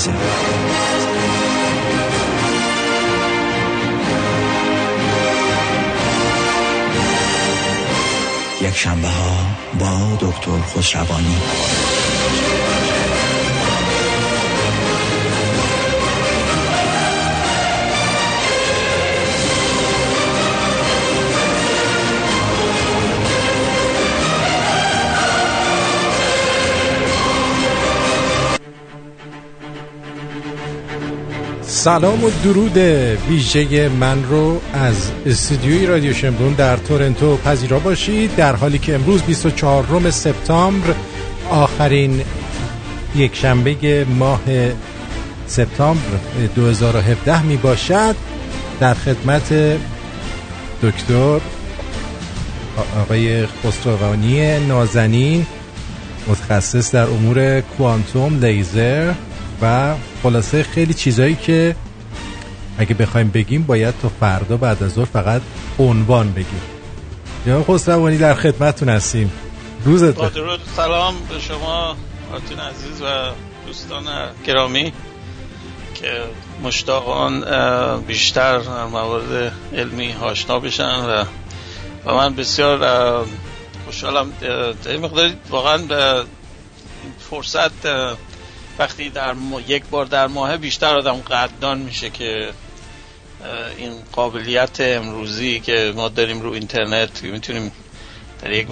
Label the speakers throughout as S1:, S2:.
S1: عزیزم یک شنبه ها با دکتر خسروانی.
S2: سلام و درود. ویژه من رو از استودیوی رادیو شمرون در تورنتو پذیرا باشید. در حالی که امروز 24 سپتامبر آخرین یک شنبه ماه سپتامبر 2017 می باشد. در خدمت دکتر آقای خسروانی نازنین متخصص در امور کوانتوم لیزر. و خلاصه خیلی چیزایی که اگه بخوایم بگیم باید تا فردا بعد از ظهر فقط عنوان بگیم. جناب خسروانی در خدمتتون هستیم. روزت
S3: با درود سلام به شما آرتین عزیز و دوستان گرامی که مشتاقان بیشتر در موارد علمی آشنا بشن و و من بسیار خوشحالم در مقداری واقعا فرصت وقتی در یک بار در ماه بیشتر آدم قدردان میشه که این قابلیت امروزی که ما داریم رو اینترنت می‌تونیم در یک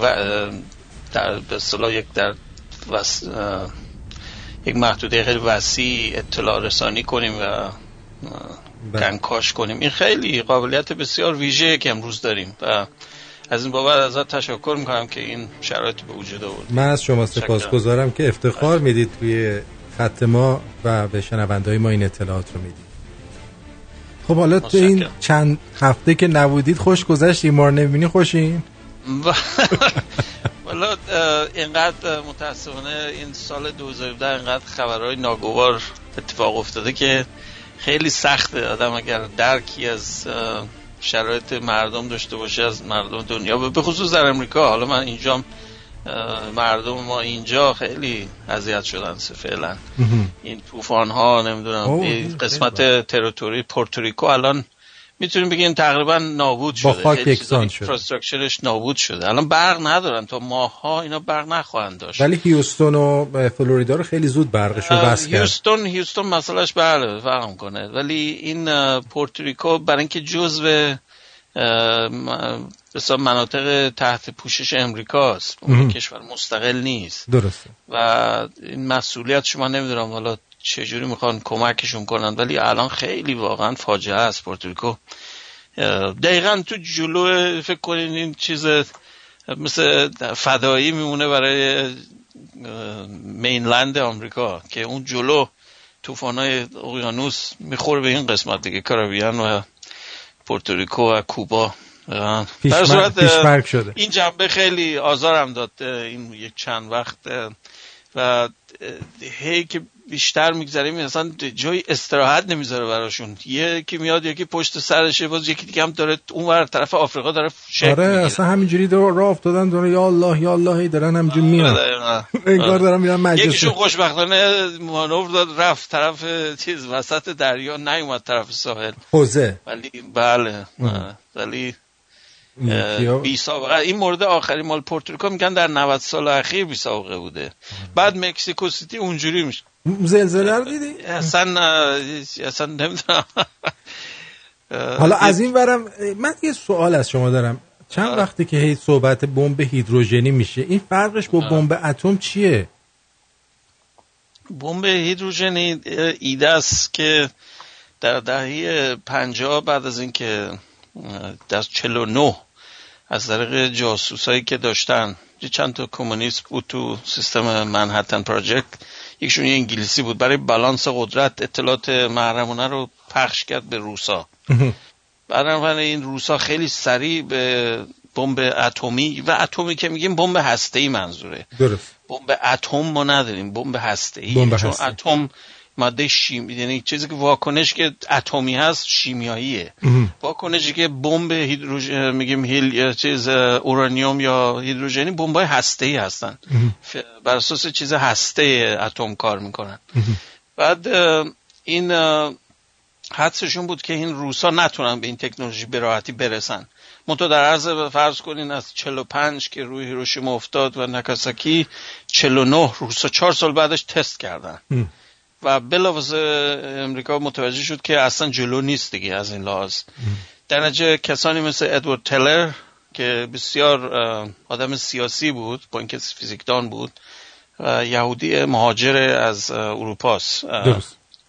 S3: در به یک در وس... یک محدوده خیلی وسیع اطلاع رسانی کنیم و کنکاش کنیم. این خیلی قابلیت بسیار ویژه که امروز داریم و از این بابت ازت تشکر می‌کنم که این شرایط به وجود آورد
S2: من از شما سپاسگزارم که افتخار می‌دید توی خط ما و به شنوندهای ما این اطلاعات رو می‌دید. خب حالا تو این چند هفته که نبودید خوش گذشت ما رو نمی‌بینی خوشین؟
S3: والا اینقدر متاسفانه این سال 2017 اینقدر خبرهای ناگوار اتفاق افتاده که خیلی سخته. آدم اگر درکی از شرایط مردم داشته باشه از مردم دنیا به خصوص در امریکا. حالا من اینجام مردم ما اینجا خیلی اذیت شدن فعلا. این طوفان ها نمی‌دونم قسمت تریتوری پورتوریکو الان می‌تونیم بگیم تقریبا نابود شده.
S2: با خاک یکسان شده.
S3: نابود شده. الان برق ندارن. تا ماها اینا برق نخواهند داشت.
S2: ولی هیوستون و فلوریدا رو خیلی زود برقشو بس کرد.
S3: هیوستون هیوستون مسئلهش بله فهم کنه. ولی این پورتوریکو برای اینکه جزو بسیار مناطق تحت پوشش امریکاست. اون کشور مستقل نیست.
S2: درسته.
S3: و این مسئولیت شما نمی‌دونم حالا چجوری می‌خوان کمکشون کنن ولی الان خیلی واقعا فاجعه است پورتوریکو. دقیقا تو جلو فکر کنین این چیز مثل فدایی میمونه برای مینلند آمریکا که اون جلو طوفانای اقیانوس می‌خوره به این قسمت دیگه کارابیان و پورتوریکو و کوبا.
S2: در صورت شده.
S3: این جنبه خیلی آزارم داد این یک چند وقت و هی که بیشتر میگذریم اصلا جای استراحت نمی‌ذاره براشون. یکی میاد یکی پشت سرشه باز یکی دیگه هم داره اون ور طرف آفریقا داره
S2: شکل آره اصلا همینجوری دور راه افتادن داره یا الله یا الله دارن همینجوری میاد انگار دارن میرن مجلس.
S3: یکیشون خوشبختانه مانور داد رفت طرف چیز وسط دریا نیومد طرف ساحل.
S2: حوزه.
S3: ولی بله ولی بی سابقه. این مورد آخری مال پورتوریکو میگن در 90 سال اخیر بی سابقه بوده. بعد مکسیکو سیتی اونجوری میشه.
S2: زلزله رو دیدی؟
S3: اصلا اصلا نمی‌دونم.
S2: حالا از این ورم من یه سوال از شما دارم. چند وقتی که هی صحبت بمب هیدروژنی میشه این فرقش با بمب اتم چیه؟
S3: بمب هیدروژنی ایده است که در دهه 50 بعد از اینکه در 49 از طریق جاسوسایی که داشتن چند تا کمونیست بود تو سیستم منحتن پراجکت یکشون یه انگلیسی بود. برای بالانس قدرت اطلاعات محرمانه رو پخش کرد به روسا. بنابراین این روسا خیلی سریع به بمب اتمی و اتمی که میگیم بمب هسته منظوره.
S2: درست.
S3: بمب اتم ما نداریم بمب هسته ای چون اتم ماده شیمی یعنی چیزی که واکنش که اتمی هست شیمیاییه. واکنشی که بمب هیدروژن میگیم هیل چیز اورانیوم یا هیدروژنی بمبای هسته ای هستن. بر اساس چیز هسته اتم کار می‌کنن. بعد این حدسشون بود که این روسا نتونن به این تکنولوژی به راحتی برسن. منتها در عرض فرض کنین از 45 که روی هیروشیما افتاد و ناکاساکی 49 روسا چهار سال بعدش تست کردن. و بلاوز امریکا متوجه شد که اصلا جلو نیست دیگه از این لحاظ. در نتیجه کسانی مثل ادوارد تلر که بسیار آدم سیاسی بود با اینکه فیزیکدان بود و یهودی مهاجر از اروپاست.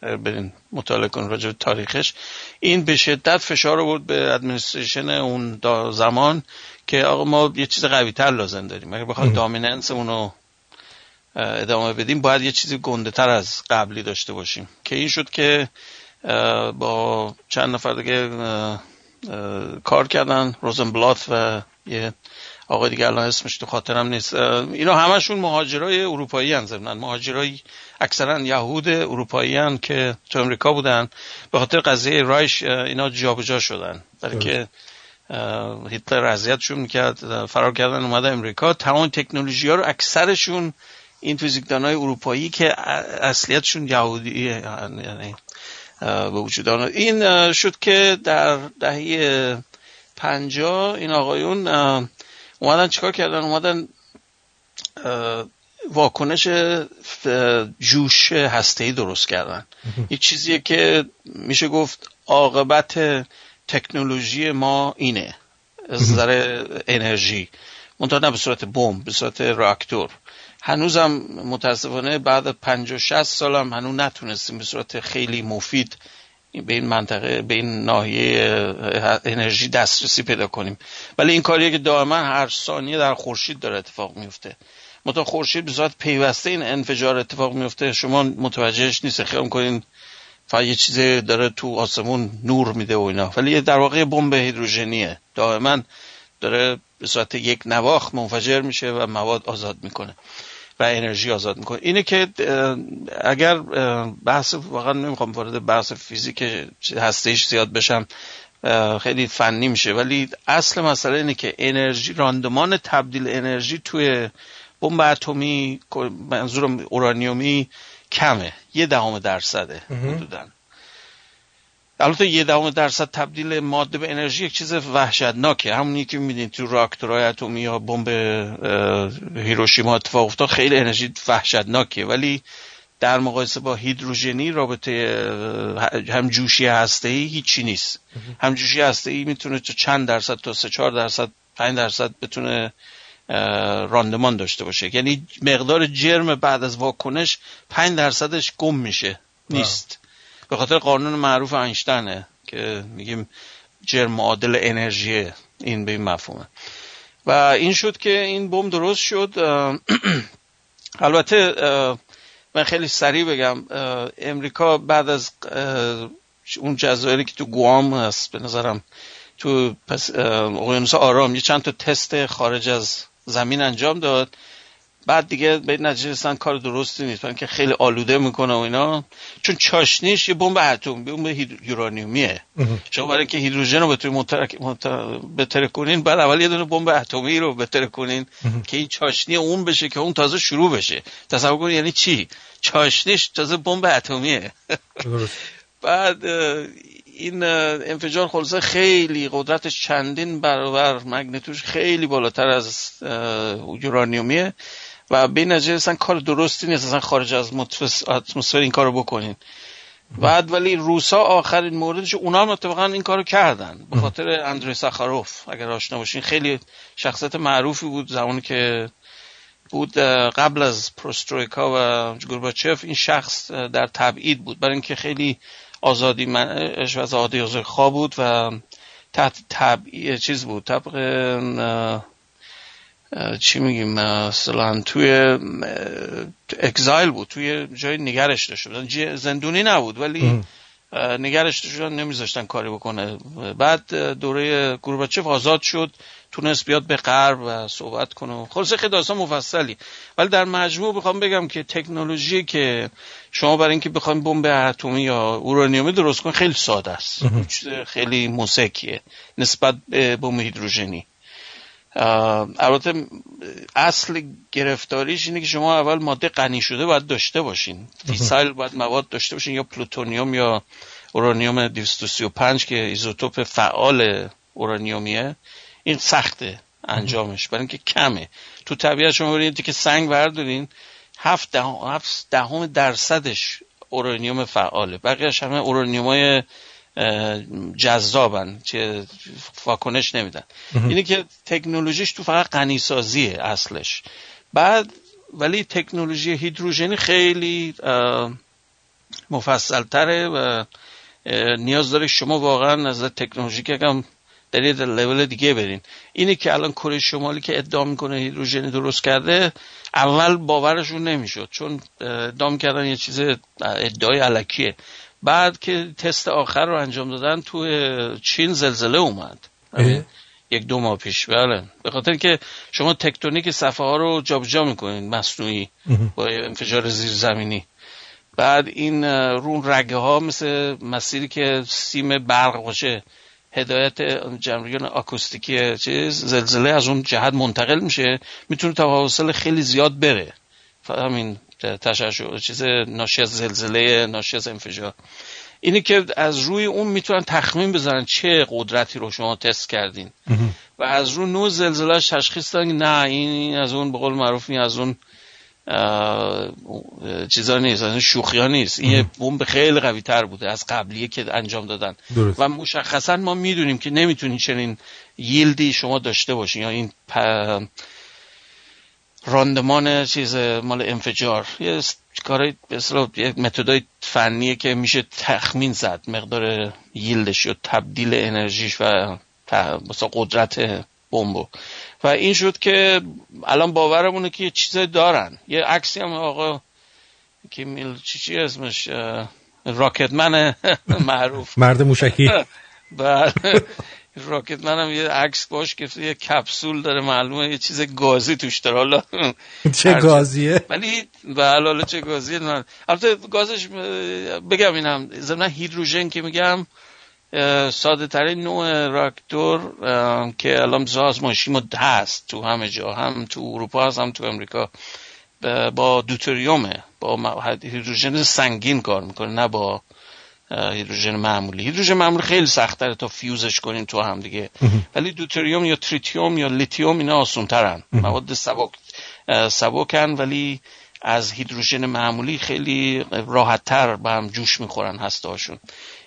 S3: برین مطالعه کن راجع تاریخش. این به شدت فشار آورد به ادمنستریشن اون زمان که آقا ما یه چیز قوی تر لازم داریم. اگر بخوایم دامیننس اونو ادامه بدیم. باید یه چیزی گنده تر از قبلی داشته باشیم. که این شد که با چند نفر دیگه کار کردن روزنبلات و یه آقای دیگه الان اسمش تو خاطرم نیست. اینا همشون مهاجرای اروپایی هن زمنن مهاجرای اکثرا یهود اروپایی هن که تو امریکا بودن. به خاطر قضیه رایش اینا جابجا شدن. برای که هیتلر اذیتشون می‌کرد فرار کردن اومده امریکا. تمام تکنولوژی ها رو اکثرشون این فیزیکدان های اروپایی که اصلیتشون یهودی یعنی به وجود این شد که در دهه پنجا این آقایون اومدن چیکار کردن؟ اومدن واکنش جوش هسته درست کردن. یک چیزیه که میشه گفت عاقبت تکنولوژی ما اینه از نظر انرژی. منتها نه به صورت بمب به صورت راکتور. هنوزم متاسفانه بعد 50 60 سالم هنوز نتونستیم به صورت خیلی مفید به این منطقه به این ناحیه انرژی دسترسی پیدا کنیم. ولی این کاریه که دائما هر ثانیه در خورشید داره اتفاق میفته. متا خورشید به صورت پیوسته این انفجار اتفاق میفته. شما متوجهش نیست. خیال می‌کنین فقط یه چیزی داره تو آسمون نور میده و اینا. ولی در واقع بمب هیدروژنیه. دائما داره به صورت یک نواخ منفجر میشه و مواد آزاد می‌کنه. و انرژی آزاد می‌کنه. اینه که اگر بحث واقعا نمی‌خوام وارد بحث فیزیک هستهش زیاد بشم خیلی فنی میشه. ولی اصل مسئله اینه که انرژی راندمان تبدیل انرژی توی بمب اتمی منظورم اورانیومی کمه. یه دهم درصده حدودا. البته یه دهم درصد تبدیل ماده به انرژی یک چیز وحشتناکه. همونی که می‌بینید تو راکتورهای اتمی یا بمب هیروشیما اتفاق افتاد خیلی انرژی وحشتناکه. ولی در مقایسه با هیدروژنی رابطه هم جوشی هسته ای هیچی نیست. هم جوشی هسته ای می‌تونه چند درصد تا سه چهار درصد پنج درصد بتونه راندمان داشته باشه. یعنی مقدار جرم بعد از واکنش پنج درصدش گم میشه. نیست. به خاطر قانون معروف اینشتینه که میگیم جرم معادل انرژی این به این مفهومه. و این شد که این بم درست شد. البته من خیلی سریع بگم امریکا بعد از اون جزایری که تو گوام هست به نظرم تو اقیانوس آرام یه چند تا تست خارج از زمین انجام داد. بعد دیگه به نتیجه رسیدن کار درستی نیست. که خیلی آلوده می‌کنه و اینا. چون چاشنیش یه بمب اتم بمب یورانیومیه. شما برای اینکه هیدروژن رو بتونید بتره کنین بعد اول یه دونه بمب اتمی رو بتره کنین که این چاشنی اون بشه که اون تازه شروع بشه. تصور کنید یعنی چی؟ چاشنیش تازه بمب اتمیه. بعد این انفجار خلاصه خیلی قدرتش چندین برابر مگنیتوش خیلی بالاتر از یورانیومیه. و به نتیجه اصلا کار درستی نیست. اصلا خارج از اتمسفر این کارو بکنین. بعد ولی روسا آخرین موردش اونا هم اتفاقا این کارو کردن. به خاطر اندروی سخاروف. اگر آشنا باشین خیلی شخصیت معروفی بود زمانی که بود قبل از پروسترویکا و گورباچف این شخص در تبعید بود. برای اینکه خیلی آزادی منش و آزادی خواه بود و تحت تبعید چیز بود طبق چی میگیم مثلا توی اکزایل بود توی جای نگرش داشته زندونی نبود ولی نگرش داشتن نمیذاشتن کاری بکنه. بعد دوره گورباچف آزاد شد تونست بیاد به غرب و صحبت کنه. خلاصه خیلی داستان مفصلی. ولی در مجموع بخوام بگم که تکنولوژی که شما برای اینکه بخواید بمب اتمی یا اورانیومی درست کنید خیلی ساده است. خیلی موسیقیه. نسبت به بمب هیدروژنی. البته اصل گرفتاریش اینه که شما اول ماده غنی شده باید داشته باشین. fissile باید مواد داشته باشین یا پلوتونیوم یا اورانیوم 235 که ایزوتوپ فعال اورانیومیه. این سخته انجامش برای اینکه کمه. تو طبیعت شما ببینید که سنگ بردارین هفت دهم, دهم درصدش اورانیوم فعاله. بقیهش همه اورانیوم های جذابن که واکنش نمیدن. اینه که تکنولوژیش تو فقط غنیسازیه اصلش. بعد ولی تکنولوژی هیدروژنی خیلی مفصل تره و نیاز داره شما واقعا از تکنولوژی که هم در یه لول دیگه برین. اینه که الان کره شمالی که ادعا می‌کنه هیدروژنی درست کرده اول باورشون نمی‌شد چون ادعا کردن یه چیز ادعای علکیه. بعد که تست آخر رو انجام دادن تو چین زلزله اومد. یک دو ماه پیش. بله. به خاطر که شما تکتونیک صفحه ها رو جابجا می‌کنین مصنوعی با انفجار زیرزمینی. بعد این رون رگه ها مثل مسیری که سیم برق باشه هدایت جمعیان آکوستیکی چیز زلزله از اون جهت منتقل میشه می‌تونه تا حاصل خیلی زیاد بره. همین. تشعشع چیز ناشی از زلزله ناشی از انفجار. اینی که از روی اون می‌تونن تخمین بزنن چه قدرتی رو شما تست کردین. و از روی نوع زلزله تشخیص دادن نه این از اون به قول معروف از اون چیزا نیست از شوخی ها نیست. این بمب خیلی قوی تر بوده از قبلیه که انجام دادن. و مشخصا ما می‌دونیم که نمی‌تونین چنین یلدی شما داشته باشین یا این راندمان چیز مال انفجار. یه کار یه متدای فنیه که میشه تخمین زد. مقدار ییلدش یا تبدیل انرژیش و مثلا قدرت بمبو و این شد که الان باورمونه که یه دارن. یه عکسی هم آقا که میل چی چی اسمش؟ راکتمن معروف.
S2: مرد موشکی.
S3: بله. راکت منم یه عکس باش که یه کپسول داره معلومه یه چیز گازی توش داره. حالا
S2: چه گازیه؟
S3: ولی بله حالا چه گازیه من البته گازش بگم اینم ضمن هیدروژن که میگم ساده ترین نوع راکتور که الان آزمایشی ما هست تو همه جا هم تو اروپا هست هم تو امریکا. با دوتریومه با هیدروژن سنگین کار می‌کنه نه با هیدروژن معمولی. هیدروژن معمولی خیلی سختره تا fuse ش کنیم تو هم دیگه. ولی دوتریوم یا تریتیوم یا لیتیوم اینا آسون ترن مواد سبک سبکن ولی از هیدروژن معمولی خیلی راحت تر به هم جوش می‌خورن هستهاشون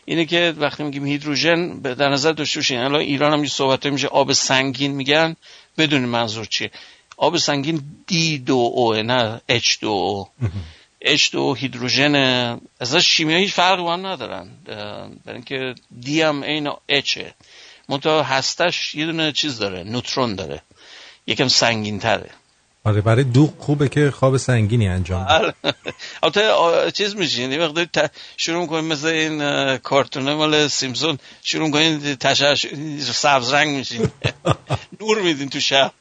S3: اینه که وقتی میگیم هیدروژن در نظر داشته باشین الان ایران هم یه صحبت میشه آب سنگین میگن بدون منظور چیه. آب سنگین دی دو او نه اچ دو او H2 هیدروژن ازش شیمیایی هیچ فرقی با هم ندارن. برای اینکه دی هم این اچه. منتها هستش یه دونه چیز داره نوترون داره. یکم سنگین تره
S2: آره برای دوغ خوبه که خواب سنگینی انجام
S3: بده. البته چیز میشین یه وقتی شروع کنیم مثل این کارتونه مال سیمسون شروع کنین تشش سبز رنگ میشین نور میدین تو شب.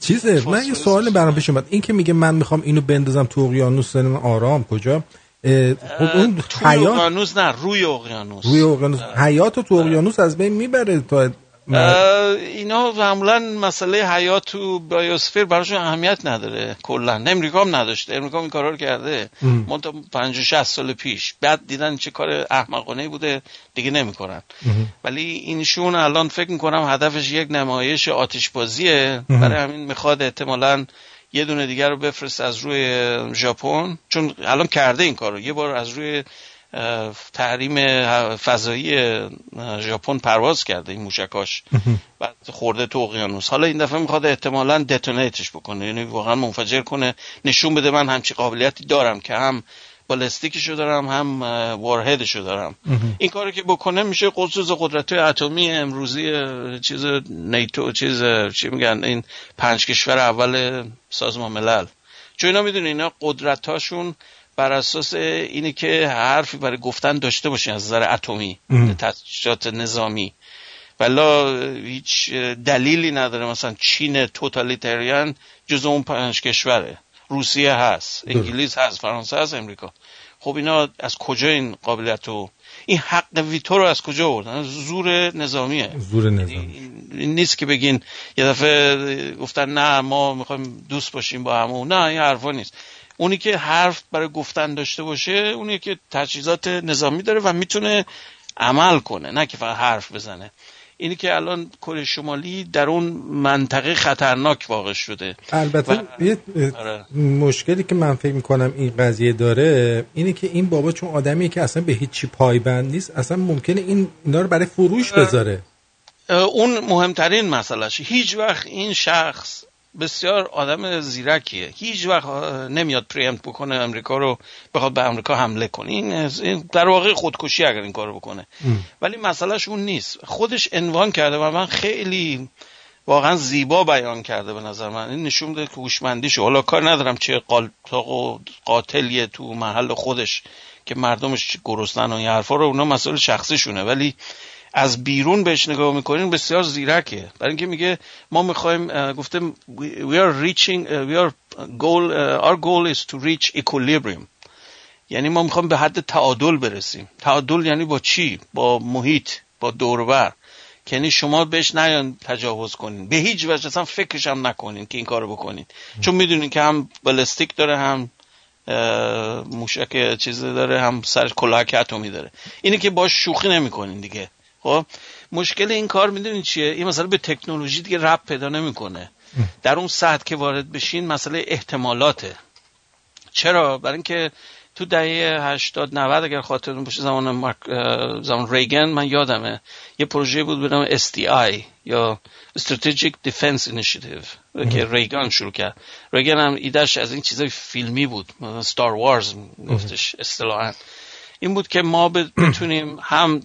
S2: چیزه من یه سوال برام پیش اومد. این که میگه من می‌خوام اینو بندازم تو اقیانوس آرام کجا؟
S3: خب اون حیات اقیانوس نه روی اقیانوس.
S2: روی اقیانوس. حیات تو اقیانوس از بین می‌بره تا
S3: اینا معمولا مسئله حیات تو بایوسفیر براشون اهمیت نداره کلا. امریکا هم نداشته. امریکا این کارا رو کرده. منتها 50 60 سال پیش. بعد دیدن چه کار احمقانه بوده دیگه نمی‌کنن. ولی اینشون الان فکر می‌کنم هدفش یک نمایش آتش بازیه برای همین می‌خواد احتمالا یه دونه دیگر رو بفرست از روی ژاپن. چون الان کرده این کارو. یه بار از روی تحریم فضایی ژاپن پرواز کرده این موشکاش. بعد خورده تو اقیانوس. حالا این دفعه می‌خواد احتمالا دتونیتش بکنه. یعنی واقعا منفجر کنه. نشون بده من همچی قابلیتی دارم که هم بالستیکشو دارم هم وارهدشو دارم. این کاری که بکنه میشه خصوص قدرت اتمی امروزی چیز نیتو چیز چی میگن این پنج کشور اول سازمان ملل. چون اینا می‌دونی اینا قدرتاشون بر اساس اینه که حرفی برای گفتن داشته باشین از نظر اتمی تجهیزات نظامی. ولا هیچ دلیلی نداره. مثلا چین توتالیتریان جز اون پنج کشوره. روسیه هست انگلیس هست فرانسه هست امریکا. خب اینا از کجا این قابلیت رو این حق ویتو رو از کجا آوردن؟ زور نظامیه.
S2: زور نظامی.
S3: این نیست که بگین یه دفعه گفتن نه ما می‌خوایم دوست باشیم با همون. نه این حرفا نیست. اونی که حرف برای گفتن داشته باشه اونی که تجهیزات نظامی داره و می‌تونه عمل کنه نه که فقط حرف بزنه. اینی که الان کره شمالی در اون منطقه خطرناک واقع شده.
S2: البته یه آره. مشکلی که من فکر می‌کنم این قضیه داره اینه که این بابا چون آدمیه که اصلا به هیچی پایبند نیست اصلا ممکنه این اینا رو برای فروش بذاره.
S3: اون مهمترین مسئلهش. هیچ وقت این شخص بسیار آدم زیرکیه. هیچ وقت نمیاد پریمت بکنه امریکا رو بخواد به امریکا حمله کنه. این در واقع خودکشی اگر این کارو بکنه. ولی مسئلهش اون نیست. خودش عنوان کرده و من خیلی واقعا زیبا بیان کرده به نظر من. این نشون میده که هوشمندیشو حالا کار ندارم چه قالتاق و قاتلیه تو محل خودش که مردمش گرسنن و این حرفا رو اونا مسئله شخصیشونه. ولی از بیرون بهش نگاه می‌کنین بسیار زیرکه. برای اینکه میگه ما می‌خوایم گفته we are reaching we are goal our goal is to reach equilibrium. یعنی ما می‌خوایم به حد تعادل برسیم. تعادل یعنی با چی؟ با محیط با دوربر. که یعنی شما بهش نیان تجاوز کنین. به هیچ وجه اصلا فکرش هم نکنین که این کارو بکنین. چون می‌دونین که هم بالستیک داره هم موشک چیزی داره هم سر کلاهک اتمی داره. اینه که باش شوخی نمی‌کنین دیگه. خب مشکل این کار می‌دونین چیه؟ این مثلا به تکنولوژی دیگه رب پیدا نمی‌کنه. در اون سطح که وارد بشین مسئله احتمالاته. چرا؟ برای اینکه تو دهه 80 90 اگر خاطرتون باشه زمان زمان ریگن من یادمه یه پروژه بود به نام SDI یا Strategic Defense Initiative که ریگان شروع کرد. ریگن هم ایدهش از این چیزای فیلمی بود. ستار وارز گفتش اصطلاحا. این بود که ما بتونیم هم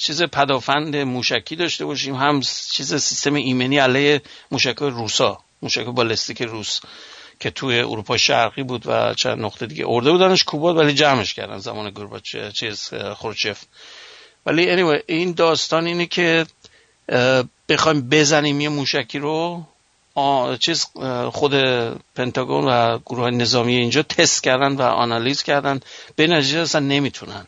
S3: چیز پدافند موشکی داشته باشیم هم چیز سیستم ایمنی علیه موشک روسا موشک بالستیک روس که توی اروپا شرقی بود و چند نقطه دیگه ارده بودنش کوباد ولی جمعش کردن زمان گورباچ چیز خورچف ولی anyway, این داستان اینه که بخوایم بزنیم یه موشکی رو چیز خود پنتاگون و گروه نظامی اینجا تست کردن و آنالیز کردن. به نتیجه اصلا نمی‌تونن.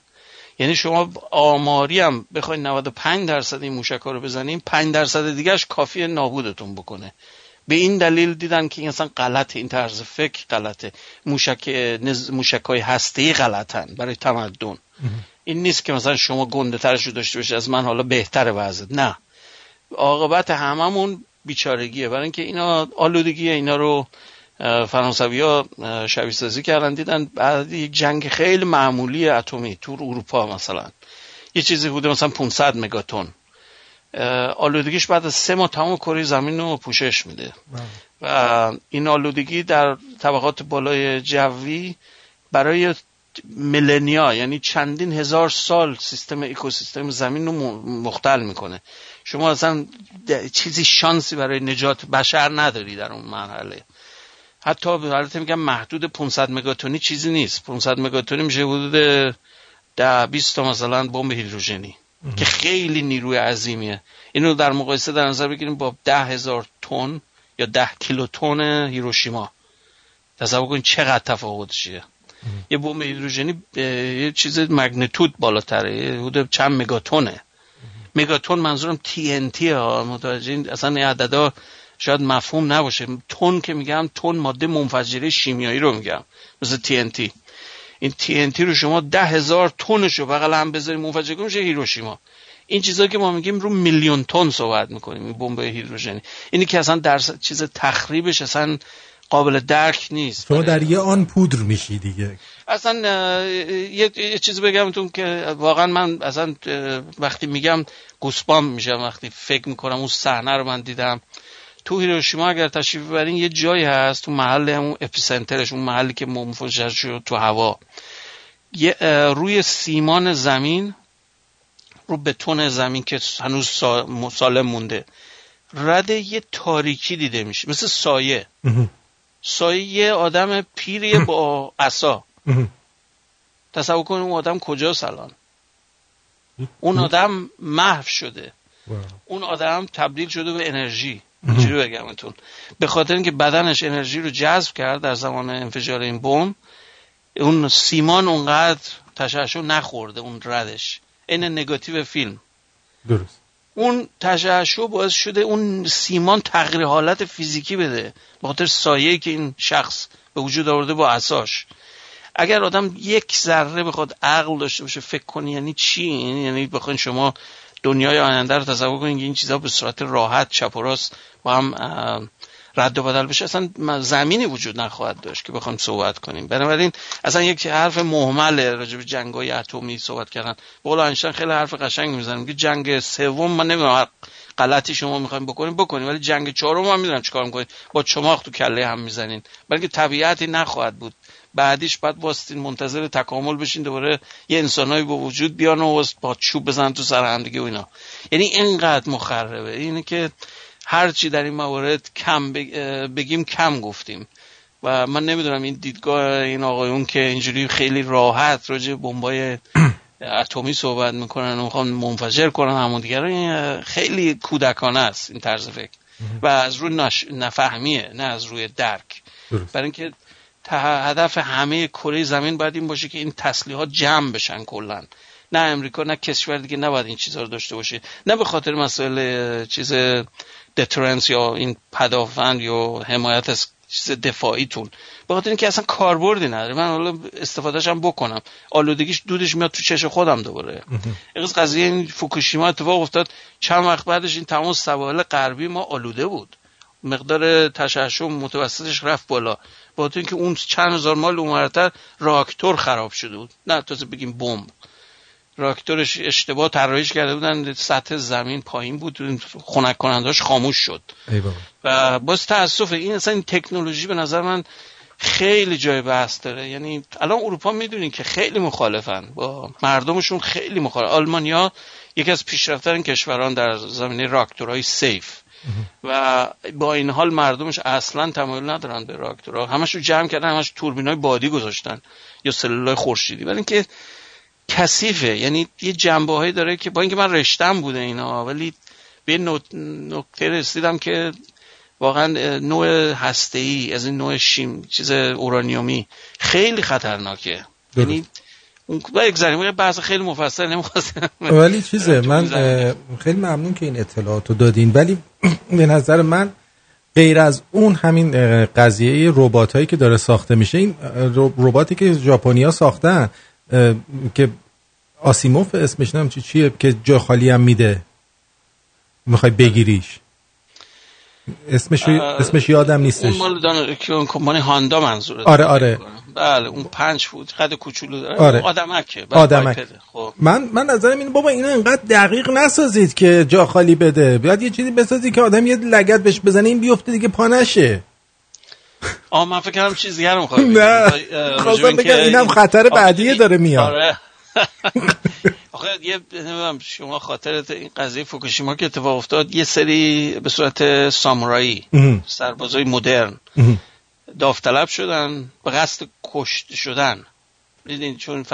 S3: یعنی شما آماری هم بخواید 95 درصد این موشک ها رو بزنیم 5 درصد دیگهش کافی نابودتون بکنه. به این دلیل دیدن که این اصلا غلط این طرز فکر غلطه. موشک نز... موشک های هسته غلطن برای تمدن. این نیست که مثلا شما گنده ترش رو داشته باشید از من حالا بهتر وضعت. نه. عاقبت هممون بیچارگیه. برای اینکه اینا آلودگی اینا رو فرانسوی ها شبیه سازی کردن دیدن بعد یک جنگ خیلی معمولی اتمی تو اروپا مثلا. یه چیزی بوده مثلا 500 مگاتون. آلودگیش بعد از سه ماه تمام کره زمین رو پوشش میده. و این آلودگی در طبقات بالای جوی برای ملنیا یعنی چندین هزار سال سیستم اکوسیستم زمین رو مختل می‌کنه. شما اصلا چیزی شانسی برای نجات بشر نداری در اون مرحله. حتی البته میگم محدود 500 مگاتونی چیزی نیست. 500 مگاتونی میشه حدود ده 20 تا مثلا بمب هیدروژنی که خیلی نیروی عظیمیه. اینو در مقایسه در نظر بگیریم با ده هزار تن یا ده کیلوتن هیروشیما. تصور کنید چقدر تفاوتشه یه بمب هیدروژنی یه چیز مگنیتود بالاتره حدود چند مگاتونه. مگاتون منظورم تی ان تی ها. متوجه اصلا این عددا شاید مفهوم نباشه. تون که میگم تون ماده منفجره شیمیایی رو میگم. مثل تی ان تی این تی ان تی رو شما ده هزار تونش رو بغل هم بذاریم منفجر کنیم میشه هیروشیما. این چیزایی که ما میگیم رو میلیون تن صحبت می‌کنیم این بمب هیدروژنی. اینی که اصلا در چیز تخریبش اصلا قابل درک نیست.
S2: شما در یه آن پودر میشی دیگه.
S3: اصلا یه, یه چیزی بگم که واقعا من اصلا وقتی میگم گوسپام میشم وقتی فکر می‌کنم اون صحنه رو من دیدم. تو هیروشیما اگر تشریف ببرین یه جایی هست تو محل اون اپیسنترش اون محلی که منفجر شد تو هوا. یه روی سیمان زمین رو بتون زمین که هنوز سالم مونده. رد یه تاریکی دیده میشه مثل سایه. سایه یه آدم پیری با عصا. تصور کن اون آدم کجاست الان؟ اون آدم محو شده. اون آدم تبدیل شده به انرژی. چی بگمتون به خاطر اینکه بدنش انرژی رو جذب کرد در زمان انفجار این بم اون سیمان اونقدر تشعشع نخورده اون ردش. این نگاتیو فیلم.
S2: درست.
S3: اون تشعشع باعث شده اون سیمان تغییر حالت فیزیکی بده به خاطر سایه‌ای که این شخص به وجود آورده با اساش اگر آدم یک ذره بخواد عقل داشته باشه فکر کنی یعنی چی؟ یعنی بخواین شما دنیای آینده رو تصور کنید این چیزها به صورت راحت چپ و راست با هم رد و بدل بشه اصلا زمینی وجود نخواهد داشت که بخوام صحبت کنیم. بنابراین اصلا یک حرف محمل راجع به جنگ های اتمی صحبت کردن. بقول اینشتین خیلی حرف قشنگ می‌زنم که جنگ سوم من نمی‌دونم غلطی شما می‌خوایم بکنیم بکنیم ولی جنگ چهارم هم می‌دونم چیکار می‌کنید. با چماق تو کله هم می‌زنین. بلکه طبیعتی نخواهد بود. بعدیش بعد واسطین منتظر تکامل بشین دوباره یه انسانایی به وجود بیان و با چوب بزن تو سر هم دیگه و اینا. یعنی اینقدر مخربه. اینه که هرچی در این موارد کم بگیم کم گفتیم. و من نمی‌دونم این دیدگاه این آقایون که اینجوری خیلی راحت راجع بمبای اتمی صحبت می‌کنن و می‌خوان منفجر کنن همون دیگر خیلی کودکانه است این طرز فکر. و از روی نفهمیه نه از روی درک. برای اینکه هدف همه کره زمین باید این باشه که این تسلیحات جمع بشن کلا. نه امریکا نه کشور دیگه نباید این چیزها رو داشته باشه. نه به خاطر مسئله چیز دترنس یا این پدافند یا حمایت از چیز دفاعیتون. به خاطر اینکه اصلا کاربردی نداره. من حالا استفادهش هم بکنم. آلودگیش دودش میاد تو چش خودم دوباره. از قضیه این فوکوشیما اتفاق افتاد چند وقت بعدش این تمام سواحل غربی ما آلوده بود. مقدار تشعشع متوسطش رفت بالا. با اینکه اون چند هزار مال اونورتر راکتور خراب شده بود. نه تازه بگیم بمب. راکتورش اشتباه طراحیش کرده بودن سطح زمین پایین بود خنک کننداش خاموش شد. و باز تاسف این اصلا این تکنولوژی به نظر من خیلی جای بحث داره. یعنی الان اروپا می‌دونین که خیلی مخالفن. با مردمشون خیلی مخالف. آلمانیا یکی از پیشرفتترین کشوران در زمینه راکتورهای سیف. و با این حال مردمش اصلا تمایل ندارن به راکتورها. همش رو جمع کردن همش توربینای بادی گذاشتن یا سلولای خورشیدی. ولی اینکه کثیفه. یعنی یه جنبه هایی داره که با اینکه من رشتم بوده اینا ولی به نکته رسیدم که واقعا نوع هسته ای از این نوع شیم چیز اورانیومی خیلی خطرناکه. یعنی اون بگذاریم بحث خیلی مفصل نمی‌خواستم.
S2: ولی چیزه من خیلی ممنون که این اطلاعات رو دادین. ولی به نظر من غیر از اون همین قضیه ربات هایی که داره ساخته میشه این رباتی که ژاپنیا ساختن که آسیموف اسمش نم چی چیه که جا خالی هم میده. می‌خوای بگیریش. اسمش اسمش یادم نیستش.
S3: اون مال دان... کمپانی هاندا منظوره
S2: آره آره.
S3: بله اون پنج فوت قد کوچولو داره.
S2: آره.
S3: آدمکه.
S2: آدمک. خب. من من نظرم اینه بابا اینو اینقدر دقیق نسازید که جا خالی بده. بیاد یه چیزی بسازید که آدم یه لگت بهش بزنه این بیفته دیگه پا نشه.
S3: آه من فکر کردم چیز دیگه رو
S2: نه. خواستم بگم اینم خطر بعدیه داره میاد.
S3: آره. آخه یه شما خاطرت این قضیه فوکوشیما که اتفاق افتاد یه سری به صورت سامورایی سربازای مدرن داوطلب شدن به قصد کشت شدن. دیدین چون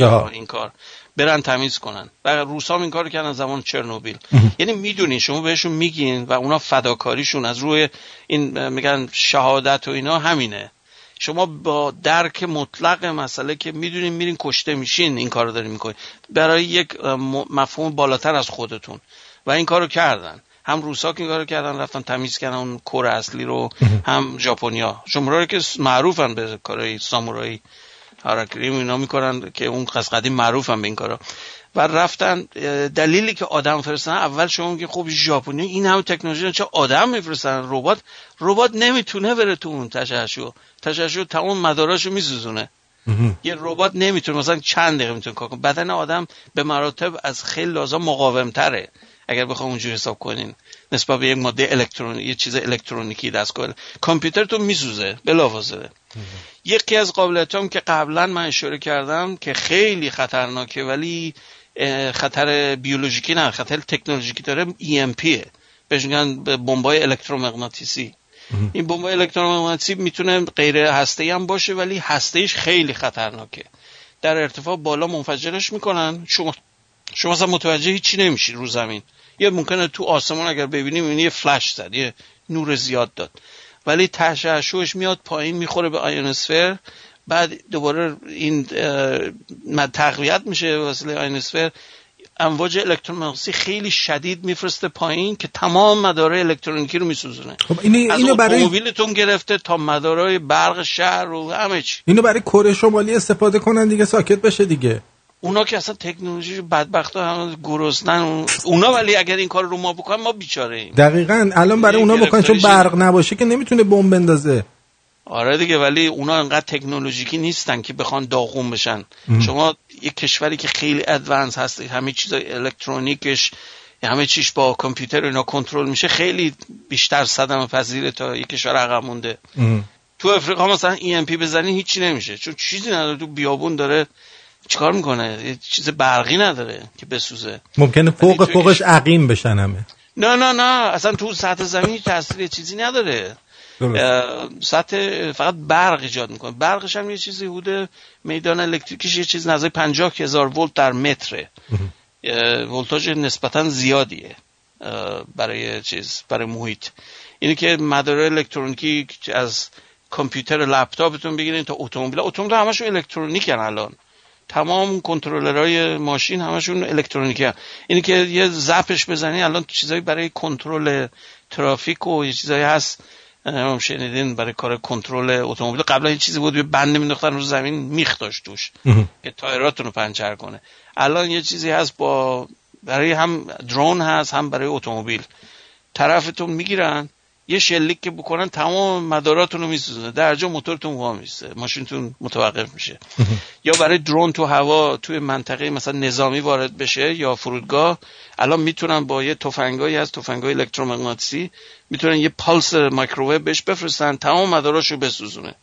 S2: ها
S3: این کار. برن تمیز کنن. و روس هم این کار کردن زمان چرنوبیل. یعنی می‌دونین شما بهشون میگین و اونا فداکاریشون از روی این میگن شهادت و اینا همینه. شما با درک مطلق مسئله که می‌دونین میرین کشته میشین این کارو دارین می‌کنین. برای یک مفهوم بالاتر از خودتون. و این کارو کردن. هم روسا که این کارو کردن رفتن تمیز کردن اون کور اصلی رو هم ژاپنیا. شما که معروفن به کارهای سامورایی. هاراکری اینا می‌کنن که اون از قدیم معروفن به این کارا. و رفتن دلیلی که آدم فرستن اول شما میگین خب ژاپنی این همه تکنولوژی چه آدم میفرستن؟ ربات ربات نمی‌تونه بره تو اون تشعشع. تشعشع تمام مداراشو میسوزونه. یه ربات نمی‌تونه مثلا چند دقیقه می‌تونه کار کنه. بدن آدم به مراتب از خیلی لازم مقاوم تره اگر بخوام اونجوری حساب کنین. نسبت به یک ماده الکترونیکی یه چیز الکترونیکی کامپیوتر کامپیوترتون میسوزه بلافاصله. یکی از قابلیت هم که قبلا من اشاره کردم که خیلی خطرناکه ولی خطر بیولوژیکی نه خطر تکنولوژیکی داره EMP بهش میگن بمبای الکترومغناطیسی. این بمبای الکترومغناطیسی می‌تونه غیر هسته هم باشه ولی هسته خیلی خطرناکه. در ارتفاع بالا منفجرش می‌کنن. شما شما اصلا متوجه هیچی نمیشید رو زمین. یه ممکنه تو آسمان اگر ببینیم یه فلش زد یه نور زیاد داد. ولی تشعشعش میاد پایین می‌خوره به آیونسفر بعد دوباره این تقویت میشه وسیله آینسفر امواج الکترومغناطیسی خیلی شدید میفرسته پایین که تمام مدارهای الکترونیکی رو میسوزونه.
S2: خب اینو
S3: از
S2: اینو برای
S3: اتومبیلتون گرفته تا مدارهای برق شهر و همه چی.
S2: اینو برای کره شمالی استفاده کنن دیگه ساکت بشه دیگه.
S3: اونا که اصلا تکنولوژی بدبخت ها گرسنن اونا ولی اگر این کار رو ما بکنن ما بیچاره ایم.
S2: دقیقا الان برای اونا بکنن چون برق نباشه که نمی‌تونه بمب بندازه.
S3: آره دیگه ولی اونا انقدر تکنولوژیکی نیستن که بخوان داغون بشن. شما یک کشوری که خیلی ادوانس هست همه چیز الکترونیکش همه چیش با کامپیوتر اینا کنترل میشه خیلی بیشتر صدمه پذیره تا یک کشور عقب مونده. تو افریقا مثلا ام پی بزنی هیچی نمیشه. چون چیزی نداره تو بیابون داره چیکار می‌کنه؟ یه چیز برقی نداره که بسوزه.
S2: ممکنه فوق فوقش عقیم بشن همه
S3: نه نه نه. اصلا تو سطح زمین تاثیر چیزی نداره. سطح فقط برق ایجاد می‌کنه. برقش هم یه چیزی حدود میدان الکتریکیش یه چیز نزدیک 50 هزار ولت در متره. ولتاژ نسبتا زیادیه برای چیز برای محیط. اینه که مدار الکترونیکی از کامپیوتر لپتاپتون بگیرین تا اتومبیل. اتومبیل همشون الکترونیکن الان. تمام کنترلرهای ماشین همشون الکترونیکی هست اینی که یه zap ش بزنی الان چیزایی برای کنترل ترافیک و یه چیزایی هست. هم شنیدین برای کار کنترل اتومبیل. قبلا این چیزی بود بند مینداختن رو زمین میخ داشت توش که تایراتون رو پنچر کنه. الان یه چیزی هست با برای هم drone هست هم برای اتومبیل. طرفتون می‌گیرن یه شلیک که بکنن تمام مداراتون رو میسوزونه. در جا موتورتون وا میسته ماشینتون متوقف میشه. یا برای drone تو هوا توی منطقه مثلا نظامی وارد بشه یا فرودگاه الان می‌تونن با یه تفنگایی از تفنگای الکترومغناطیسی می‌تونن یه پالس مایکروویو بهش بفرستن تمام مداراشو بسوزونه.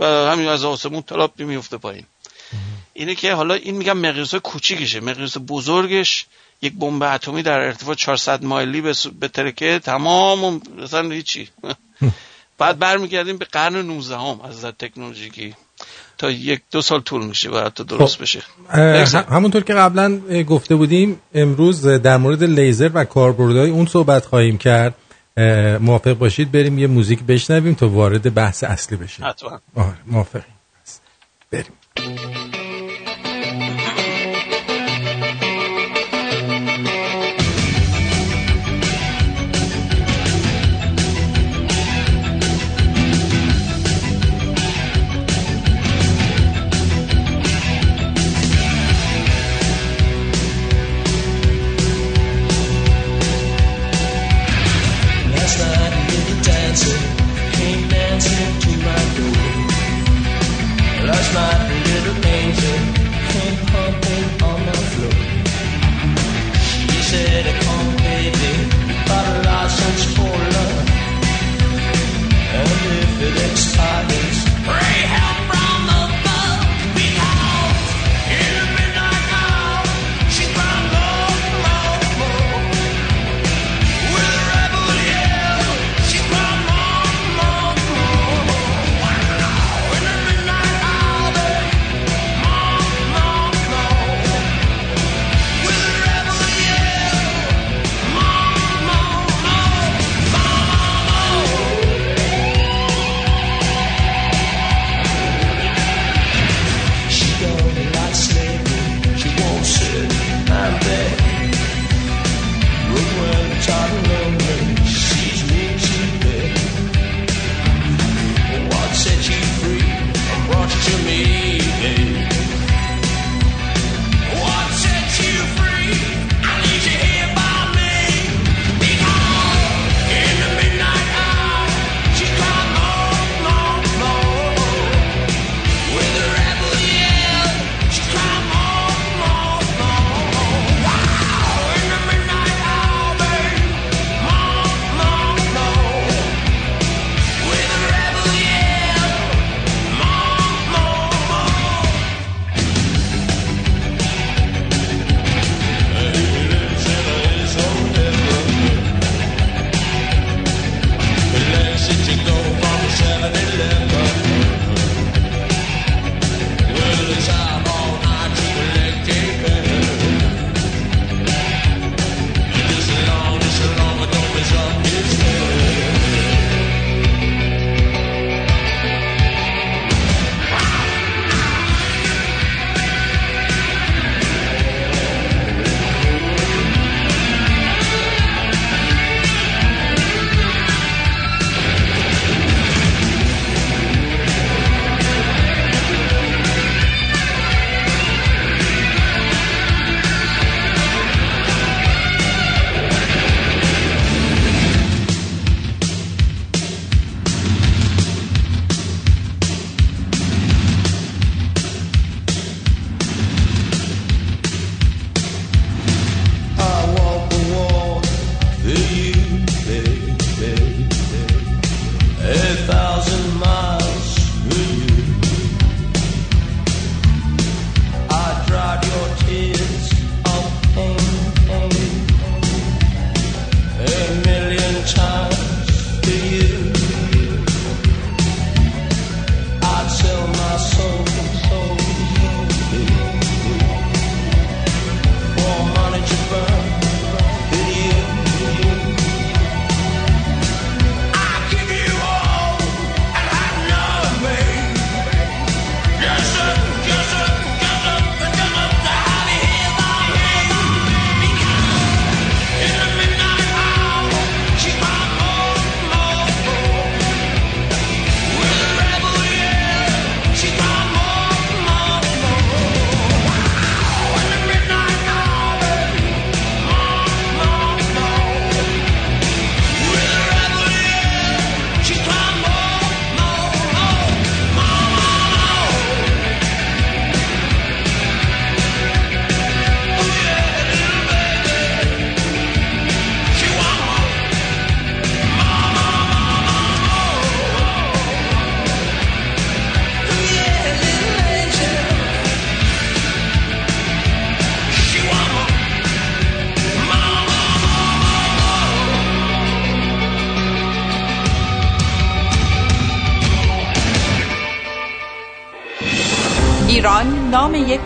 S3: و همین از آسمون تلاپ میفته پایین. اینه که حالا این میگم مقیاس کوچیکشه. مقیاس بزرگش. یک بمب اتمی در ارتفاع 400 مایلی به ترکه تمام مثلا هیچی. بعد برمیگردیم به قرن 19 هم از تکنولوژیکی تا یک دو سال طول میشه باید تا درست خب. بشه.
S2: همونطور که قبلا گفته بودیم امروز در مورد لیزر و کاربردهای اون صحبت خواهیم کرد. موافق باشید بریم یه موزیک بشنویم تا وارد بحث اصلی بشیم.
S3: حتما.
S2: آره موافقیم. بریم.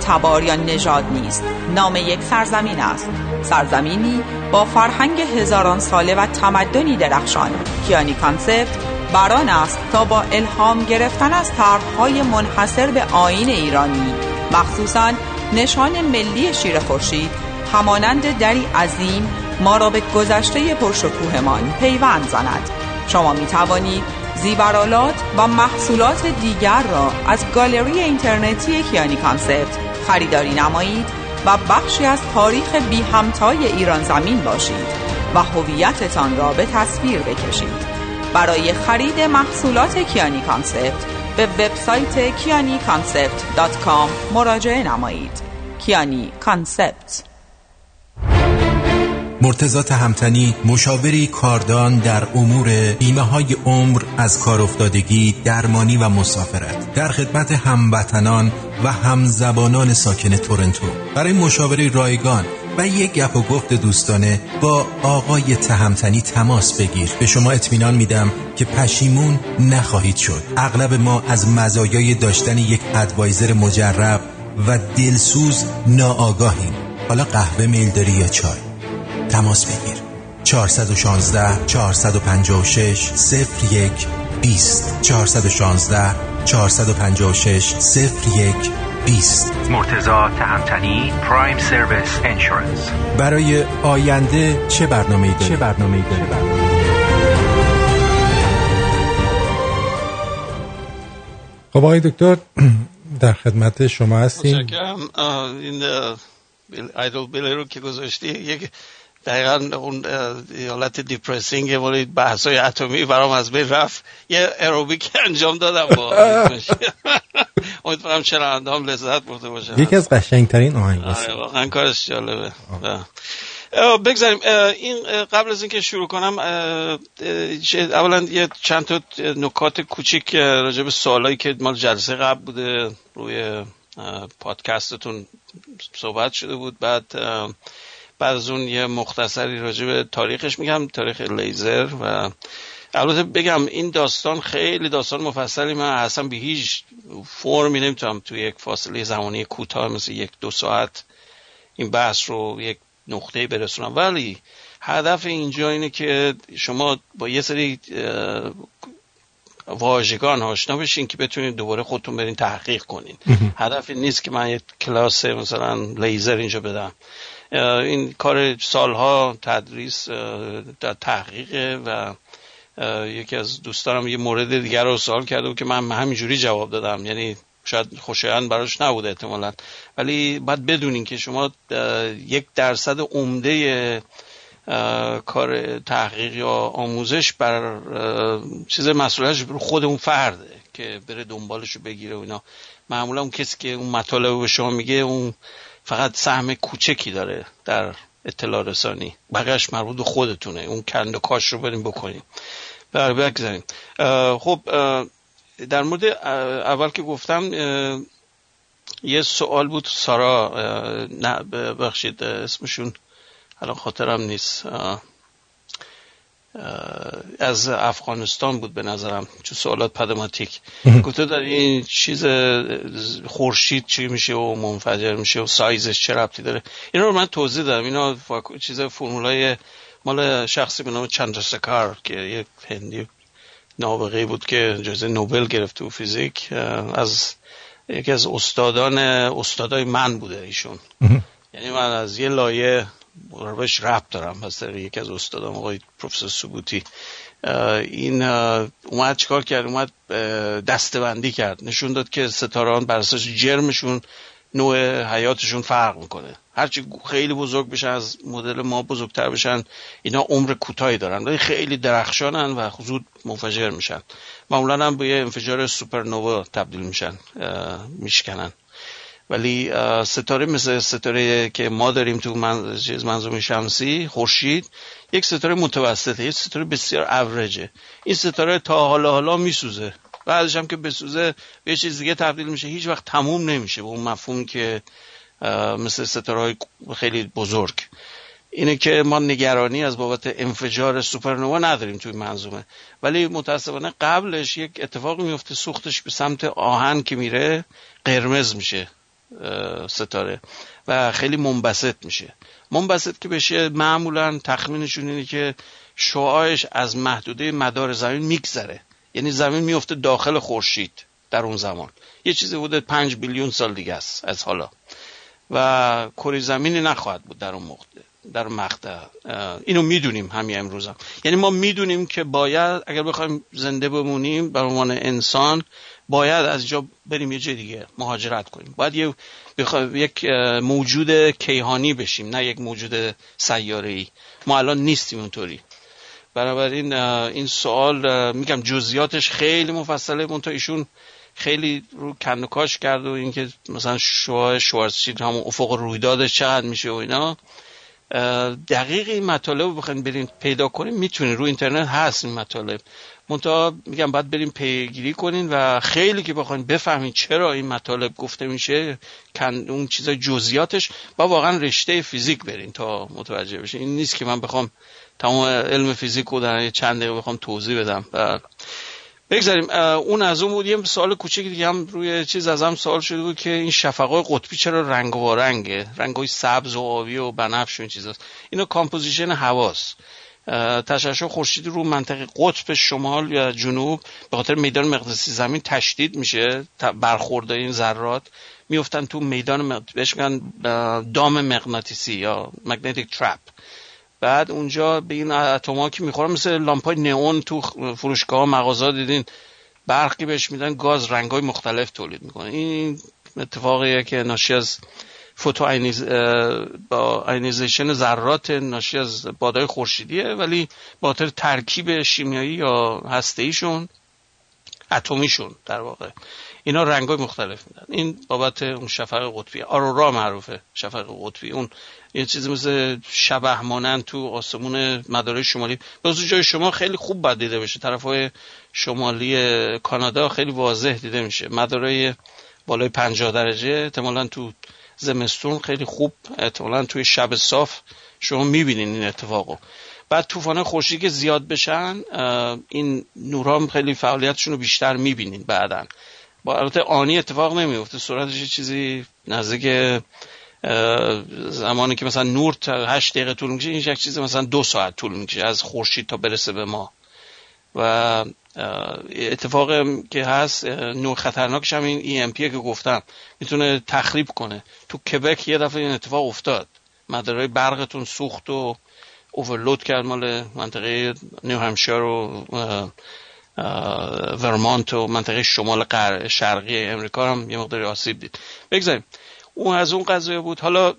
S4: تبار یا نژاد نیست. نام یک سرزمین است. سرزمینی با فرهنگ هزاران ساله و تمدنی درخشان. کیانی کانسپت بر آن است تا با الهام گرفتن از طرحهای منحصر به آین ایرانی. مخصوصا نشان ملی شیر خورشید همانند دری عظیم ما را به گذشته پرشکوهمان پیوند زند. شما می توانید زیورالات و محصولات دیگر را از گالری اینترنتی کیانی کانسپت خریداری نمایید و بخشی از تاریخ بی همتای ایران زمین باشید و هویتتان را به تصویر بکشید. برای خرید محصولات کیانی کانسپت به وبسایت کیانی مراجعه نمایید. کیانی کانسپت.
S5: مرتضی همتنی مشاوری کاردان در امور بیمه های عمر از کار افتادگی درمانی و مسافرت. در خدمت هموطنان و همزبانان ساکن تورنتو. برای مشاوره رایگان و یک گپ و گفت دوستانه با آقای تهمتنی تماس بگیر. به شما اطمینان میدم که پشیمون نخواهید شد. اغلب ما از مزایای داشتن یک ادوایزر مجرب و دلسوز ناآگاهیم. حالا قهوه میل داری یا چای؟ تماس بگیر. 416 456 01 20 416 456 01 20
S6: مرتزا تهمتنی پرایم سرویس انشورنس
S5: برای آینده چه برنامه داری؟ چه برنامه داری؟
S2: خب آقای دکتر در خدمت شما هستیم.
S3: این ایدل بیلی رو که گذاشتی یک دقیقا اون حالت دیپرسینگ ولی بحث های اتمی برام از بین رفت. یه اروبیک انجام دادم با امیدوارم چرا هم لذت برده باشه.
S2: یکی از قشنگترین آهنگ
S3: آره، واقعا کارش جالبه. بگذاریم. این قبل از اینکه شروع کنم اولا یه چند تا نکات کوچیک راجع به سوالایی که مال جلسه قبل بوده روی پادکستتون صحبت شده بود. بعد بعد از اون یه مختصری راجع به تاریخش میگم تاریخ لیزر و البته بگم این داستان خیلی داستان مفصلی من اصلا به هیچ فرمی نمی‌تونم توی یک فاصله زمانی کوتاه مثل یک دو ساعت این بحث رو یک نقطه برسونم. ولی هدف اینجا اینه که شما با یه سری واژگان آشنا بشین که بتونید دوباره خودتون برین تحقیق کنین. هدف نیست که من یک کلاس مثلا لیزر اینجا بدم. این کار سالها تدریس در تحقیق و یکی از دوستانم یه مورد دیگر رو سوال کرده و که من همینجوری جواب دادم. یعنی شاید خوشایند براش نبوده احتمالا. ولی باید بدونین که شما یک درصد عمده کار تحقیق یا آموزش بر چیز مسئولیتش رو خود اون فرده که بره دنبالش بگیره و اینا. معمولا اون کسی که اون مطالب به شما میگه اون فقط سهم کوچکی داره در اطلاع رسانی. بقیهش مربوط به خودتونه. اون کند و کاش رو بریم بکنیم. بله بگذاریم. خب در مورد اول که گفتم یه سوال بود. سارا نه بخشید اسمشون الان خاطرم نیست. از افغانستان بود به نظرم چون سوالات پدماتیک. گفته در این چیز خورشید چی میشه و منفجر میشه و سایزش چه ربطی داره؟ اینا رو من توضیح دادم. اینا چیز فرمولای مال شخصی به نام چندرسکار که یک هندی نابغه بود که جایزه نوبل گرفت تو فیزیک از یکی از استادان استادای من بوده ایشون. یعنی من از یه لایه بهش ربط دارم. پس یکی از استادام آقای پروفسور سبوتی این اومد چیکار کرد؟ اومد دستبندی کرد. نشون داد که ستاران بر اساس جرمشون نوع حیاتشون فرق می‌کنه. هرچی خیلی بزرگ بشن از مدل ما بزرگتر بشن اینا عمر کوتاهی دارن. ولی خیلی درخشانن و زود منفجر میشن. معمولا هم به یه انفجار سوپرنووا تبدیل میشن میشکنن. ولی ستاره مثل ستاره که ما داریم تو من... منظومه شمسی خورشید یک ستاره متوسطه یک ستاره بسیار اوریجه این ستاره تا حالا حالا میسوزه. بعدش هم که بسوزه به یه چیز دیگه تبدیل میشه هیچ وقت تموم نمیشه به اون مفهوم که مثل ستاره های خیلی بزرگ. اینه که ما نگرانی از بابت انفجار سوپرنوا نداریم توی منظومه. ولی متاسفانه قبلش یک اتفاقی میفته سوختش به سمت آهن که میره قرمز میشه. ستاره. و خیلی منبسط میشه. منبسط که بشه معمولا تخمینشون اینه که شعاعش از محدوده مدار زمین میگذره. یعنی زمین میفته داخل خورشید در اون زمان. یه چیزی بوده پنج بیلیون سال دیگه است از حالا. و کره زمینی نخواهد بود در اون موقع در مقطع. اینو می‌دونیم همین امروز هم. یعنی ما می‌دونیم که باید اگر بخوایم زنده بمونیم به عنوان انسان باید از جا بریم یه جای دیگه مهاجرت کنیم. باید یه یک موجود کیهانی بشیم نه یک موجود سیاره ای ما الان نیستیم اونطوری. بنابراین این سوال میگم جزئیاتش خیلی مفصله منتها ایشون خیلی رو کند و کرد و اینکه مثلا شواه شوارزشیلد همون افق رویدادش چقدر میشه و اینا. دقیق این مطالب رو بخواین برین پیدا کنیم می‌تونین. رو اینترنت هست این مطالب. منتها میگم باید بریم پیگیری کنین و خیلی که بخواین بفهمین چرا این مطالب گفته میشه اون چیزای جزئیاتش با واقعا رشته فیزیک برین تا متوجه بشین. این نیست که من بخوام تمام علم فیزیک رو در چند دقیقه بخوام توضیح بدم. بگذاریم اون از اون بود. یه سوال کوچیک دیگه هم روی چیز از هم سوال شده بود که این شفقای قطبی چرا رنگ و رنگه رنگای سبز و آبی و بنفش و این چیزاست. اینا composition هواست تشعشع خورشیدی رو منطقه قطب شمال یا جنوب به خاطر میدان مغناطیسی زمین تشدید میشه. برخورده این ذرات میفتن تو میدان بهش دام مغناطیسی یا magnetic trap بعد اونجا به این اتما که می‌خورن مثل لامپای نئون تو فروشگاه مغازه دیدین برقی بهش میدن گاز رنگای مختلف تولید می‌کنه. این اتفاقیه که ناشی از فوتو با اینیزیشن ذرات ناشی از بادای خورشیدیه ولی با ترکیب شیمیایی یا هسته‌ایشون اتمیشون در واقع. اینا رنگ های مختلف میدن. این بابت اون شفق قطبی. آرورا معروفه شفق قطبی. اون یه چیزی مثل شبه مانند تو آسمون مدارای شمالی. بازو جای شما خیلی خوب باید دیده بشه. طرف های شمالی کانادا خیلی واضح دیده میشه. مدارای بالای پنجاه درجه احتمالا تو زمستون خیلی خوب احتمالا توی شب صاف شما می‌بینین این اتفاقو بعد طوفان خورشیدی که زیاد بشن این نورام خیلی فعالیتشون رو بیشتر می‌بینین بعدا. با البته آنی اتفاق نمیفته سرعتش چیزی نزدیک زمانی که مثلا نور تا هشت دقیقه طول می‌کشه این یک چیز مثلا دو ساعت طول می‌کشه از خورشید تا برسه به ما. و اتفاق که هست نور خطرناکش هم این EMP که گفتم می‌تونه تخریب کنه. تو کبک یه دفعه این اتفاق افتاد. مدارای برقتون سوخت و اوورلود کرد مال منطقه نیو همشار و ورمانت و منطقه شمال شرقی امریکا هم یه مقداری آسیب دید. بگذاریم. اون از اون قضیه بود. حالا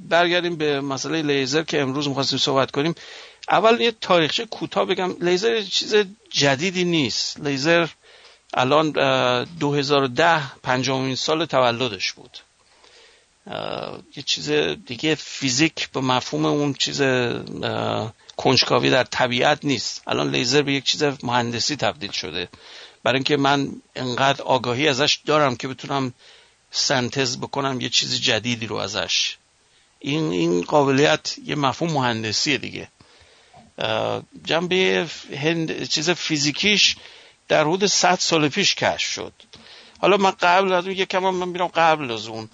S3: برگردیم به مسئله لیزر که امروز می‌خواستیم صحبت کنیم. اول یه تاریخچه کوتاه بگم. لیزر چیز جدیدی نیست. لیزر الان 2010 پنجمین سال تولدش بود. یه چیز دیگه فیزیک به مفهوم اون چیز کنجکاوی در طبیعت نیست. الان لیزر به یک چیز مهندسی تبدیل شده. برای اینکه من انقدر آگاهی ازش دارم که بتونم سنتز بکنم یه چیز جدیدی رو ازش. این این قابلیت یه مفهوم مهندسی دیگه. جنبه هند چیز فیزیکیش در حدود 100 سال پیش کشف شد. حالا من قبل از اون یکم من میرم قبل از اون.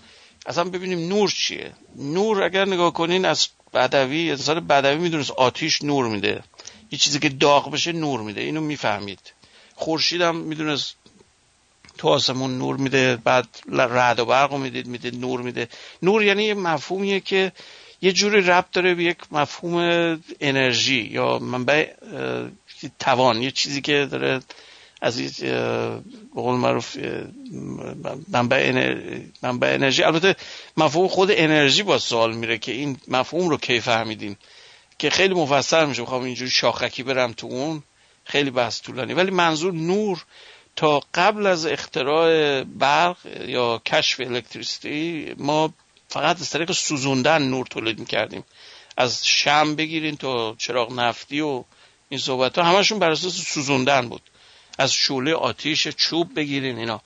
S3: اصلا ببینیم نور چیه. نور اگر نگاه کنین از بدوی انسان بدوی می‌دونست آتیش نور میده. یه چیزی که داغ بشه نور میده. اینو می‌فهمید. خورشید هم می‌دونست تو آسمون نور میده بعد رعد و برق می‌دید میده نور میده. نور یعنی یه مفهومیه که یه جوری ربط داره به یک مفهوم انرژی یا منبع توان یه چیزی که داره از این قول معروف منبع, منبع انرژی. البته مفهوم خود انرژی با سوال میره که این مفهوم رو کی فهمیدیم؟ که خیلی مفصل میشه. بخوام اینجوری شاخکی برم تو اون. خیلی بحث طولانی. ولی منظور نور تا قبل از اختراع برق یا کشف الکتریسیتی ما فقط از طریق سوزوندن نور تولید می‌کردیم. از شم بگیرین تا چراغ نفتی و این صحبت ها همشون بر اساس سوزوندن بود. از شوله آتیش چوب بگیرین اینا.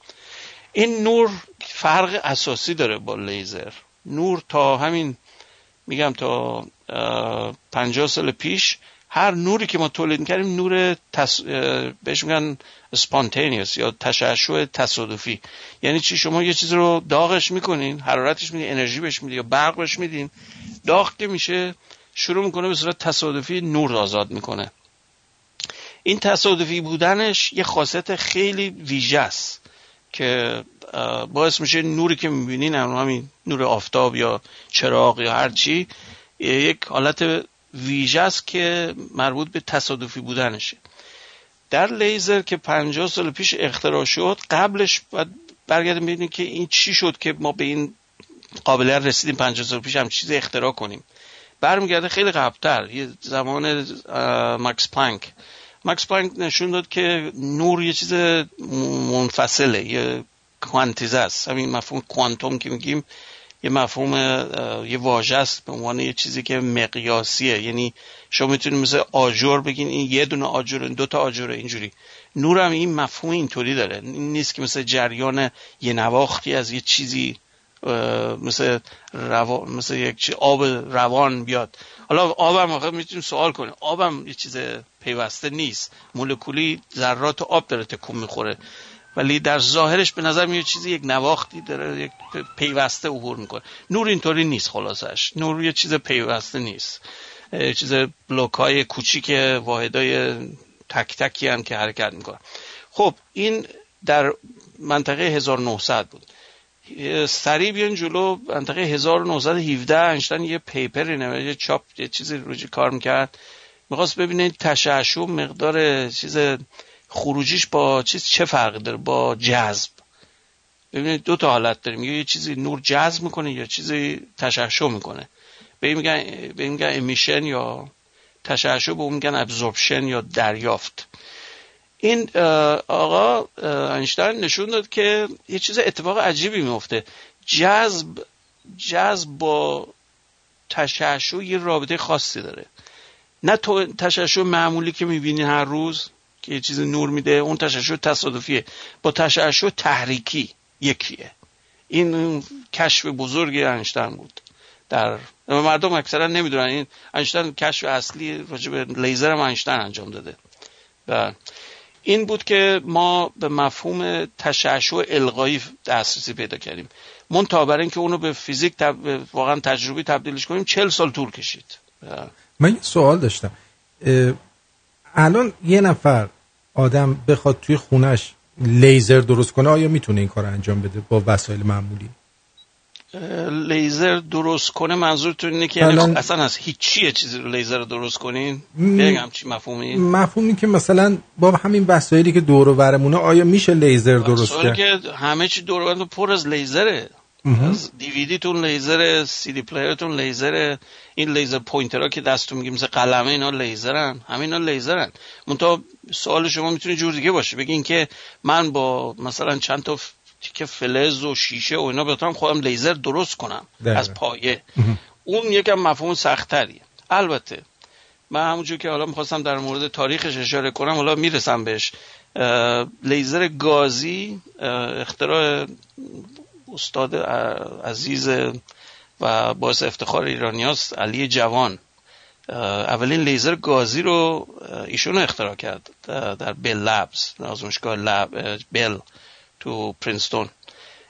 S3: این نور فرق اساسی داره با لیزر. نور تا همین میگم تا پنجاه سال پیش هر نوری که ما تولید کردیم نور تص... بهش میگن سپانتینیوس یا تشعشع تصادفی. یعنی چی؟ شما یه چیز رو داغش می‌کنین حرارتش میدین انرژی بهش میدین یا برق بهش میدین داغ که میشه شروع می‌کنه به صورت تصادفی نور آزاد می‌کنه. این تصادفی بودنش یه خاصیت خیلی ویژه است که باعث میشه نوری که می‌بینین همین نور آفتاب یا چراغ یا هر چی یک حالت ویژه است که مربوط به تصادفی بودنشه. در لیزر که 50 سال پیش اختراع شد قبلش باید برگردیم ببینیم که این چی شد که ما به این قابلیت رسیدیم 50 سال پیش هم چیز اختراع کنیم. برمیگرده خیلی قبلتر یه زمان ماکس پلانک ماکس پلانک نشون داد که نور یه چیز منفصله یه کوانتیزه است. همین مفهوم کوانتوم که میگیم یه مفهوم یه واژه است به عنوان یه چیزی که مقیاسیه. یعنی شما می‌تونید مثل آجر بگین این یه دونه آجر دو تا آجر اینجوری. نور هم این مفهوم اینطوری داره. این نیست که مثل جریان یه نواختی از یه چیزی مثل روان مثل یک چیز آب روان بیاد. حالا آبم آخه می‌تونیم سوال کنیم. آبم یه چیز پیوسته نیست. مولکولی ذرات آب داره تکون می‌خوره. ولی در ظاهرش به نظر میاد چیزی یک نواختی داره یک پیوسته عبور می‌کنه. نور اینطوری نیست خلاصش. نور یه چیز پیوسته نیست. چیز بلوک های کوچیک واحدای تک تکی هم که حرکت می‌کنه. خب این در منطقه 1900 بود. سریع بیان جلو منطقه 1917 انشتن یه پیپری نوشت یه چاپ یه چیزی روی کار می‌کرد. می‌خواست ببینید تشعشع مقدار چیز خروجیش با چیز چه فرقی داره با جذب. ببینید دو تا حالت داریم یه چیزی نور جذب می‌کنه یا چیزی تشعشع می‌کنه. به این میگن به امیشن یا تشعشع به اون میگن ابزوربشن یا دریافت. این آقا اینشتین نشون داد که یه چیز اتفاق عجیبی میفته جذب جذب با تشعشع یه رابطه خاصی داره. نه تو تشعشع معمولی که می‌بینی هر روز که یه چیز نور میده اون تشعشع تصادفیه. با تشعشع تحریکی یکیه. این کشف بزرگی انشتن بود. در مردم اکثرا نمی‌دونن. این انشتن کشف اصلی راجع به لیزر هم انشتن انجام داده. و این بود که ما به مفهوم تشعشع القایی دسترسی پیدا کردیم. من تا برای اینکه اونو به فیزیک تب... واقعا تجربی تبدیلش کنیم چل سال طول کشید.
S2: من یه سوال داشتم. الان یه نفر آدم بخواد توی خونش لیزر درست کنه آیا می‌تونه این کار انجام بده با وسایل معمولی؟
S3: لیزر درست کنه منظورتون اینه که یعنی اصلا از هیچی چیزی رو لیزر درست کنین بگم چی مفهومی؟
S2: مفهومی که مثلا با همین وسایلی که دور و برمونه آیا میشه لیزر درست
S3: کرد؟ که همه چی دور و بر از لیزره. از دیویدی تون لیزر CD player تون لیزر این laser pointer ها که دستتون میگیم مثل قلمه اینا لیزرن. همه اینا لیزرن. منتها سوال شما می‌تونه جور دیگه باشه. بگین که من با مثلا چند تا تیکه فلز و شیشه و اینا بتونم خودم لیزر درست کنم. از پایه. اون یکم مفهوم سختتریه. البته من همونجور که حالا می‌خواستم در مورد تاریخش اشاره کنم حالا می‌رسم بهش. لیزر گازی اختراع استاد عزیز و باعث افتخار ایرانیاست علی جوان. اولین لیزر گازی رو ایشون اختراع کرد در Bell Labs آزمایشگاه lab Bell تو پرینستون.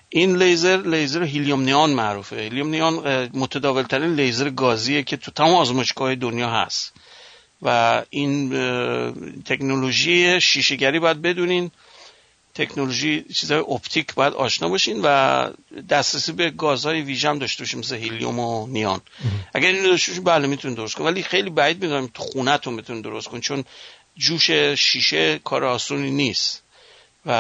S3: این لیزر لیزر هیلیوم نیان معروفه. هیلیوم نیان اه، متداولترین لیزر گازیه که تو تمام آزمایشگاه دنیا هست. و این تکنولوژی شیشهگری باید بدونین. تکنولوژی چیزای اپتیک باید آشنا باشین و دسترسی به گازهای ویژه هم داشته باشین مثل هیلیوم و نیان اگر اینو داشته باشین بله می‌تونین درست کنین. ولی خیلی بعید می‌دونم تو خونهتون بتونین درست کنین چون جوش شیشه کار آسونی نیست. و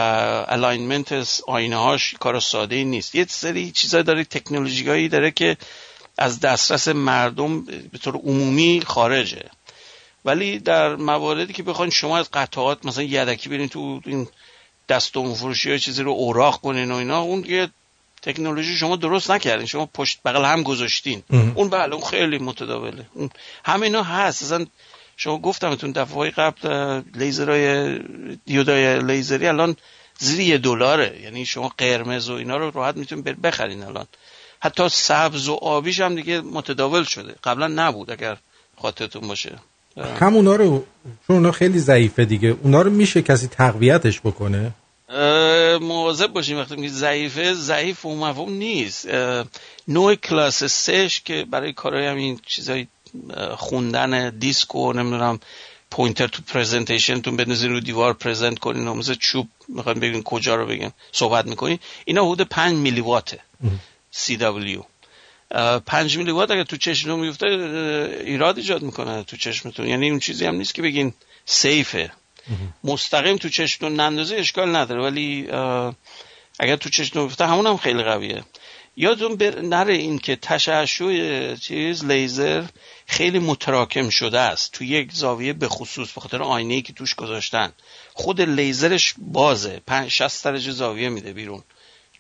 S3: alignment آینه هاش کار ساده ای نیست. یه سری چیزا داره تکنولوژی هایی داره که از دسترس مردم به طور عمومی خارجه. ولی در مواردی که بخواین شما از قطعات مثلا یدکی برین تو این دستون فروشی های چیزی رو اوراق کنین و اینا اون یه تکنولوژی شما درست نکردین. شما پشت بغل هم گذاشتین. اون بله اون خیلی متداوله. همه اینا هست. اصلا شما گفتمتون دفعه قبل اه، لیزرهای دیودای لیزری الان زیر یه دلاره. یعنی شما قرمز و اینا رو راحت می‌تونید بر- بخرین الان. حتی سبز و آبیش هم دیگه متداول شده. قبلا نبود اگر خاطرتون باشه.
S2: همونا رو چون اونا خیلی ضعیفه دیگه. اونا رو میشه کسی تقویتش بکنه؟
S3: مواظب باشیم وقتی میگی ضعیفه ضعیف و مفهوم نیست. نوع کلاس سش که برای کارهای همین چیزای خوندن دیسک و نمی‌دونم pointer تو presentation تون بندازین رو دیوار present کنین و مثل چوب می‌خواین بگین کجا رو بگیم صحبت می‌کنین. اینا حدود 5 میلی واته CW اه، پنج میلی وات اگر تو چشمتون میفته ایراد ایجاد می‌کنه تو چشمتون. یعنی اون چیزی هم نیست که بگین سیفه. مستقیم تو چشمتون نندازه اشکال نداره. ولی اگر تو چشمتون بیفته همون هم خیلی قویه. یادتون بر... نره این که تشعشع چیز لیزر خیلی متراکم شده است. تو یک زاویه به خصوص به خاطر آینه که توش گذاشتن. خود لیزرش بازه. 60 درجه زاویه میده بیرون.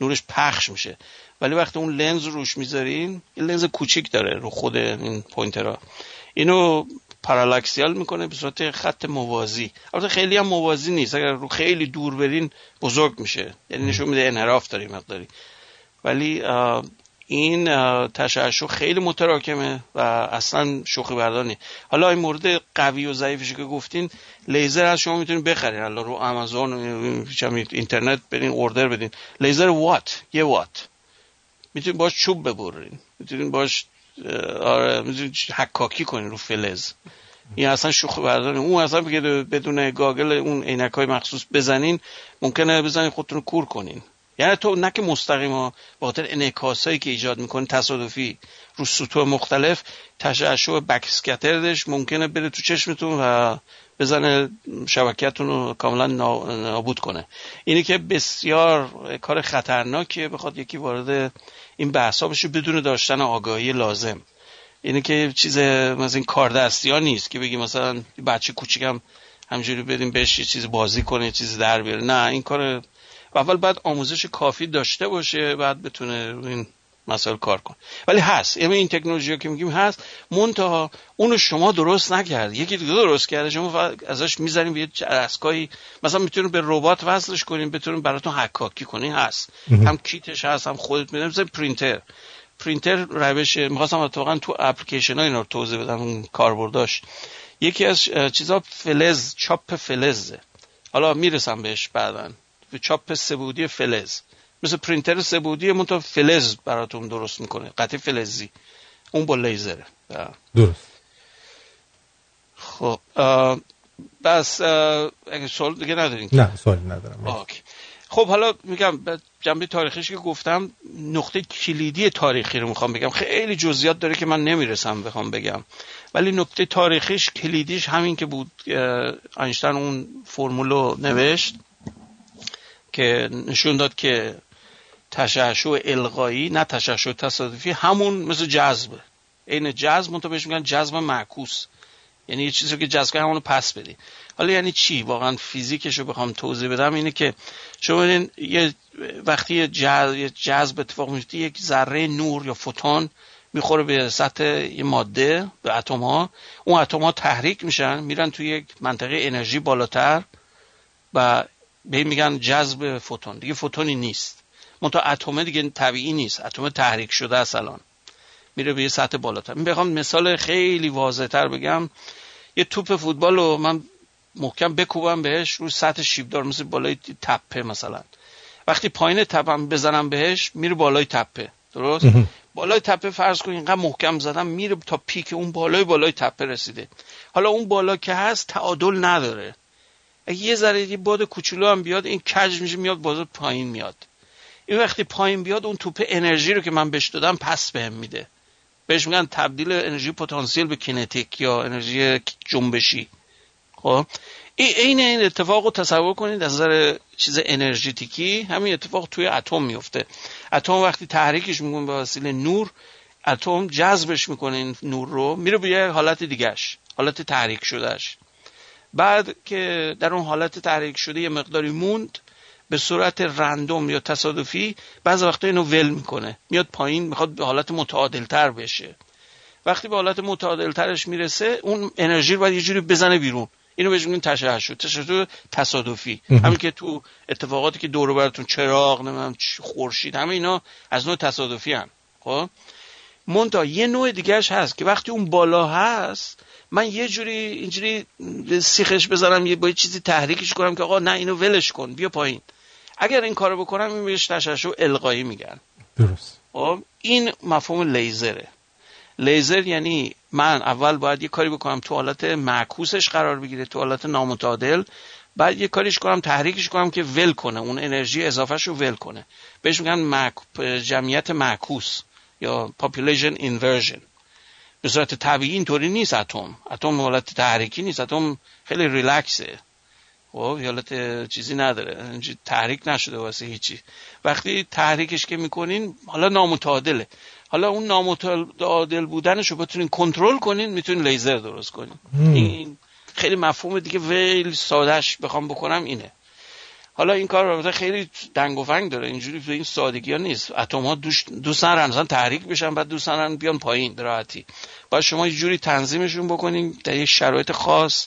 S3: نورش پخش میشه. ولی وقتی اون لنز روش می‌ذارین یه لنز کوچیک داره رو خود این پوینترها. اینو پاراکسیال می‌کنه به صورت خط موازی. البته خیلی هم موازی نیست. اگر رو خیلی دور برین بزرگ میشه. یعنی نشون میده انحراف داری مقداری. ولی این تشعشع خیلی متراکمه و اصلا شوخی بردانی حالا این مورد قوی و ضعیفش که گفتین لیزر از شما می‌تونید بخرین. الان رو آمازون اینترنت برین اوردر بدین. لیزر وات؟ یه وات. می‌تونید باش چوب ببرین. می‌تونید باش آره می‌تونید حکاکی کنین رو فلز. این اصلا شوخی برداری اون اصلا بدون گاگل اون عینک های مخصوص بزنین ممکنه بزنین خودتون رو کور کنین. یعنی تو نه که مستقیم ها به خاطر انعکاس هایی که ایجاد می‌کنه تصادفی رو سطوح مختلف تشعشع بکسکتردش ممکنه بره تو چشمتون و بزنه شبکیتون رو کاملا نا- نابود کنه. اینی که بسیار کار خطرناکیه بخواد یکی وارد این بحثا بشه بدون داشتن آگاهی لازم. اینه که چیز مثلا این کار دستی ها نیست که بگی مثلا بچه کوچیکم همجوری بدیم بهش یه چیز بازی کنه یه چیز در بیاره. نه این کار اول باید آموزش کافی داشته باشه بعد بتونه روی این مسائل کار کنه. ولی هست. یعنی این تکنولوژی که میگیم هست منتها اونو شما درست نکرد. یکی دیگه درست کرده شما فقط ازش می‌ذاریم یه دستگاهی. مثلا می‌تونید به ربات وصلش کنین بتونین براتون حکاکی کنین هست. هم کیتش هست هم خودت می‌دونم مثلا پرینتر. پرینتر روش می‌خواستم اتفاقا تو اپلیکیشن ها اینا رو توضیح بدم اون کاربرداش یکی از چیزا فلز چاپ فلزه. حالا می‌رسم بهش بعدا. به چاپ سبودی فلز. مثل پرینتر سبودی منتها فلز براتون درست می‌کنه. قطعه فلزی. اون با لیزره.
S2: درست.
S3: خب بس اگه سوال دیگه ندارین؟
S2: نه سوالی ندارم.
S3: آکی. خب حالا میگم به جنبه تاریخیش که گفتم نقطه کلیدی تاریخی رو می‌خوام بگم. خیلی جزئیات داره که من نمی‌رسم بخوام بگم. ولی نقطه تاریخیش کلیدیش همین که بود اه، اینشتین اون فرمولو نوشت. که نشون داد که تشعشع القایی نه تشعشع تصادفی همون مثل جذبه عین جذب منتها بهش میگن جذب معکوس. یعنی یه چیزی که جذب همونو پس بدی. حالا یعنی چی؟ واقعا فیزیکش رو بخوام توضیح بدم اینه که شما یه وقتی یه جذب اتفاق میفته یک ذره نور یا فوتون می‌خوره به سطح یه ماده به اتم ها اون اتم ها تحریک میشن میرن توی یک منطقه انرژی بالاتر و به میگن جذب فوتون. دیگه فوتونی نیست. منتها اتم دیگه طبیعی نیست. اتم تحریک شده است الان. میره به یه سطح بالاتر. من بخوام مثال خیلی واضح تر بگم. یه توپ فوتبال رو من محکم بکوبم بهش روی سطح شیبدار مثل بالای تپه مثلا. وقتی پایین تپم بزنم بهش میره بالای تپه. درست؟ بالای تپه فرض کن اینقدر محکم زدم میره تا پیک اون بالای بالای تپه رسیده. حالا اون بالا که هست تعادل نداره. اگه یه ذره یه باد کوچولو هم بیاد این کج میشه میاد باز پایین میاد. این وقتی پایین بیاد اون توپ انرژی رو که من بهش دادم پس بهم میده. بهش میگن تبدیل انرژی پتانسیل به کینتیک یا انرژی جنبشی. خب؟ این این اتفاق رو تصور کنید از نظر چیز انرژیتیکی همین اتفاق توی اتم میفته. اتم وقتی تحریکش می‌کنه به وسیله نور اتم جذبش می‌کنه این نور رو میره به یه حالت دیگهش حالت تحریک شدهش. بعد که در اون حالت تحریک شده یه مقداری موند به صورت رندوم یا تصادفی بعض وقتا اینو ول می‌کنه. میاد پایین می‌خواد به حالت متعادل تر بشه. وقتی به حالت متعادل ترش می‌رسه اون انرژی رو باید یه جوری بزنه بیرون. اینو بهش میگن تشعشع تشعشع تصادفی. همین که تو اتفاقاتی که دور براتون چراغ نمی‌دونم خورشید همه اینا از نوع تصادفی هم خب؟ مونتا یه نوع دیگهش هست که وقتی اون بالا هست من یه جوری اینجوری سیخش بذارم یه با یه چیزی تحریکش کنم که آقا نه اینو ولش کن بیا پایین. اگر این کارو بکنم این بهش تشعشع القایی میگن.
S2: درست.
S3: خب این مفهوم لیزره. لیزر یعنی من اول باید یه کاری بکنم تو حالت معکوسش قرار بگیره تو حالت نامتعادل. بعد یه کاریش کنم تحریکش کنم که ول کنه اون انرژی اضافهش رو ول کنه. بهش میگن جمعیت معکوس یا population inversion. به صورت طبیعی اینطوری نیست اتم. اتم حالت تحریکی نیست. اتم خیلی ریلکسه. خب حالت چیزی نداره. تحریک نشده واسه هیچی. وقتی تحریکش که می‌کنین حالا نامتعادله. حالا اون نامتعادل بودنش رو بتونین کنترل کنین می‌تونین لیزر درست کنین. این خیلی مفهوم دیگه. ویل سادهش بخوام بکنم اینه. حالا این کار البته خیلی دنگ و فنگ داره. اینجوری به این سادگی ها نیست. اتم ها دوست دارن مثلا تحریک بشن بعد دوست دارن بیان پایین راحتی. باید شما یه جوری تنظیمشون بکنین در یک شرایط خاص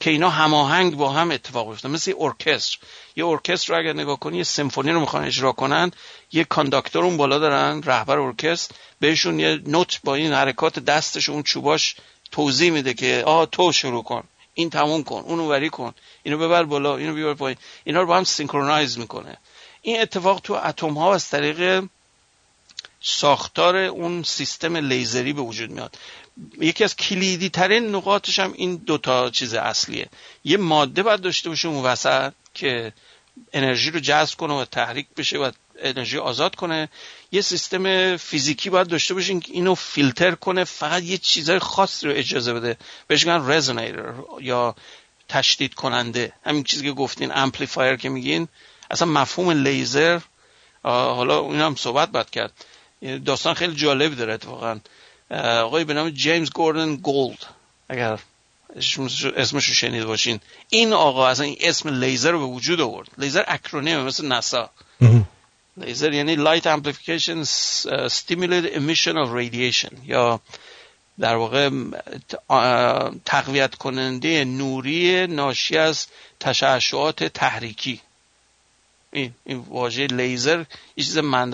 S3: که اینا هماهنگ با هم اتفاق بیفته. مثل ارکستر. یه ارکستر رو اگر نگاه کنی یه سمفونی رو می‌خوان اجرا کنن یه کانداکتور اون بالا دارن رهبر ارکستر بهشون یه نوت با این حرکات دستش اون چوباش توضیح میده که آه تو شروع کن. این تموم کن اونو وری کن اینو ببر بالا اینو بیار پایین. اینا رو با هم synchronize می‌کنه. این اتفاق تو اتم ها از طریق ساختار اون سیستم لیزری به وجود میاد. یکی از کلیدی ترین نقاطش هم این دوتا چیز اصلیه. یه ماده باید داشته باشه اون وسط که انرژی رو جذب کنه و تحریک بشه و انرژی آزاد کنه. یه سیستم فیزیکی باید داشته باشین که اینو فیلتر کنه فقط یه چیزای خاصی رو اجازه بده. بهش میگن resonator یا تشدید کننده همین چیزی که گفتین amplifier که میگین. اصلا مفهوم لیزر حالا این هم صحبت باید کرد. داستان خیلی جالب داره اتفاقا. آقای به نام جیمز گوردن گولد. اگر اسمش رو شنید باشین. این آقا اصلا این اسم لیزر رو به وجود آورد. لیزر acronym مثل نسا لیزر یعنی Light Amplification Stimulated Emission of Radiation? یا در واقع تقویت کننده نوری ناشی از تشعشعات تحریکی. این این واژه لیزر یه چیز من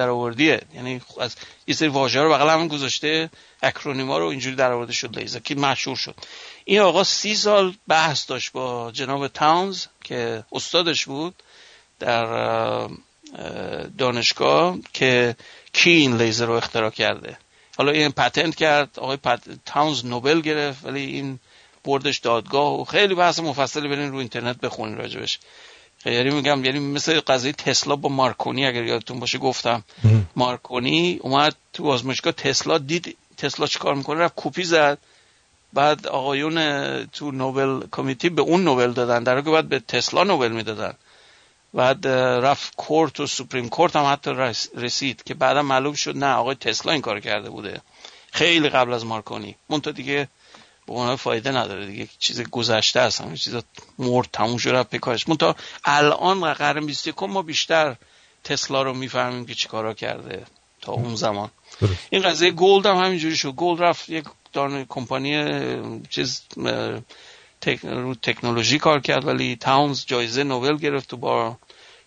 S3: یعنی از یه سری واژه رو بغل هم گذاشته اکرونیما رو اینجوری در آورده شد لیزر که مشهور شد. این آقا سی سال بحث داشت با جناب تاونز که استادش بود در دانشگاه که کی این لیزر رو اختراع کرده. حالا این پتنت کرد آقای پت... تاونز نوبل گرفت ولی این بردش دادگاه و خیلی بحث مفصلی برین رو اینترنت بخونین راجبش. یعنی میگم یعنی مثل قضیه تسلا با مارکونی اگر یادتون باشه گفتم. مارکونی اومد تو آزمایشگاه تسلا دید تسلا چیکار می‌کنه؟ رفت کپی زد. بعد آقایون تو نوبل کمیتی به اون نوبل دادن. در که بعد به تسلا نوبل می‌دادن. بعد رفت کورت و سوپریم کورت هم حتی رسید که بعدا معلوم شد نه آقای تسلا این کار کرده بوده. خیلی قبل از مارکونی. منتها دیگه به فایده نداره دیگه چیز گذشته است همه چیز مرد تموم شده پکارش تا الان قرن 21 ما بیشتر تسلا رو می‌فهمیم که چیکارا کرده تا اون زمان. این قضیه گولد هم همینجوری شد. گولد رفت یک دانه کمپانی چیز رو تکنولوژی کار کرد ولی تاونز جایزه نوبل گرفت و با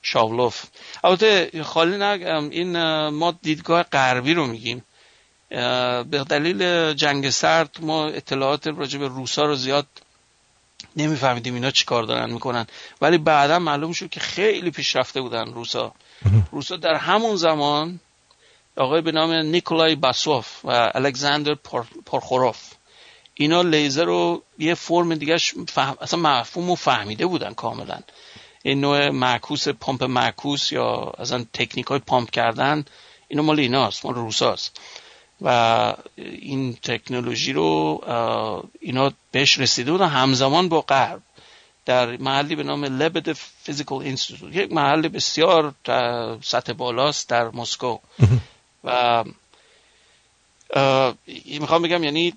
S3: شاولو. البته خالی نگم این ما دیدگاه غربی رو میگیم. به دلیل جنگ سرد ما اطلاعات راجع به روسا رو زیاد نمیفهمیدیم اینا چی کار دارن می‌کنن. ولی بعدا معلوم شد که خیلی پیشرفته بودن روسا روسا در همون زمان آقای به نام نیکولای باسوف و الکساندر پرخوروف اینا لیزر رو یه فرم دیگه فهم... اصلا مفهوم رو فهمیده بودن کاملا. این نوع معکوس پمپ معکوس یا اصلا تکنیک های پامپ کردن اینا مال ایناست مال روساست. و این تکنولوژی رو اینا بهش رسیده بودن همزمان با غرب. در محلی به نام Lebedev Physical Institute یک محل بسیار سطح بالاست در مسکو. و می‌خوام بگم یعنی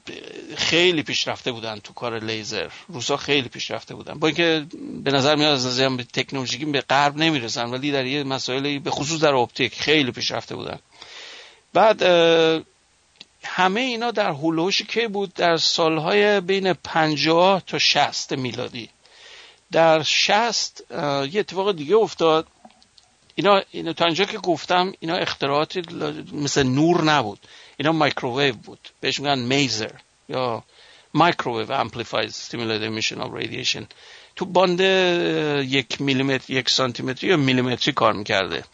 S3: خیلی پیشرفته بودن تو کار لیزر. روسا خیلی پیشرفته بودن. با اینکه به نظر میاد از نظر تکنولوژیکی به غرب نمی‌رسن ولی در یه مسائلی به خصوص در اپتیک خیلی پیشرفته بودن. بعد همه اینا در حول و حوش که بود؟ در سالهای بین 50 تا 60 میلادی. در 60 یه اتفاق دیگه افتاد. اینا, اینا تا اینجا که گفتم اینا اختراعات مثل نور نبود. اینا مایکروویو بود. بهش میگن میزر یا microwave amplified stimulated emission of radiation تو باند یک میلیمتر یک سانتی یا میلیمتری کار می‌کرده.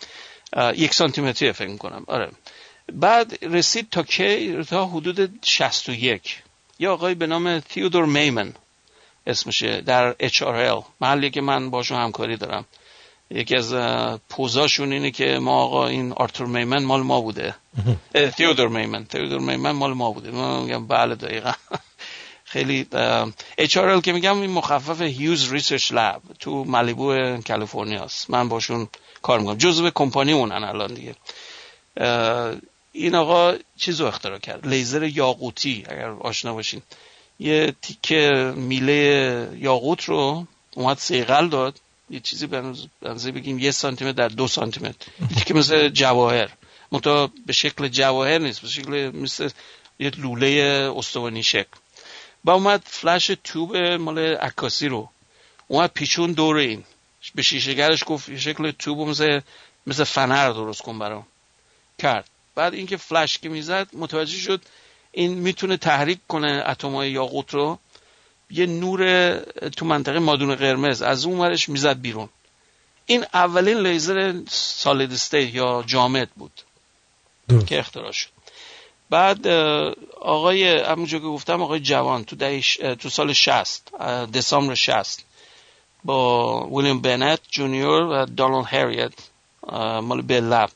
S3: یک سانتی فکر می‌کنم. آره. بعد رسید تا کی؟ تا حدود 61 یه آقای به نام تیودور میمن اسمشه در HRL محلی که من باشون همکاری دارم. یکی از پزاشون اینه که ما آقا این آرتور میمن مال ما بوده. تیودور میمن. تیودور میمن مال ما بوده. من میگم بله دقیقا. خیلی HRL که میگم این مخفف Hughes Research Lab تو مالیبو کالیفرنیا است. من باشون کار می‌کنم. جزو کمپانی اونن الان دیگه. این آقا چیز رو اختراع کرد. لیزر یاقوتی اگر آشنا باشین. یه تیکه میله یاقوت رو اومد سیغل داد. یه چیزی بنظر بگیم یه سانتیمتر در دو سانتیمتر. که مثل جواهر. منتها به شکل جواهر نیست به شکل مثل یه لوله استوانی شکل. با اومد فلش توب مال عکاسی رو. اومد پیچون دور این. به شیشهگرش گفت شکل توب مثل مثل فنر درست کن برام. کرد. بعد اینکه فلش که می‌زد متوجه شد این می‌تونه تحریک کنه اتمای یاقوت رو. یه نور تو منطقه مادون قرمز از اون ورش می‌زد بیرون. این اولین لیزر سالید استیت یا جامد بود که اختراع شد. بعد آقای همونجور که گفتم آقای جوان تو, تو سال 60 دسامبر 60 با ویلیام بنت جونیور و دانال هریت مال بیل لب.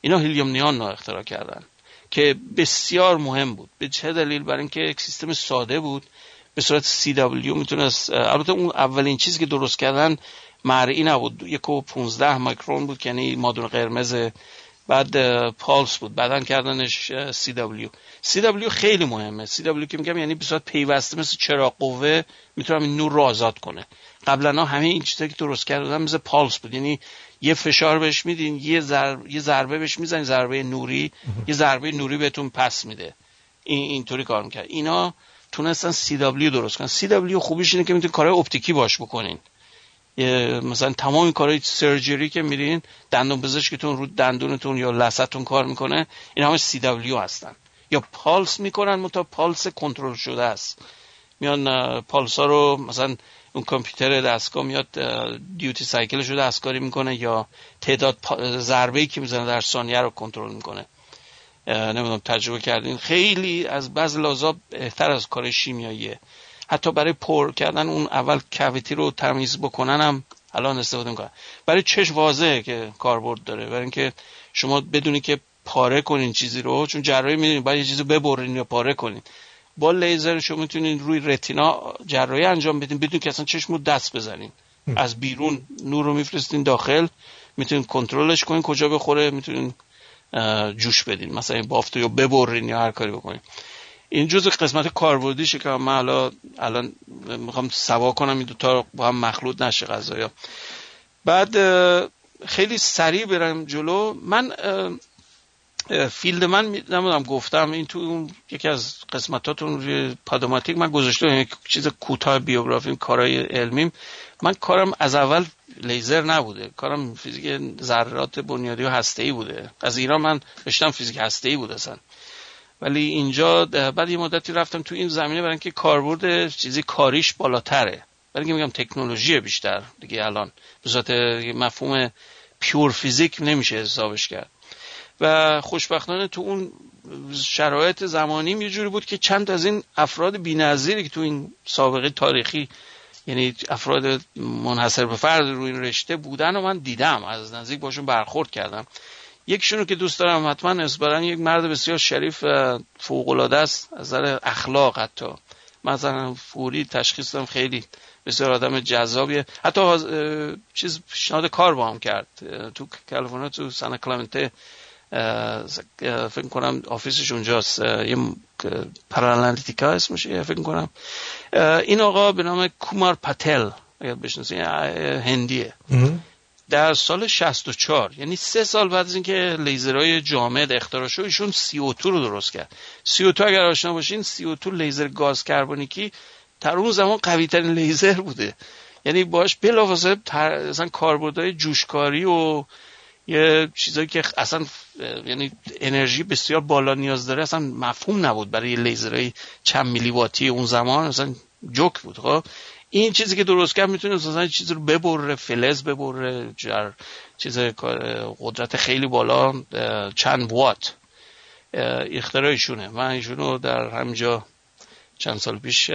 S3: اینا هیلیوم نیان رو اختراع کردن که بسیار مهم بود. به چه دلیل؟ برای اینکه یک سیستم ساده بود به صورت CW می‌تونست البته اون اولین چیزی که درست کردن مرئی نبود. یک و 15 مایکرون بود که یعنی مادون قرمز بعد پالس بود. بعدا کردنش CW CW خیلی مهمه. CW که میگم یعنی به صورت پیوسته مثل چراغ قوه می‌تونم این نور رو آزاد کنه. قبلا همه این چیزایی که درست کردن مثل پالس بود. یعنی یه فشار بهش میدین یه, ضرب... یه ضربه بهش می‌زنین ضربه نوری یه ضربه نوری بهتون پس میده. این اینطوری کار می‌کرد. اینا تونستن سی دبلیو درست کنن. سی دبلیو خوبیش اینه که می‌تونین کارهای اپتیکی باش بکنین. مثلا تمام کارهای سرجری که میرین دندون پزشکتون رو دندونتون یا لثتون کار می‌کنه این همه سی دبلیو هستن. یا پالس می‌کنن متا پالس کنترل شده است. میان پالس ها رو مثلا اون کامپیوتر دستگاه میاد دیوتی سایکلش رو دستکاری می‌کنه یا تعداد ضربه ای که می‌زنه در ثانیه رو کنترل می‌کنه. نمی‌دونم تجربه کردین. خیلی از بعض لازا بهتر از کار شیمیاییه حتی برای پر کردن اون اول کویتی رو تمیز بکنن هم الان استفاده می‌کنن. برای چش واضحه که کاربرد داره. برای اینکه شما بدونی که پاره کنین چیزی رو چون جراحی می‌دونید باید یه چیزی ببرین یا پاره کنین. با لیزر شما می‌تونین روی رتینا جراحی انجام بدین بدون که اصلا چشم رو دست بزنین. از بیرون نور رو میفرستین داخل می‌تونین کنترلش کنین کجا بخوره می‌تونین جوش بدین. مثلا این بافت یا ببرین یا هر کاری بکنین. این جزء قسمت کاربردیشه که من حالا الان می‌خوام سوا کنم این دوتا با هم مخلوط نشه غذایا بعد خیلی سریع برم جلو. من field من نمی‌دونم گفتم این تو یکی از قسمتاتون روی پادوماتیک من گذاشتم یک چیز کوتاه بیوگرافیم کارهای علمیم. من کارم از اول لیزر نبوده. کارم فیزیک ذرات بنیادی و هسته بوده. از ایران من رشتم فیزیک هسته ای بوده اصلا. ولی اینجا بعد یه مدتی رفتم تو این زمینه برای اینکه کاربرد چیزی کاریش بالاتره. برای میگم تکنولوژی بیشتر دیگه الان. به مفهوم پیور فیزیک نمیشه حسابش کرد. و خوشبختانه تو اون شرایط زمانی یه جوری بود که چند از این افراد بی‌نظیری که تو این سابقه تاریخی یعنی افراد منحصر به فرد روی این رشته بودن و من دیدم. از نزدیک باشون برخورد کردم. یکشون رو که دوست دارم حتما نسبتا یک مرد بسیار شریف فوق العاده است. از نظر اخلاق حتی. مثلا فوری تشخیص دادم خیلی بسیار آدم جذابیه. حتی چیز پیشنهاد کار با هم کرد. تو کالیفرنیا تو سان کلمنته فکر کنم آفیسش اونجاست. یه پارالانتیکا اسمشه فکر کنم. این آقا به نام کومار پتل اگر بشناسید هندیه. در سال 64 یعنی سه سال بعد از اینکه لیزرهای جامد اختراع شد ایشون CO2 رو درست کرد. CO2 اگر آشنا باشین CO2 لیزر گاز کربونیکی در اون زمان قوی ترین لیزر بوده. یعنی باش بلافاصله اصلا کاربردهای جوشکاری و یه چیزایی که اصلا یعنی انرژی بسیار بالا نیاز داره. اصلا مفهوم نبود برای لیزرهای چند میلی واتی اون زمان. اصلا جوک بود. خب این چیزی که درست کرد می‌تونه مثلا چیزی رو ببره فلز ببره جر چیز قدرت خیلی بالا چند وات اختراعشونه. من ایشونو در همینجا چند سال پیش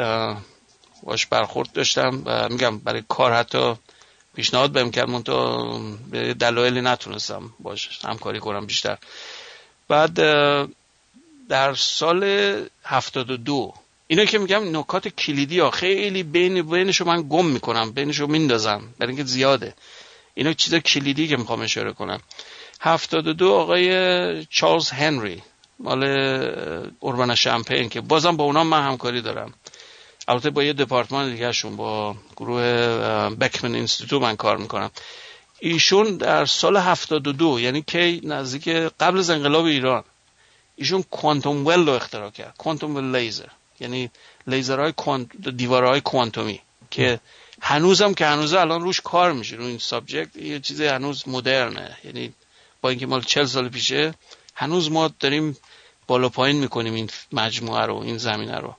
S3: باش برخورد داشتم و میگم برای کار حتی پیشنهاد بهم کرد من به دلایلی نتونستم باش همکاری کنم بیشتر. بعد در سال 72 اینا که میگم نکات کلیدی ها خیلی بین بینشو من گم می‌کنم بینشو میندازم برای اینکه زیاده. اینا چیز کلیدی که می‌خوام اشاره کنم. 72 آقای چارلز هنری مال Urbana-Champaign که بازم با اونا من همکاری دارم. البته با یه دپارتمان دیگه شون با گروه Beckman Institute من کار می‌کنم. ایشون در سال 72 یعنی که نزدیک قبل از انقلاب ایران ایشون quantum well رو اختراع کرد. quantum well laser. یعنی لیزرهای. دیوارهای کوانتومی که هنوزم که هنوز الان روش کار میشه. رو این سابجکت یه چیز هنوز مدرنه. یعنی با اینکه مال 40 سال پیشه هنوز ما داریم بالا پایین می‌کنیم این مجموعه رو این زمینه رو.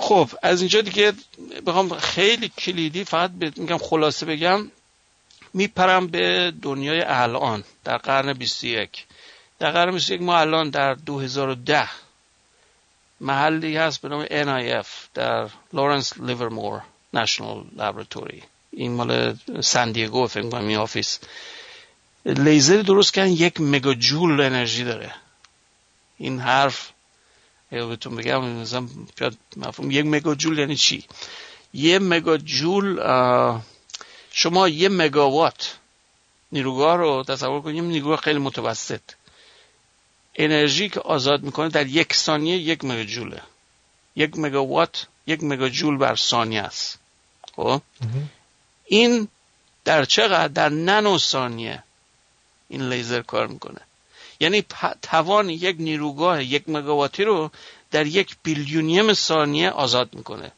S3: خب از اینجا دیگه بخوام خیلی کلیدی فقط میگم خلاصه بگم میپرم به دنیای الان در قرن 21 در قرن 21 ما الان در 2010 محلی هست به نام NIF در Lawrence Livermore National Laboratory این مال سندیگو فکر کنم این آفیس. لیزر درست کردن یک مگاجول انرژی داره. این حرف یا بهتون بگم مثلا مفهوم. یک مگاجول یعنی چی؟ یه مگاجول شما یه مگاوات نیروگاه رو تصور کنیم نیروگاه خیلی متوسط. انرژی که آزاد می‌کنه در یک ثانیه یک مگاجوله یک مگاوات یک مگاجول بر ثانیه است. خب؟ این در چقدر؟ در ننو ثانیه این لیزر کار می‌کنه. یعنی توان یک نیروگاه یک مگاواتی رو در یک بیلیونیم ثانیه آزاد می‌کنه.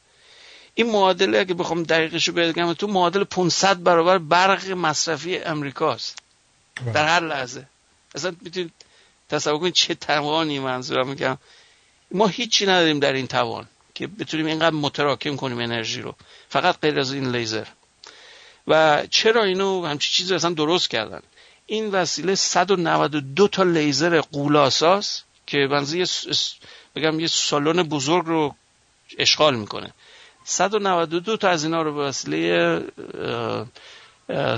S3: این معادله اگه بخوام دقیقش رو بگم تو معادل 500 برابر برق مصرفی امریکاست. در هر لحظه. اصلا می‌تونید تصور کنید چه توانی منظورم میگم. ما هیچی نداریم در این توان که بتونیم اینقدر متراکم کنیم انرژی رو. فقط غیر از این لیزر. و چرا اینو همچی چیزی اصلا درست کردن؟ این وسیله 192 تا لیزر قولاساس که بنزی بگم یه سالن بزرگ رو اشغال می‌کنه. 192 تا از اینا رو به وسیله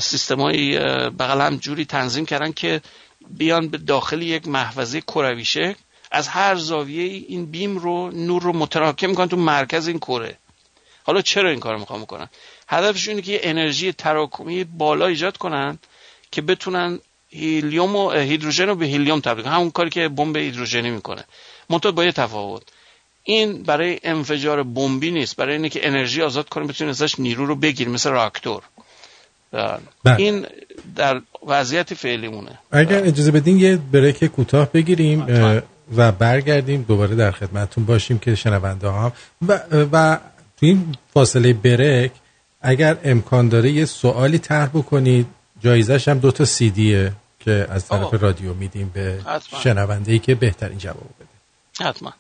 S3: سیستم های بغل هم جوری تنظیم کردن که بیان به داخل یک محفظه کروی از هر زاویه این بیم رو نور رو متراکم می‌کنن تو مرکز این کره. حالا چرا این کار می‌خوام می‌کنن هدفش اینه که انرژی تراکمی بالا ایجاد کنن که بتونن هیلیوم و هیدروژن رو به هیلیوم تبدیل کنن. همون کاری که بمب هیدروژنی می‌کنه.
S7: منتها با یه تفاوت. این برای انفجار بمبی نیست. برای اینه که انرژی آزاد کنیم بتونیم ازش نیرو رو بگیریم مثل راکتور.
S2: بله.
S7: این در وضعیت فعلیمونه
S2: اگر اجازه بدین یه بریک کوتاه بگیریم و برگردیم دوباره در خدمتتون باشیم که شنونده هم. و, و تو این فاصله بریک اگر امکان داره یه سوالی طرح بکنید جایزش هم دو تا سی دیه که از طرف
S7: آه.
S2: رادیو میدیم به. شنونده ای که بهترین جواب بده
S7: حتما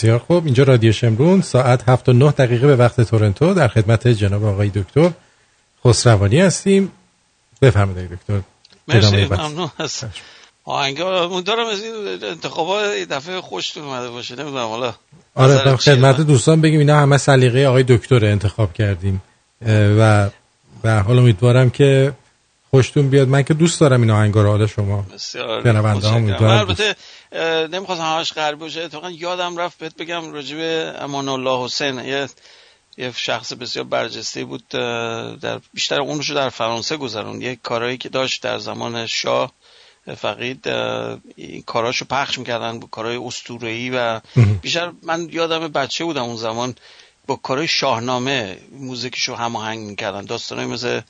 S2: بسیار خوب. اینجا رادیو شمرون ساعت 7 و 9 دقیقه به وقت تورنتو. در خدمت جناب آقای دکتر خسروانی هستیم. بفرمایید دکتر.
S7: مرسی. ممنون. از آهنگا امیدوارم از این انتخابات دفعه خوشتون اومده باشه. نمی‌دونم حالا
S2: آره؟ خدمت دوستان بگیم اینا همه سلیقه آقای دکتر انتخاب کردیم. و به حال امیدوارم که خوشتون بیاد. من که دوست دارم این آهنگا رو حالا شما
S7: بسیار
S2: شنونده ها
S7: من البته نمی‌خواستم همش غربی باشه. اتفاقا یادم رفت بهت بگم راجب امان الله حسین. یه یه شخص بسیار برجسته بود در بیشتر اونشو در فرانسه گذرون یه کارهایی که داشت در زمان شاه فقید این کاراشو پخش می‌کردن کارهای اسطوره‌ای و بیشتر من یادم بچه بودم اون زمان با کارهای شاهنامه موزیکشو هماهنگ می‌کردن. داستانای مثل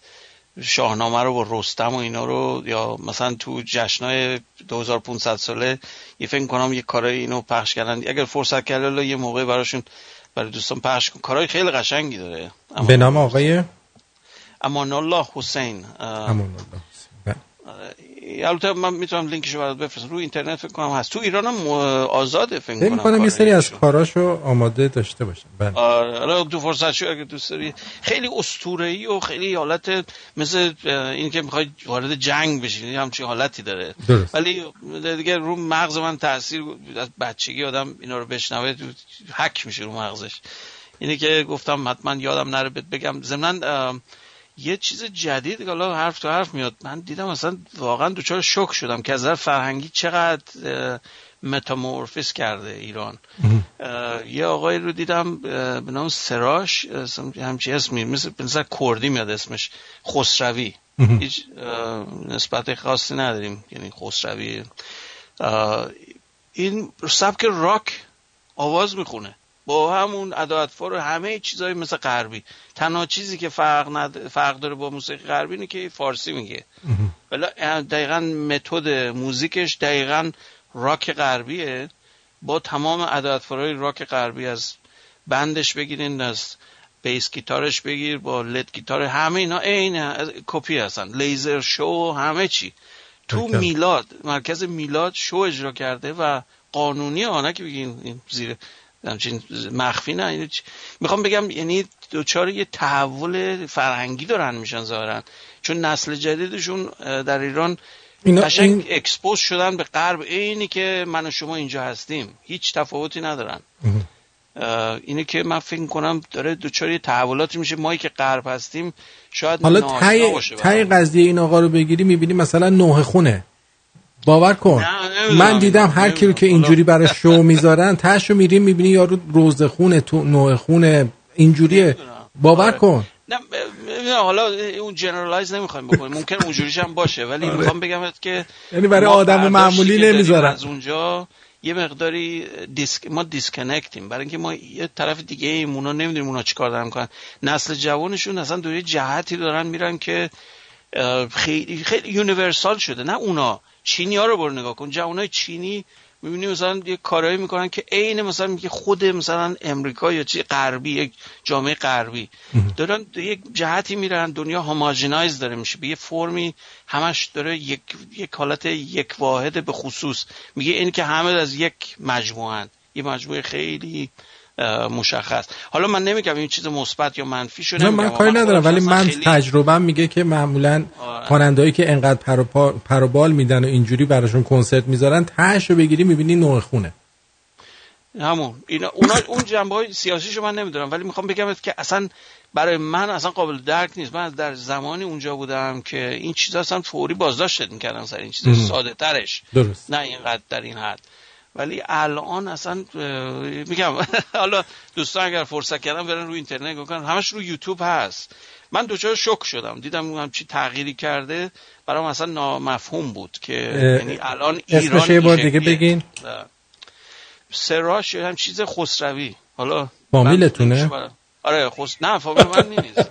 S3: شاهنامه رو با رستم و اینا رو یا مثلا تو جشنای 2500 ساله یه فکر کنم یه کارای اینو پخش کردن. اگر فرصت کرده یه موقع براشون برای دوستان پخش کن. کارهای خیلی قشنگی داره.
S2: به نام آقای
S3: امان الله حسین.
S2: امان الله
S3: البته من می‌تونم لینکشو برات بفرستم. رو اینترنت فکر کنم هست. تو ایران هم آزاده فکر
S2: کنم کنم یه سری از کاراشو آماده داشته باشم.
S3: بله. حالا تو فرصت شو اگه دوست داری. خیلی اسطوره‌ای و خیلی حالت مثل این که می‌خوای وارد جنگ بشی همچین حالتی داره.
S2: درست.
S3: ولی دیگه رو مغز من تاثیر از بچگی آدم اینا رو بشنوه حک میشه رو مغزش. اینه که گفتم حتما یادم نره بگم. ضمن یه چیز جدید که حالا حرف تو حرف میاد من دیدم اصلا واقعا دوچار شک شدم که از نظر فرهنگی چقدر متامورفیس کرده ایران. یه آقای رو دیدم به نام سراش همچی اسمی مثل مثل کردی میاد اسمش خسروی. هیچ نسبت خاصی نداریم یعنی خسروی. این سبک راک آواز می‌خونه. با همون اداعتفار و همه چیزهای مثل غربی. تنها چیزی که فرق, ند... فرق داره با موسیقی غربی اینه که فارسی میگه. ولی دقیقا متد موزیکش دقیقا راک غربیه. با تمام اداعتفارهای راک غربی از بندش بگیرین از بیس گیتارش بگیر با لد گیتار همه اینا عین کپی هستن. لیزر شو همه چی. تو میلاد مرکز میلاد شو اجرا کرده و قانونی آنه که بگین زیر همچین مخفی نه. می‌خوام بگم یعنی دوچار یه تحول فرهنگی دارن میشن ظاهرا. چون نسل جدیدشون در ایران اینا قشنگ این... اکسپوز شدن به غرب. اینی که من و شما اینجا هستیم. هیچ تفاوتی ندارن. اینه که من فکر کنم داره دوچار یه تحولاتی میشه. مایی که غرب هستیم شاید
S2: حالا تای تای قضیه این آقا رو بگیری می‌بینی مثلا نوه خونه. باور کن. من دیدم هر کی که اینجوری برای شو می‌ذارن تاشو میریم می‌بینی یارو روز خونه تو نوع خونه اینجوریه. باور آره. کن.
S3: نه حالا اون generalize نمی‌خوایم بکنیم. ممکن اونجوریش هم باشه ولی آره. می‌خوام بگم که
S2: یعنی برای آدم معمولی نمی‌ذارن.
S3: از اونجا یه مقداری دیسک ما disconnect یم برای اینکه ما یه طرف دیگه ایمونا نمی‌دونیم اونا چیکار دارن می‌کنن. نسل جوانشون اصلا دوری جهتی دارن میرن که خیلی خیلی universal شده. نه اونا. چینی ها رو برو نگاه کن. جوانای چینی می‌بینی مثلا یه کارهایی می‌کنن که عین مثلا میگه خود مثلا امریکا یا چی غربی یک جامعه غربی. دارن یک جهتی میرن دنیا هوماژینایز داره میشه. به یه فرمی همش داره یک یک حالت یک واحد به خصوص. میگه این که همه از یک مجموعه یه مجموعه خیلی مشخص. حالا من نمیگم این چیز مثبت یا منفی شده
S2: نه من کاری ندارم ولی من خیلی... تجربه میگه که معمولا آره. خوانندهایی که انقدر پروبال میدن و اینجوری براشون کنسرت می‌ذارن تهش رو بگیری می‌بینی نوع خونه.
S3: همون. اینا اونا اون جنبه های سیاسیشو من نمی‌دونم ولی می‌خوام بگم که اصلا برای من اصلا قابل درک نیست. من در زمانی اونجا بودم که این چیزا اصلا فوری بازداشت می‌کردن سر این چیز. ساده ترش.
S2: درست.
S3: نه اینقدر در این حد. ولی الان اصلا میگم حالا دوستان اگر فرصت کردن برن رو اینترنت بکنن همش رو یوتیوب هست. من دوچار شک شدم. دیدم هم چی تغییری کرده. برام اصلا نامفهوم بود که یعنی الان ایران
S2: یه بار دیگه بگین.
S3: سراش هم چیز خسروی. حالا
S2: فامیلتونه؟
S3: آره خس... نه فامیل من نیست.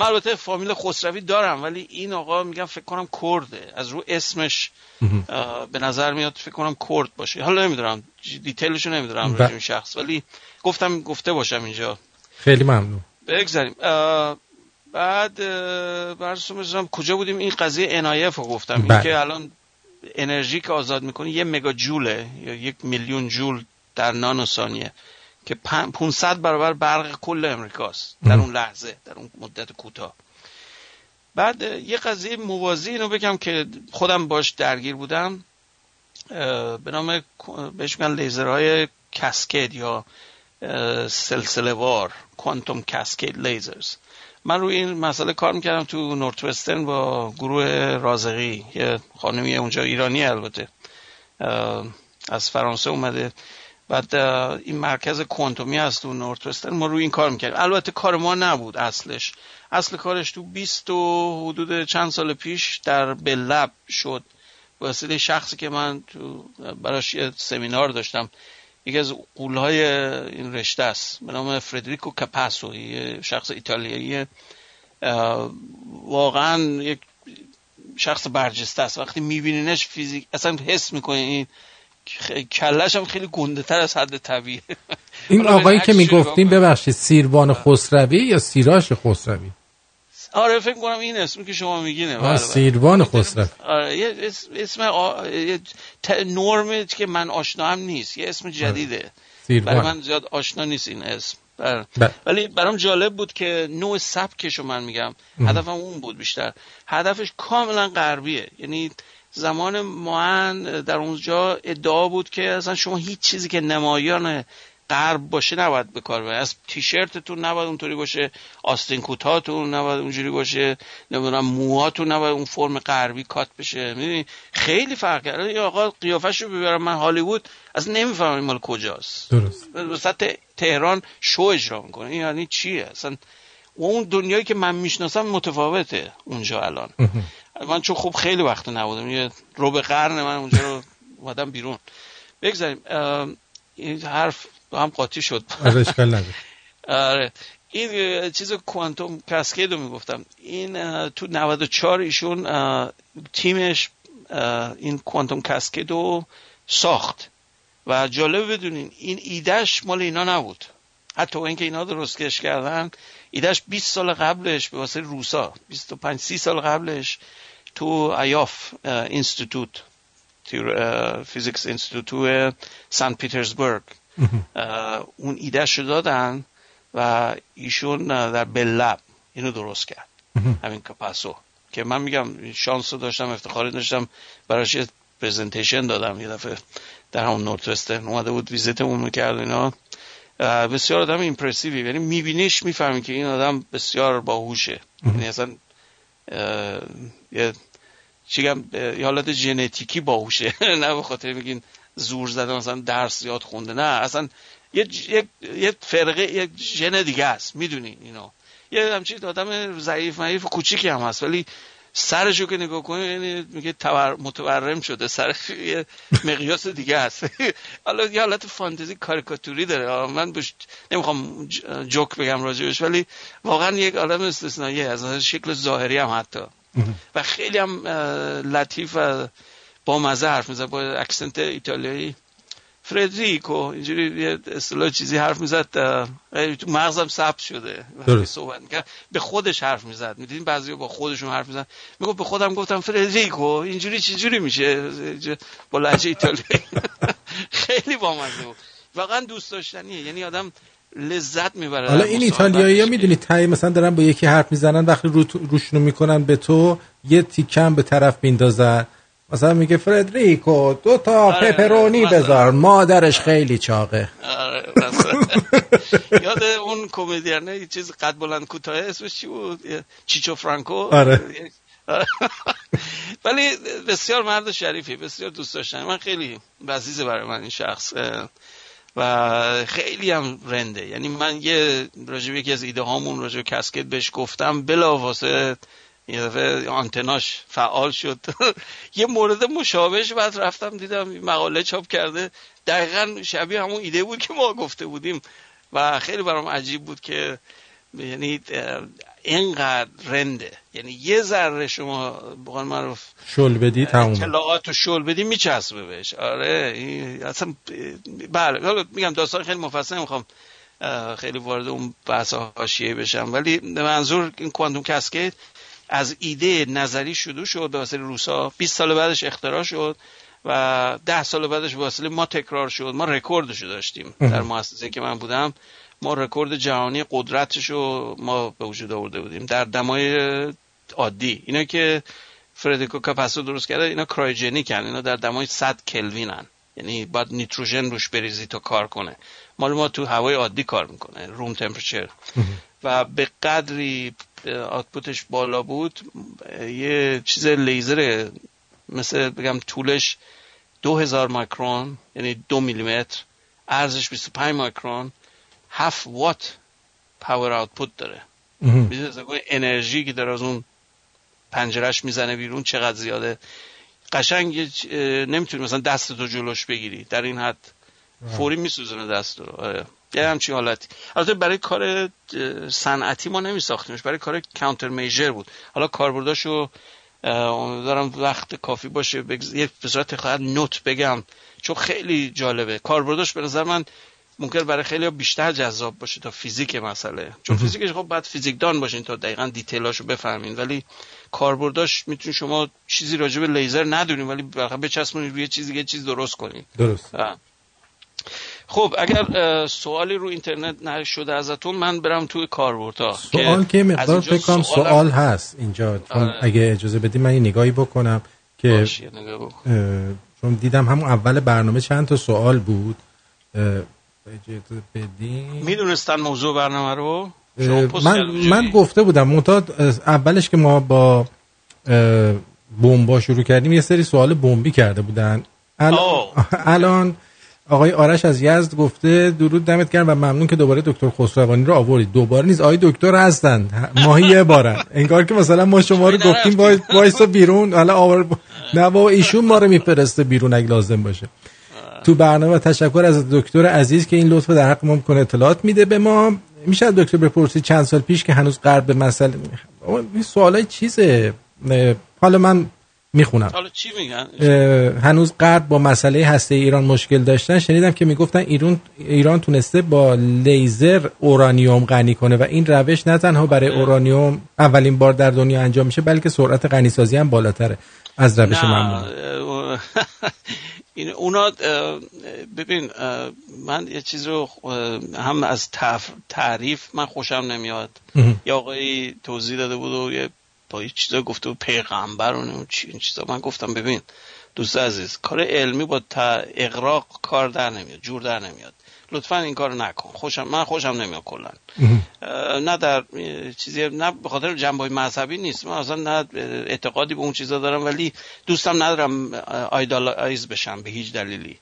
S3: من البته فامیل خسروی دارم ولی این آقا میگم فکر کنم کرده. از رو اسمش به نظر میاد فکر کنم کرد باشه. حالا نمی‌دونم دیتیلشو نمی‌دونم راجع شخص. ولی گفتم گفته باشم اینجا.
S2: خیلی ممنون.
S3: بگذاریم. بعد برسوم کجا بودیم؟ این قضیه انایف رو گفتم. این
S2: بله.
S3: که الان انرژی که آزاد می‌کنه یه مگا جوله یا یک میلیون جول در نانو ثانیه. که 500 برابر برق کل امریکاست. در اون لحظه در اون مدت کوتاه. بعد یه قضیه موازی اینو بگم که خودم باش درگیر بودم. به نام بهش میگن لیزرهای کسکید یا سلسله وار کوانتوم کسکید لیزرز. من روی این مسئله کار می‌کردم تو نورت وسترن با گروه رازقی. یه خانمی اونجا ایرانی البته. از فرانسه اومده. بعد این مرکز کوانتومی هست تو نورت ما روی این کار می‌کردیم. البته کار ما نبود اصلش. اصل کارش تو 20 و حدود چند سال پیش در بلب شد. وسیله شخصی که من تو براش یه سمینار داشتم. یکی از قولهای این رشته است. به نام فردریکو کپاسو. یه شخص ایتالیایی. واقعا یک شخص برجسته است. وقتی میبینینش فیزیک اصلا حس می‌کنین این کلش هم خیلی گنده تر از حد طبیعی.
S2: این آقایی که می‌گفتیم ببخشید. سیروان خسروی یا سیراش خسروی؟
S3: آره فکر کنم این اسمی که شما میگینه
S2: آه سیروان خسروی.
S3: آره یه اسم آ... یه ت... نرمه که من آشنا هم نیست یه اسم جدیده. برای من زیاد آشنا نیست این اسم. بر... ولی برام جالب بود که نوع سبکشو من میگم. هدفم اون بود بیشتر. هدفش کاملا غربیه. یعنی زمان معن در اونجا ادعا بود که اصلا شما هیچ چیزی که نمایان غرب باشه نباید به کار از تیشرتتون نباید اونطوری باشه آستین کوتاهتون نباید اونجوری باشه نمی‌دونم موهاتون نباید اون فرم غربی کات بشه. می‌دونی؟ خیلی فرق کرده یا آقا قیافش رو ببرم من هالیوود از نمی‌فهمم مال کجاست.
S2: درست.
S3: وسط تهران شو اجرا می‌کنه. این یعنی چیه؟ اصلا و اون دنیایی که من می‌شناسم متفاوته اونجا الان. من چون خوب خیلی وقت نبودم یه رو به قرن من اونجا رو اومدم بیرون. بگذاریم این حرف هم قاطی شد. آره. این چیز کوانتوم کاسکید رو می‌گفتم. این تو 94 ایشون تیمش این کوانتوم کاسکید رو ساخت. و جالب بدونین این ایدهش مال اینا نبود. حتی اینکه اینا درستش کردن ایدهش 20 سال قبلش به واسه روسا 25 30 سال قبلش تو Ioffe Institute تو physics institute سنت پیترزبورگ اون ایده شو دادن و ایشون در Bell Lab اینو درست کرد. همین کپاسو. که من میگم شانس رو داشتم افتخاری داشتم براش یه presentation دادم. یه دفعه در همون نورت اومده بود ویزیتمون می‌کرد اینا. بسیار آدم ایمپرسیوی یعنی میبینیش می‌فهمی که این آدم بسیار باهوشه. یعنی اصلا یه چیگم یه حالت ژنتیکی باهوشه. نه به خاطر میگین زور زده مثلا درس یاد خونده. نه اصلا یه یه یه فرقه یه ژن دیگه است. می‌دونین اینو یه همچین آدم ضعیف معیف کوچیکی هم هست. ولی سرشو که نگاه کنی یعنی میگه متورم شده. سر یه مقیاس دیگه است حالا یه حالت فانتزی کاریکاتوری داره. من بش نمی‌خوام جوک بگم راجبش ولی واقعا یک عالم استثنایی از شکل ظاهری هم حتی. و خیلی هم لطیف و با مزه حرف می‌زد با اکسنت ایتالیایی. فردریکو اینجوری یه اصطلاح چیزی حرف می‌زد تو مغزم ثبت شده صحبت می‌کرد. به خودش حرف می‌زد. می‌دونین بعضی با خودشون حرف می‌زد می‌گفت به خودم گفتم فردریکو اینجوری چجوری میشه؟ با لهجه ایتالیایی. خیلی بامزه بود. واقعا دوست داشتنیه. یعنی آدم لذت می‌بره
S2: حالا این ایتالیایی ها می‌دونی تایی مثلا دارن با یکی حرف می‌زنن وقتی رو روشونو می‌کنن به تو یه تیکم به طرف میندازن. مثلا میگه فردریکو دو تا آره پپرونی بذار. مادرش خیلی چاقه.
S3: آره یاد اون کمدیانه چیز قد بلند کوتاه اسمش چی بود؟ چیچو فرانکو؟
S2: آره.
S3: ولی بسیار مرد شریفی بسیار دوست داشتن. من خیلی عزیزه برای من این شخص. و خیلی هم رنده. یعنی من یه راجب یکی از ایده هامون راجب کسکت بهش گفتم بلا واسه یه دفعه آنتناش فعال شد. یه مورد مشابهش بعد رفتم دیدم مقاله چاپ کرده. دقیقا شبیه همون ایده بود که ما گفته بودیم. و خیلی برام عجیب بود که یعنی اینقدر رنده. یعنی یه ذره شما بقول معروف
S2: شل بدی تموم
S3: اطلاعات رو شل بدی میچسبه بهش. آره اصلا بله. میگم داستان خیلی مفصل نمی‌خوام خیلی وارد اون بحث حاشیه بشم. ولی منظور این quantum cascade از ایده نظری شروع شد به روسا. 20 سال بعدش اختراع شد و ده سال بعدش واسطه ما تکرار شد. ما رکوردشو داشتیم در مؤسسه که من بودم. ما رکورد جهانی قدرتش رو ما به وجود آورده بودیم. در دمای عادی. اینا که فردریکو کاپاسو درست کرده اینا cryogenic ن اینا در دمای 100 کلوینن. یعنی باید نیتروژن روش بریزی تا کار کنه. مال ما تو هوای عادی کار می‌کنه room temperature و به قدری output ش بالا بود یه چیز لیزر مثل بگم طولش دو هزار micron یعنی دو میلیمتر ارزش 25 مایکرون هفت وات پاور آتپوت داره. انرژی که داره از اون پنجرش می‌زنه بیرون چقدر زیاده؟ قشنگ نمی‌تونی مثلا دست تو جلوش بگیری. در این حد فوری میسوزونه دست رو آره. یه همچین حالتی. البته برای کار صنعتی ما نمی ساختیمش برای کار کانتر میجر بود. حالا کاربرداشو دارم وقت کافی باشه. یک به صورت نوت بگم. چون خیلی جالبه. کاربرداش به نظر من ممکن برای خیلی بیشتر جذاب باشه تا فیزیک مسئله. چون فیزیکش خب باید فیزیکدان باشین تا دقیقا دیتیلاشو بفهمین. ولی کاربرداش می‌تونید شما چیزی راجع به لیزر ندونین ولی به بچسبونید روی چیزی که چیز درست کنین.
S2: درست.
S3: خب اگر سوالی رو اینترنت نشده ازتون من برم توی کاربردها
S2: سوال که مقدار فکر کنم سوال هست اینجا. چون آره. اگه اجازه بدی من یه نگاهی بکنم که چون دیدم همون اول برنامه چند تا سوال بود.
S3: می‌دونستن موضوع برنامه رو؟
S2: من, من گفته بودم معتاد اولش که ما با بمبا شروع کردیم یه سری سوال بمبی کرده بودن. الان, الان آقای آرش از یزد گفته درود دمت گرم و ممنون که دوباره دکتر خسروانی رو آوردید دوباره نیست آقای دکتر هستن. ماهی یه بارن. انگار که مثلا ما شما رو گفتیم وایسا بیرون. حالا آور نه با ایشون ما رو میفرسته بیرون اگه لازم باشه. تو برنامه تشکر از دکتر عزیز که این لطف در حق ما کنه اطلاعات میده به ما. میشه دکتر بپرسید چند سال پیش که هنوز غرب به مسئله این سوالای چیزه. حالا من می‌خونم.
S3: حالا چی میگن؟
S2: هنوز غرب با مسئله هسته ایران مشکل داشتن. شنیدم که می‌گفتن ایران ایران تونسته با لیزر اورانیوم غنی کنه و این روش نه تنها برای اورانیوم اولین بار در دنیا انجام میشه بلکه سرعت غنی سازی هم بالاتره. از روش معمول
S3: این اونا ببین من یه چیز رو هم از تعریف من خوشم نمیاد. یا آقایی توضیح داده بود و یه با یه چیزا گفته بود پیغمبر و چی این چیزا. من گفتم ببین دوست عزیز کار علمی با تا اقراق کار در نمیاد جور در نمیاد. لطفا این کار نکن. خوشم من خوشم نمیاد کلا. نه در چیزی نه به خاطر جنبه مذهبی نیست. من اصلا نه اعتقادی به اون چیزا دارم ولی دوستم ندارم آیدالایز بشم به هیچ دلیلی.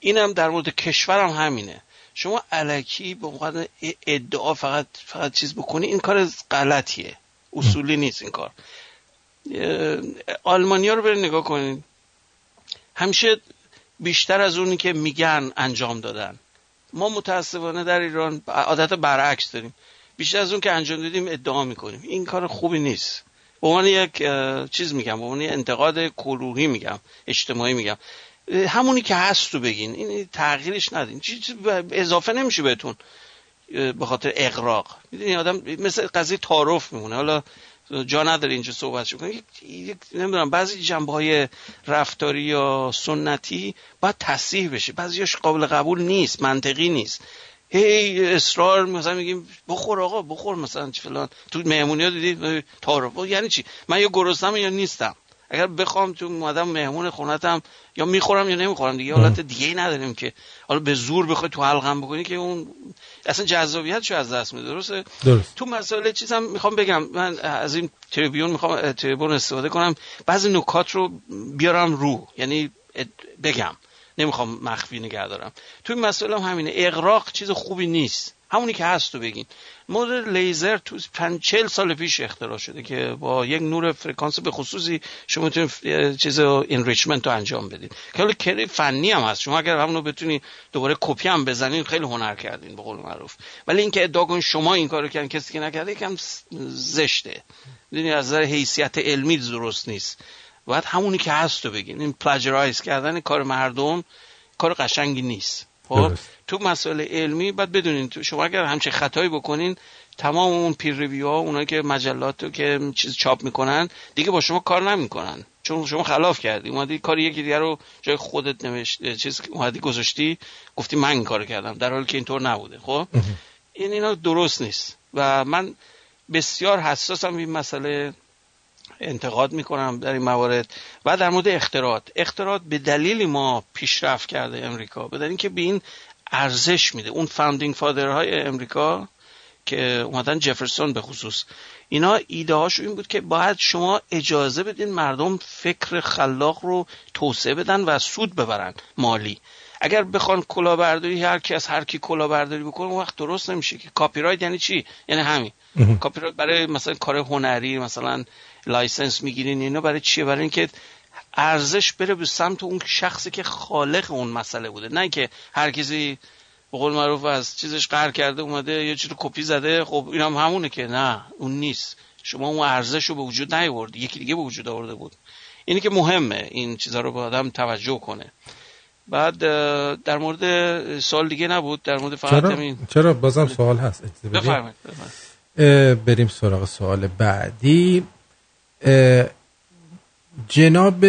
S3: اینم در مورد کشورم همینه. شما علکی به عنوان ادعا فقط فقط چیز بکنی این کار غلطیه. اصولی نیست این کار. آلمانیا رو برید نگاه کنید همیشه بیشتر از اونی که میگن انجام دادن. ما متاسفانه در ایران عادت برعکس داریم. بیشتر از اون که انجام دادیم ادعا می‌کنیم. این کار خوبی نیست. به عنوان یک چیز میگم به عنوان انتقاد کلوهی میگم اجتماعی میگم. همونی که هست رو بگین. این تغییرش ندین. چیز اضافه نمیشه بهتون. به خاطر اقراق می‌دونی آدم مثل قضیه تعارف میمونه. حالا جا نداره اینجا صحبت کنیم نمی‌دونم بعضی جنبه های رفتاری یا سنتی باید تصحیح بشه. بعضیش قابل قبول نیست منطقی نیست. هی اصرار مثلا میگیم بخور آقا بخور مثلا فلان. تو مهمونی ها دیدی تعارف یعنی چی؟ من یا گرسنم یا نیستم. اگر بخوام تو مادم مهمون خونتم یا می‌خورم یا نمی‌خورم دیگه حالت دیگه نداریم که. حالا به زور بخوای تو حلقم بکنی که اون اصلا جذابیتشو از دست میده. درسته؟
S2: درست.
S3: تو مسئله چیزم می‌خوام بگم. من از این تریبیون می‌خوام تریبیون استفاده کنم. بعضی نکات رو بیارم رو. یعنی بگم. نمی‌خوام مخفی نگه دارم. تو این مسئله هم همینه. اغراق چیز خوبی نیست. همونی که هست رو بگین. مدل لیزر تو 50 سال پیش اختراع شده که با یک نور فرکانس به خصوصی شما می‌تونید چیز enrichment رو انجام بدید. که حالا کلی فنی هم هست. شما اگر همونو بتونید دوباره کپی هم بزنید خیلی هنر کردین به قول معروف. ولی اینکه ادعا کن شما این کارو کردین کسی که نکرده یکم زشته. می‌دونی از نظر حیثیت علمی درست نیست. باید همونی که هست رو بگین. این plagiarize کردن کار مردم کار قشنگی نیست. خب تو مسائل علمی بعد بدونین تو شما اگر همچه خطایی بکنین تمام اون peer review ها اونایی که مجلات رو که چیز چاپ می‌کنن دیگه با شما کار نمی‌کنن. چون شما خلاف کردی. اومدی کار یکی دیگه رو جای خودت نوشت چیز اومدی گذاشتی گفتی من این کارو کردم در حالی که اینطور نبوده. خب؟ این اینا درست نیست. و من بسیار حساسم این مسئله انتقاد می‌کنم در این موارد. و در مورد اختراعات. اختراعات به دلیل ما پیشرفت کرده امریکا. به دلیل که به این ارزش میده. اون founding father های امریکا که اومدن جفرسون به خصوص. اینا ایده هاشو این بود که باید شما اجازه بدین مردم فکر خلاق رو توسعه بدن و سود ببرن مالی. اگر بخوان کلاهبرداری هر کی از هر کی کلاهبرداری بکنه اون وقت درست نمیشه که. کاپی رایت یعنی چی؟ یعنی همین. کاپی رایت برای مثلا کار هنری مثلا license می‌گیرین اینا برای چیه؟ برای اینکه ارزش بره به سمت اون شخصی که خالق اون مسئله بوده. نه که هر کسی به قول معروف از چیزش قهر کرده اومده یه چیز کپی زده خب اینم هم همونه که نه اون نیست. شما اون ارزش رو به وجود نیاوردی یکی دیگه به وجود آورده بود. اینی که مهمه این چیزها رو به آدم توجه کنه. بعد در مورد سوال دیگه نبود در مورد فقط
S2: چرا؟
S3: همین.
S2: چرا؟ بازم سوال هست.
S3: بفرمایید
S2: بریم سراغ سوال بعدی. جناب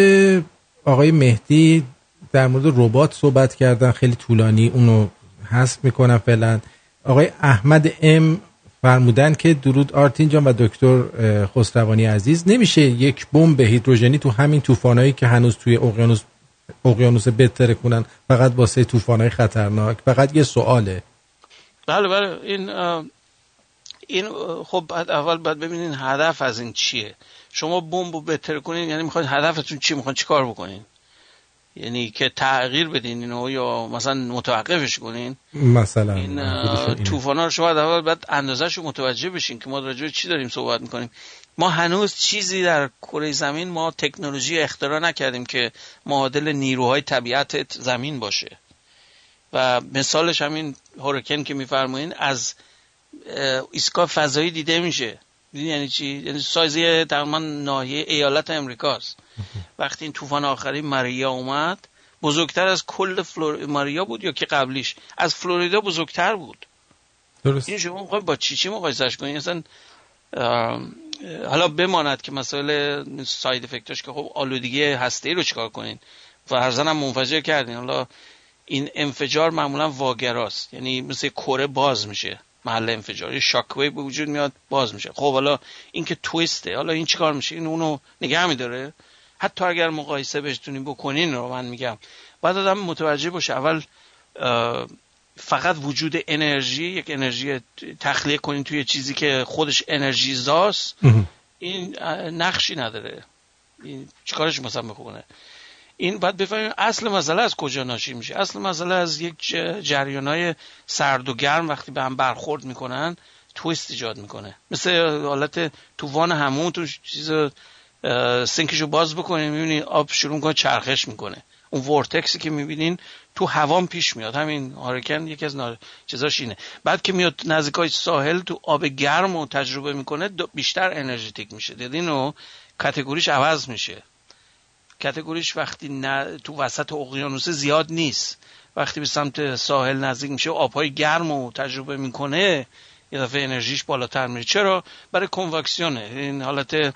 S2: آقای مهدی در مورد ربات صحبت کردن خیلی طولانی اونو حذف می‌کنم فعلا. آقای احمد ام فرمودن که درود آرتین جان و دکتر خسروانی عزیز. نمیشه یک بمب هیدروژنی تو همین طوفانایی که هنوز توی اقیانوس اقیانوس بتره کنن فقط واسه طوفانای خطرناک. فقط یه سواله.
S3: بله بله. این این خب بعد اول باید ببینین هدف از این چیه. شما بمب رو بهتر کنین یعنی می‌خواید هدفتون چی؟ می‌خواین چیکار بکنین؟ یعنی که تغییر بدین اینو یا مثلا متوقفش کنین؟
S2: مثلا.
S3: این طوفان ها رو شما اول باید اندازش رو متوجه بشین که ما راجع چی داریم صحبت می‌کنیم. ما هنوز چیزی در کره زمین ما تکنولوژی اختراع نکردیم که معادل نیروهای طبیعت زمین باشه. و مثالش همین هورکن که میفرمایین از ایستگاه فضایی دیده میشه. یعنی چی؟ یعنی سایزی تقریبا ناحیه ایالت امریکاست. وقتی این طوفان آخری ماریا اومد بزرگتر از کل فلور... ماریا بود یا که قبلیش؟ از فلوریدا بزرگتر بود.
S2: درست.
S3: این شما می‌خواید با چی چی مقایسش کنید اصلا حالا بماند که مسائل ساید افکتاش که خب آلودگی هسته رو چیکار کنین؟ فرزن هم منفجر کردین. حالا این انفجار معمولا واگراست. یعنی مثل کره باز میشه. محل انفجار. یه شاک به وجود میاد باز میشه. خب حالا این که تویسته حالا این چیکار میشه؟ این اونو نگه میداره حتی اگر مقایسه بهتونی بکنین رو من میگم. بعد آدم متوجه باشه اول فقط وجود انرژی یک انرژی تخلیه کنین توی چیزی که خودش انرژی زاست. این نقشی نداره. این چیکارش مثلا بکنه؟ این باید بفهمیم اصل مسئله از کجا ناشی میشه. اصل مسئله از یک جریان های سرد و گرم وقتی به هم برخورد می‌کنن تویست ایجاد می‌کنه. مثل حالت تووان همون تو چیز سینکشو باز بکنیم می‌بینی آب شروع می‌کنه چرخش می‌کنه. اون ورتکسی که می‌بینین تو هوام پیش میاد. همین هارکن یکی از چیزاش اینه. بعد که میاد نزدیکای ساحل تو آب گرم و تجربه می‌کنه بیشتر انرژیتیک میشه. دیدین و کاتگوریش عوض میشه. کاتگوریش وقتی نه تو وسط اقیانوس زیاد نیست. وقتی به سمت ساحل نزدیک میشه آبهای گرم و تجربه می‌کنه یه دفعه انرژیش بالاتر میره. چرا؟ برای کنوکسیونه. این حالت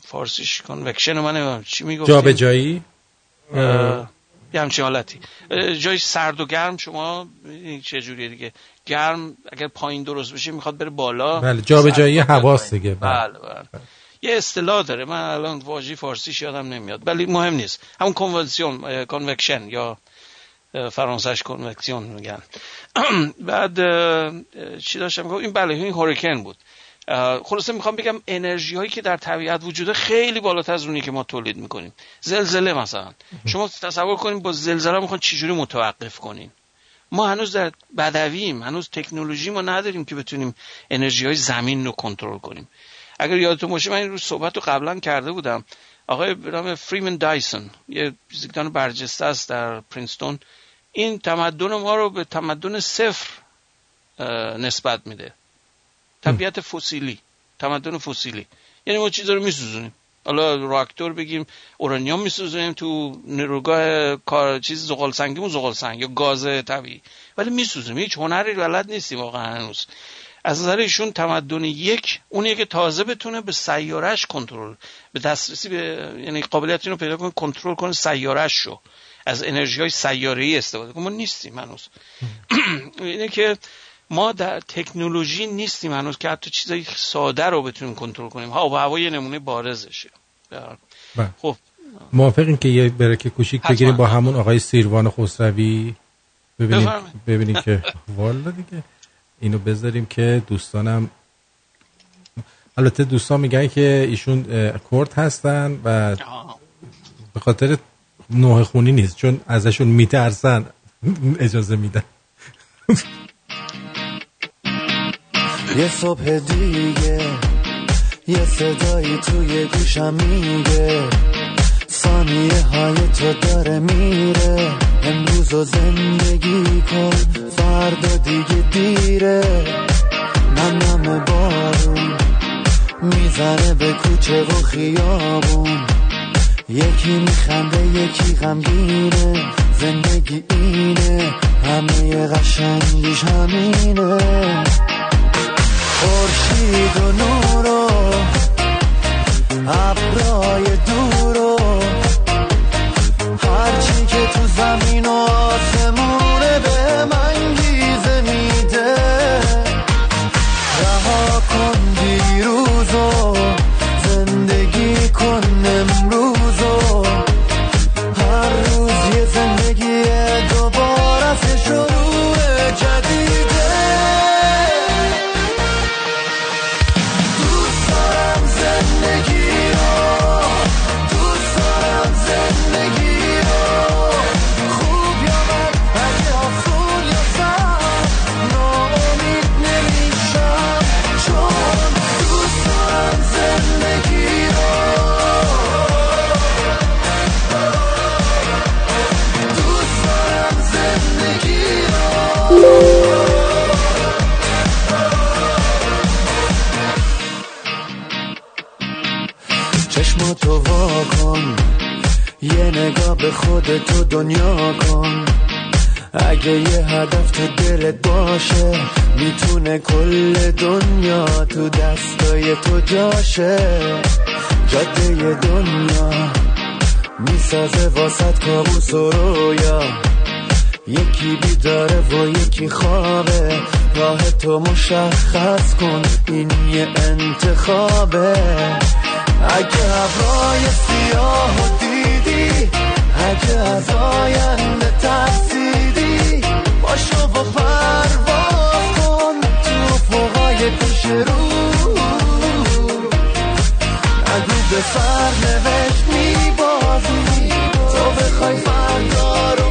S3: فارسیش convection من چی می‌گفتیم؟
S2: جابجایی
S3: یه همچین حالتی. جای سرد و گرم شما چه جوریه دیگه؟ گرم اگر پایین درست بشه می‌خواد بره بالا.
S2: بله جابجایی حواس دیگه.
S3: بله بله, بله. یه اصطلاح داره. من الان واژه فارسیش یادم نمیاد. ولی مهم نیست. همون کنونسیون convection یا فرانسه‌ش convection میگن. بعد چی داشتم؟ میگم این بله این hurricane بود. خلاصه می‌خوام بگم انرژی هایی که در طبیعت وجوده خیلی بالاتر از اونی که ما تولید می‌کنیم. زلزله مثلا. شما تصور کنیم با زلزله می‌خوان چجوری متوقف کنیم ما هنوز در بدویم هنوز تکنولوژی ما نداریم که بتونیم انرژی های زمین رو کنترل کنیم. اگر یادتون باشه من این روز صحبت رو قبلا کرده بودم. آقای به نام فریمن دایسون یه فیزیکدان برجسته است در پرینستون. این تمدن ما رو به تمدن صفر نسبت میده. طبیعت فسیلی تمدن فسیلی. یعنی ما چیزا رو میسوزونیم. حالا راکتور بگیم اورانیوم میسوزونیم تو نیروگاه کار چیز زغال سنگیمون زغال سنگ یا گاز طبیعی. ولی میسوزونیم. هیچ هنری بلد نیستیم واقعا هنوز. از نظر ایشون تمدن یک اونیه که تازه بتونه به سیارش کنترل به دسترسی به یعنی قابلیت اینو پیدا کنه کنترل کنه سیارش رو از انرژی های سیاره ای استفاده کنه. ما نیستیم هنوز. اینه که ما در تکنولوژی نیستیم هنوز که حتی چیزای ساده رو بتونیم کنترل کنیم. ها و هوا یه نمونه بارزشه. خب.
S2: موافقیم که یه برکه کوچیک بگیریم با همون آقای سیروان خسروی؟ ببینیم. ببینیم که والا دیگه. اینو بذاریم که دوستانم البته دوستان میگن که ایشون کرد هستن و به خاطر نوه خونی نیست چون ازشون میترسن اجازه میدن.
S8: یه صبح دیگه یه صدایی توی گوشم میگه ثانیه های تو داره میره. امروز و زندگی کن فردا دیگه دیره. من نم بارون می‌زنه به کوچه و خیابون. یکی میخنده یکی غمگینه زندگی اینه همه قشنگیش همینه. خورشید و نور و ابرای دور و که تو زمین و آسمونه به خودتو دنیا کن. اگه یه هدف تو دلت باشه می‌تونه کل دنیا تو دستای تو جاشه. جاده دنیا می‌سازه واسط کابوس و رویا. یکی بیداره و یکی خوابه. راه تو مشخص کن این یه انتخابه. اگه هوای سیاه دیدی اگه از آینده ترسیدی. باشو و پرواز کن تو فوقای پیش رو. اگه به سرنوشت میبازی تو بخوای فردا رو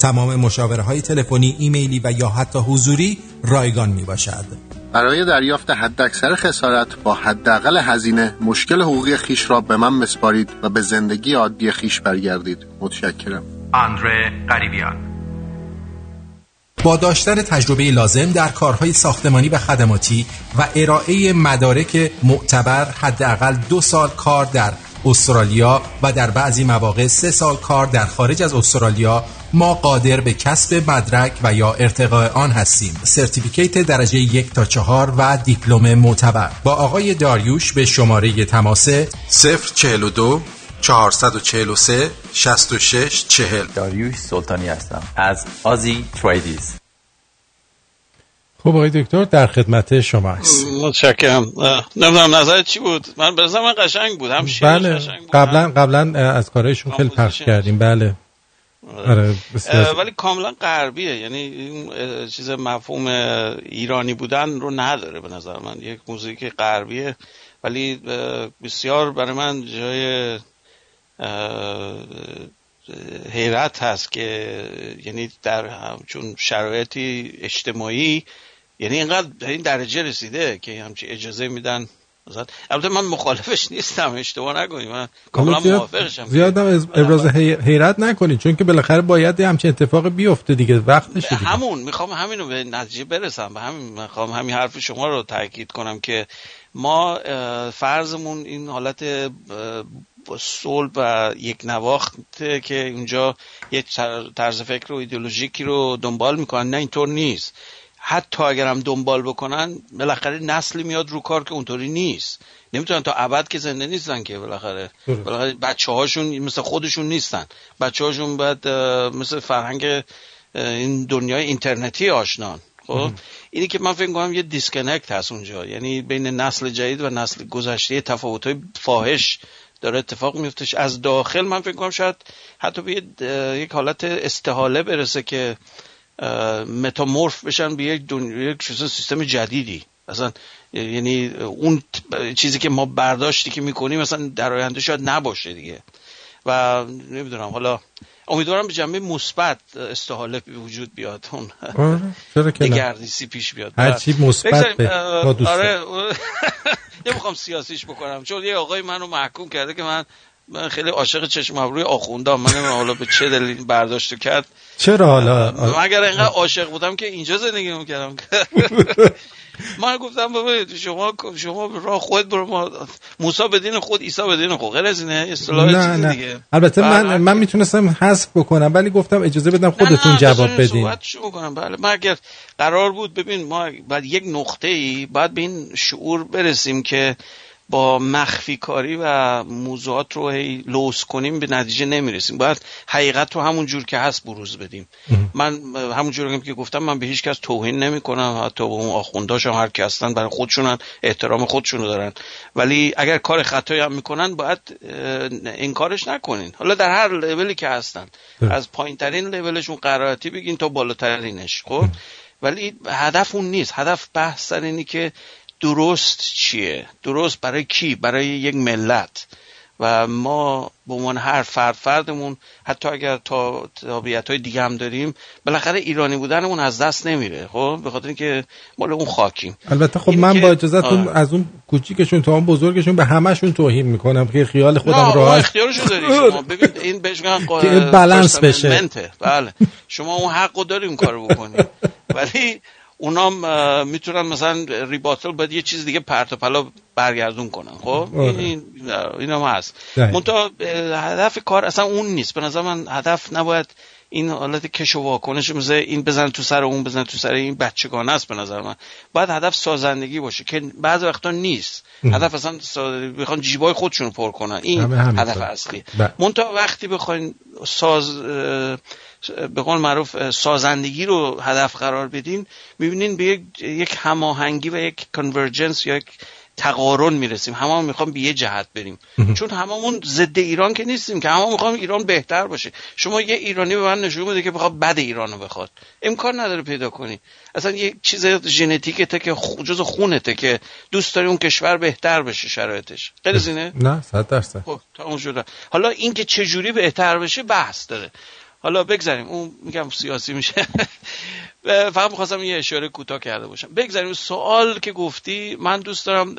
S5: تمام مشاوره های تلفنی، ایمیلی و یا حتی حضوری رایگان می باشد.
S9: برای دریافت حداکثر خسارت با حداقل هزینه مشکل حقوقی خیش را به من بسپارید و به زندگی عادی خیش برگردید. متشکرم.
S6: آندره قریبیان.
S5: با داشتن تجربه لازم در کارهای ساختمانی و خدماتی و ارائه مدارک معتبر حداقل دو سال کار در استرالیا و در بعضی مواقع سه سال کار در خارج از استرالیا ما قادر به کسب مدرک و یا ارتقاء آن هستیم. سرتیفیکیت درجه یک تا چهار و دیپلم معتبر. با آقای داریوش به شماره تماس 042 443 66 40
S10: داریوش سلطانی هستم. از آزی تریدیز.
S2: خب آقای دکتر در خدمت شما است
S3: متشکرم. نمی‌دونم نظرت چی بود؟ من به من قشنگ بود. هم شعرش
S2: بله.
S3: قشنگ بود.
S2: قبلا قبلا از کارهایشون خیلی پخش. کردیم. بله. آره
S3: ولی کاملا غربیه. یعنی این چیز مفهوم ایرانی بودن رو نداره به نظر من. یک موزیک غربیه. ولی بسیار برای من جای حیرت هست که یعنی در همچون شرایطی اجتماعی یعنی اینقدر به این درجه رسیده که همچی اجازه میدن مثلا البته من مخالفش نیستم اشتباه نکنیم من کاملا موافقشم.
S2: زیاد هم از- ابراز حی- حیرت نکنید چون که بالاخره باید یه همچین اتفاق بیفته دیگه وقتشه
S3: به
S2: دیگه.
S3: همون می‌خوام همینو به نتیجه برسم. به همین می‌خوام همین حرف شما رو تاکید کنم که ما فرضمون این حالت صلح و یک نواخته که اونجا یک طر- طرز فکر و ایدئولوژیکی رو دنبال می‌کنن. نه اینطور نیست. حتی اگر هم دنبال بکنن بالاخره نسلی میاد رو کار که اونطوری نیست. نمی‌تونن تا ابد که زنده نیستن که بالاخره. بالاخره بچه هاشون مثل خودشون نیستن. بچه هاشون باید مثل فرهنگ این دنیای اینترنتی آشنان. خب؟ اینی که من فکر کنم یه دیسکنکت هست اونجا. یعنی بین نسل جدید و نسل گذشته تفاوت های فاحش داره اتفاق میفتش از داخل من فکر کنم شاید حتی به یک حالت استحاله برسه که متامورف بشن به یک دنیا یک سیستم جدیدی. اصلا یعنی اون چیزی که ما برداشتی که می‌کنیم مثلا در آینده شاید نباشه دیگه. و نمی‌دونم حالا امیدوارم به جنبه مثبت استحاله به وجود بیاد. اون دگردیسی پیش بیاد.
S2: مثبت
S3: اه،
S2: ما دوست
S3: آره نمی‌خوام سیاسیش بکنم چون یه آقای منو محکوم کرده که من من خیلی عاشق چشم ابروی آخوندم من حالا به چه دلیل برداشت کرد.
S2: چرا حالا؟
S3: مگر اینقدر عاشق بودم که اینجا زندگی می‌کردم؟ من گفتم بابا شما شما راه خود برو ما موسی به دین خود عیسی به دین خود. غیر از اینه اصطلاح چیز دیگه.
S2: البته من
S3: بله.
S2: من می‌تونستم حذف بکنم ولی گفتم اجازه بدم خودتون جواب بدین.
S3: صحبتشو بکنم بله من اگر قرار بود ببین ما بعد یک نقطه ای باید به این شعور برسیم که با مخفی کاری و موضوعات رو هی لوس کنیم به نتیجه نمی‌رسیم. باید حقیقت رو همون جور که هست بروز بدیم. من همون جور که گفتم من به هیچ کس توهین نمی کنم حتی به اون آخونداش هم هر کی هستن برای خودشونن احترام خودشونو دارن. ولی اگر کار خطایی هم می‌کنن باید اه، انکارش نکنین. حالا در هر لولی که هستن. از پایین ترین لولشون قرائتی بگین تا بالاترینش خب؟ ولی هدف اون نیست. هدف بحث سر اینی که درست چیه؟ درست برای کی؟ برای یک ملت. و ما به عنوان هر فرد فردمون حتی اگر تا تابعیت های دیگه هم داریم بالاخره ایرانی بودنمون از دست نمیره. خب؟ به خاطر اینکه مال اون خاکیم.
S2: البته خب من
S3: که-
S2: با اجازهتون
S3: آره.
S2: از اون کوچیکشون تا اون بزرگشون به همشون توهین می‌کنم که خیال خودم
S3: اون
S2: راحت
S3: اختیارشو داری شما. ببین این بهش میگن
S2: بالانس بشه.
S3: بله. شما اون حقو داری اون کارو بکنی ولی اونام اه، می‌تونن مثلا ریباتل باید یه چیز دیگه پرت و پلا برگردون کنن خب
S2: آره.
S3: این این هم هست. منتها هدف کار اصلا اون نیست به نظر من هدف نباید این حالت کش و واکنش مثل این بزن تو سر اون بزن تو سر این بچگانه است به نظر من. باید هدف سازندگی باشه که بعض وقتا نیست. هدف اصلا سا... بخوان جیبای خودشون رو پر کنن. این. هدف اصلی.
S2: بله.
S3: منتها وقتی بخواین ساز به قول معروف سازندگی رو هدف قرار بدین می‌بینین به یک, یک هماهنگی و یک کنورجنس یا یک تقارن می‌رسیم. همه می‌خوام به یه جهت بریم. چون هممون ضد ایران که نیستیم که همه می‌خوام ایران بهتر باشه. شما یه ایرانی به من نشون بده که بخواد بد ایرانو بخواد. امکان نداره پیدا کنی. اصلا یه چیز ژنتیکته که جز خونته که دوست داری اون کشور بهتر بشه شرایطش. غیر از اینه
S2: نه صد درصد.
S3: خب تموم شده حالا اینکه چه جوری بهتر بشه بحث داره. حالا بگذاریم. اون میگم سیاسی میشه. فقط می‌خواستم یه اشاره کوتاه کرده باشم. بگذاریم سوال که گفتی من دوست دارم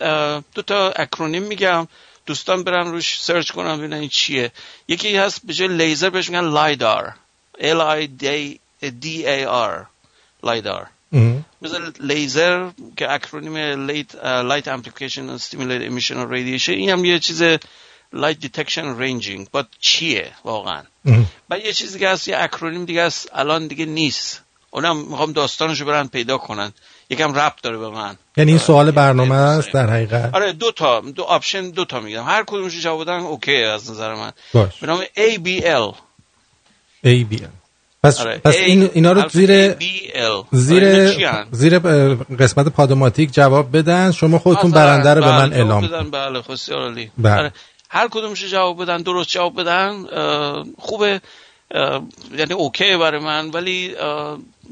S3: دو تا acronym میگم. دوستان برن روش search کنن ببینن این چیه. یکی هست به جای لیزر بهش میگن lidar. L I D A R lidar. مثل لیزر که acronym light amplification stimulated emission of radiation این هم یه چیز light detection ranging با چیه واقعا؟ و یه چیزی که هست یه acronym دیگه هست الان دیگه نیست. اونم می‌خوام داستانشو برن پیدا کنن. یکم ربط داره به من.
S2: یعنی این سوال برنامه است در حقیقت؟
S3: آره دو تا دو option دو تا میگم. هر کدومش جواب بدن OK از نظر من. به نام ABL
S2: ABL پس
S3: آره.
S2: پس این اینا رو زیر زیر
S3: آره،؟
S2: زیر قسمت Podomatic جواب بدن. شما خودتون
S3: مثلا،
S2: برنده رو به
S3: بله،
S2: من
S3: جواب
S2: اعلام
S3: بدن. بله بسیار عالی.
S2: بله.
S3: آره. هر کدومش جواب بدن درست جواب بدن خوبه. یعنی OK برای من ولی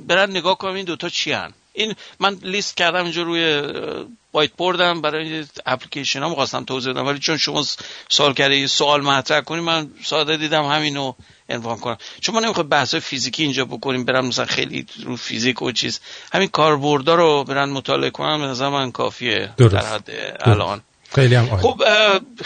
S3: برن نگاه کنم این دوتا چی هن. این من لیست کردم اینجا روی whiteboard م برای اپلیکیشن ها می‌خواستم توضیح بدم. ولی چون شما سوال کرده یه سوال مطرح کنیم من ساده دیدم همینو عنوان کنم. چون ما نمی‌خوایم بحث فیزیکی اینجا بکنیم برم مثلا خیلی رو فیزیک و چیز. همین کاربردها رو برن مطالعه کنم به نظر من کافیه.
S2: درست.
S3: در حد الان.
S2: خیلی هم
S3: خب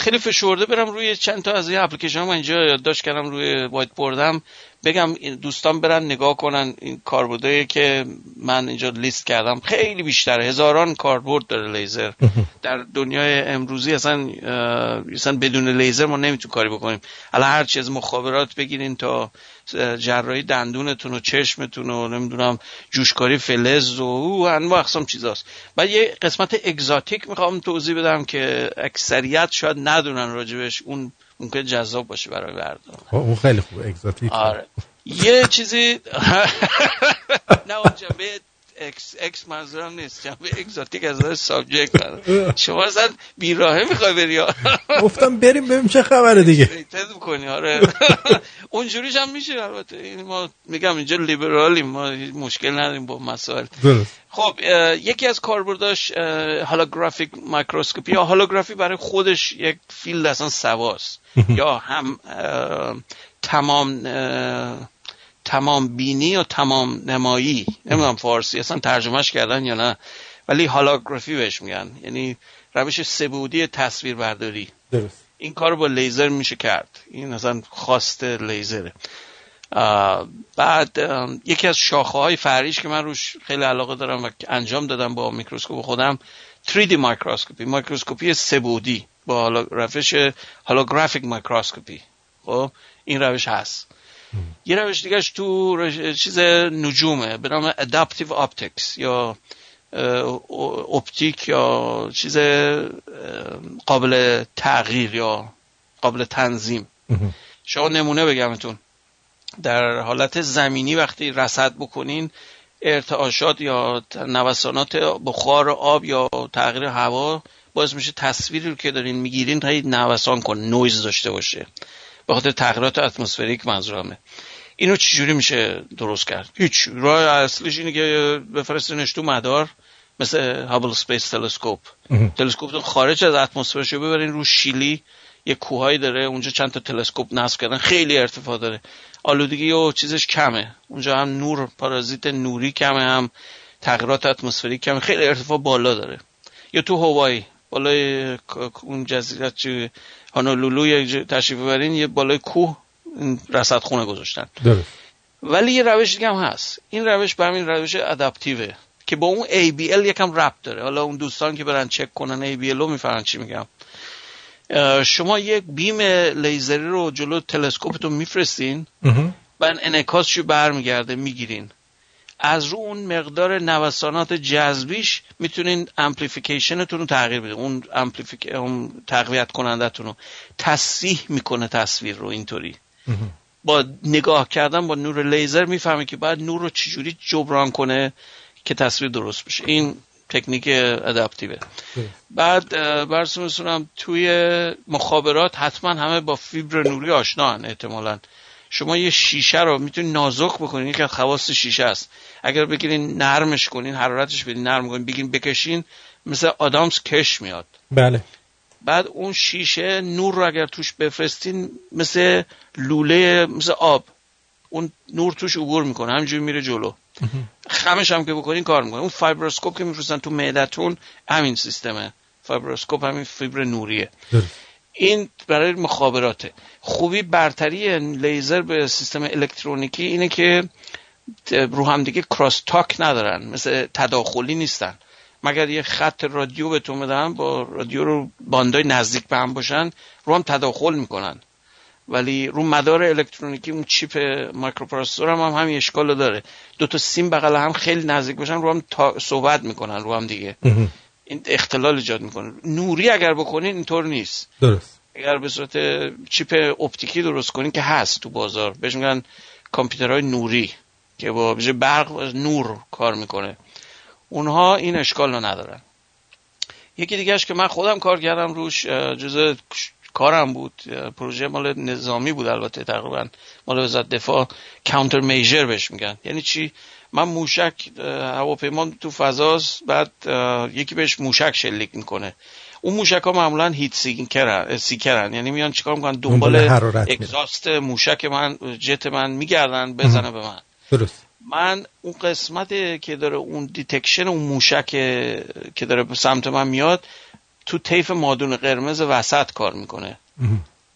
S3: خیلی فشرده برم روی چند تا از این اپلیکیشن ها من اینجا یادداشت کردم روی وایت بوردم بگم دوستان برن نگاه کنن این کاربردهایی که من اینجا لیست کردم خیلی بیشتر هزاران کاربرد داره لیزر. در دنیای امروزی اصلا اصلا بدون لیزر ما نمی‌تونیم کاری بکنیم. الان هر چی از مخابرات بگیرین تا جراحی دندونتون و چشمتون و نمی‌دونم جوشکاری فلز و او انواع اقسام چیزاست. بعد یه قسمت exotic می‌خوام توضیح بدم که اکثریت شاید ندونن راجبش. اون ممکن جذاب باشه برای مردم.
S2: اون خیلی خوب exotic.
S3: آره. یه چیزی نه اون جنبه X X منظورم نیست. جنبه exotic از نظر subject داره. شما اصلا بیراهه می‌خوای بری؟
S2: گفتم بریم ببینیم چه خبره دیگه.
S3: rated می‌کنی آره. اونجوریش هم میشه البته. این ما میگم اینجا لیبرالیم ما مشکل نداریم با مسائل. خب یکی از کاربرداش holographic microscopy یا هولوگرافی برای خودش یک field اصلا سواست یا هم تمام تمام بینی یا تمام نمایی نمی‌دونم فارسی اصلا ترجمهش کردن یا نه ولی هولوگرافی بهش میگن. یعنی روش سه‌بعدی تصویر برداری
S2: درست.
S3: این کار رو با لیزر میشه کرد. این اصلا خواص لیزره. آه، بعد یکی از شاخه های فرعیش که من روش خیلی علاقه دارم و انجام دادم با میکروسکوپ خودم 3D microscopy. microscopy سه‌بعدی با روش holographic microscopy. خب این روش هست. یه روش دیگهش تو چیز نجومه به نام adaptive optics یا اپتیک یا چیز قابل تغییر یا قابل تنظیم. شما نمونه بگمتون در حالت زمینی وقتی رصد بکنین ارتعاشات یا نوسانات بخار آب یا تغییر هوا باعث میشه تصویری رو که دارین می‌گیرین هی نوسان کنه نویز داشته باشه. به خاطر تغییرات atmospheric منظورمه. اینو چجوری میشه درست کرد؟ هیچ. راه اصلیش اینه که بفرستینش تو مدار مثل Hubble Space Telescope تلسکوپ خارج از اتمسفرش رو ببرین رو شیلی یه کوهایی داره اونجا چند تا تلسکوپ نصب کردن خیلی ارتفاع داره. آلودگی و چیزش کمه. اونجا هم نور پارازیت نوری کمه هم تغییرات اتمسفریک کمه. خیلی ارتفاع بالا داره. یا تو هوایی بالای اون جزیره هانولولو یک تشریف ببرین یه بالای کوه رصدخونه گذاشتن.
S2: درست.
S3: ولی یه روش دیگه هم هست. این روش به همین روش ادپتیوه که با اون ABL یکم ربط داره. حالا اون دوستان که برن چک کنن ABL رو می‌فهمن چی میگم. شما یک beam لیزری رو جلو تلسکوپتون میفرستین. بعد انعکاسشو برمیگرده می‌گیرین. از رو اون مقدار نوسانات جذبیش می‌تونین amplification تون رو تغییر بدین. اون, amplific... اون تقویت کنندتون رو تصحیح می‌کنه تصویر رو اینطوری. با نگاه کردن با نور لیزر می‌فهمه که بعد نور رو چجوری جبران کنه که تصویر درست بشه. این تکنیک ادپتیوه بعد برسون توی مخابرات حتما همه با فیبر نوری آشنا هن احتمالا. شما یه شیشه رو می‌تونید نازک بکنین یکی از خواص شیشه است. اگر بگیرین نرمش کنین حرارتش بدین نرم کنین بگین بکشین مثل آدامس کش میاد.
S2: بله.
S3: بعد اون شیشه نور رو اگر توش بفرستین مثل لوله مثل آب اون نور توش عبور می‌کنه همینجوری میره جلو. خمش هم که بکنین کار می‌کنه. اون fiberscope که میفرستن تو معدتون همین سیستمه. fiberscope همین فیبر نوریه. این برای مخابراته. خوبی برتری لیزر به سیستم الکترونیکی اینه که رو هم دیگه cross talk ندارن مثل تداخلی نیستن. مگر یه خط رادیو بهتون بدن با رادیو رو باندای نزدیک به هم باشن رو هم تداخل می‌کنن. ولی رو مدار الکترونیکی اون chip microprocessor هم, هم همین اشکال داره. دو تا سیم بغل هم خیلی نزدیک باشن رو هم صحبت می‌کنن رو هم دیگه. این اختلال ایجاد می‌کنه. نوری اگر بکنین اینطور نیست.
S2: درست.
S3: اگر به صورت chip اپتیکی درست کنین که هست تو بازار. بهش میگن کامپیوترهای نوری که با برق و نور کار می‌کنه. اونها این اشکال رو ندارن. یکی دیگهش که من خودم کار کردم روش جز کارم بود. پروژه مال نظامی بود البته تقریبا مال وزارت دفاع. counter measure بهش میگن. یعنی چی؟ من موشک هواپیما تو فضاست بعد یکی بهش موشک شلیک می‌کنه. اون موشک ها معمولا heat seeker ن, seeker ن. یعنی میان چیکار می‌کنن؟ دنبال exhaust موشک من جت من میگردن بزنه به من.
S2: درست.
S3: من اون قسمت که داره اون detection اون موشک که داره به سمت من میاد تو طیف مادون قرمز وسط کار می‌کنه.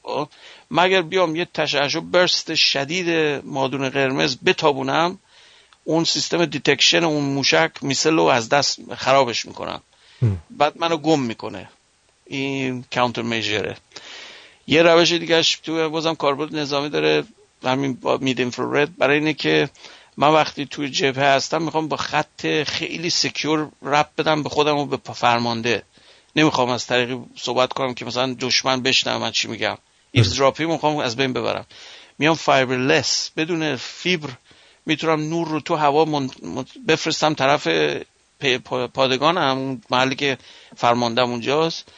S3: خب؟ مگر بیام یه تشعشع burst شدید مادون قرمز بتابونم اون سیستم detection اون موشک missile رو از دست خرابش می‌کنم. بعد منو گم می‌کنه. این counter measure ه یه روش دیگهش تو بازم کاربرد نظامی داره همین با mid infrared برای اینه که من وقتی توی جبهه هستم می‌خوام با خط خیلی secure ربط بدم به خودم و به فرمانده. نمی‌خوام از طریقی صحبت کنم که مثلا دشمن بشنوه من چی میگم. eavesdropping می‌خوام از بین ببرم. میام fiberless بدون فیبر می‌تونم نور رو تو هوا بفرستم طرف پادگانم اون محلی که فرماندم اونجاست.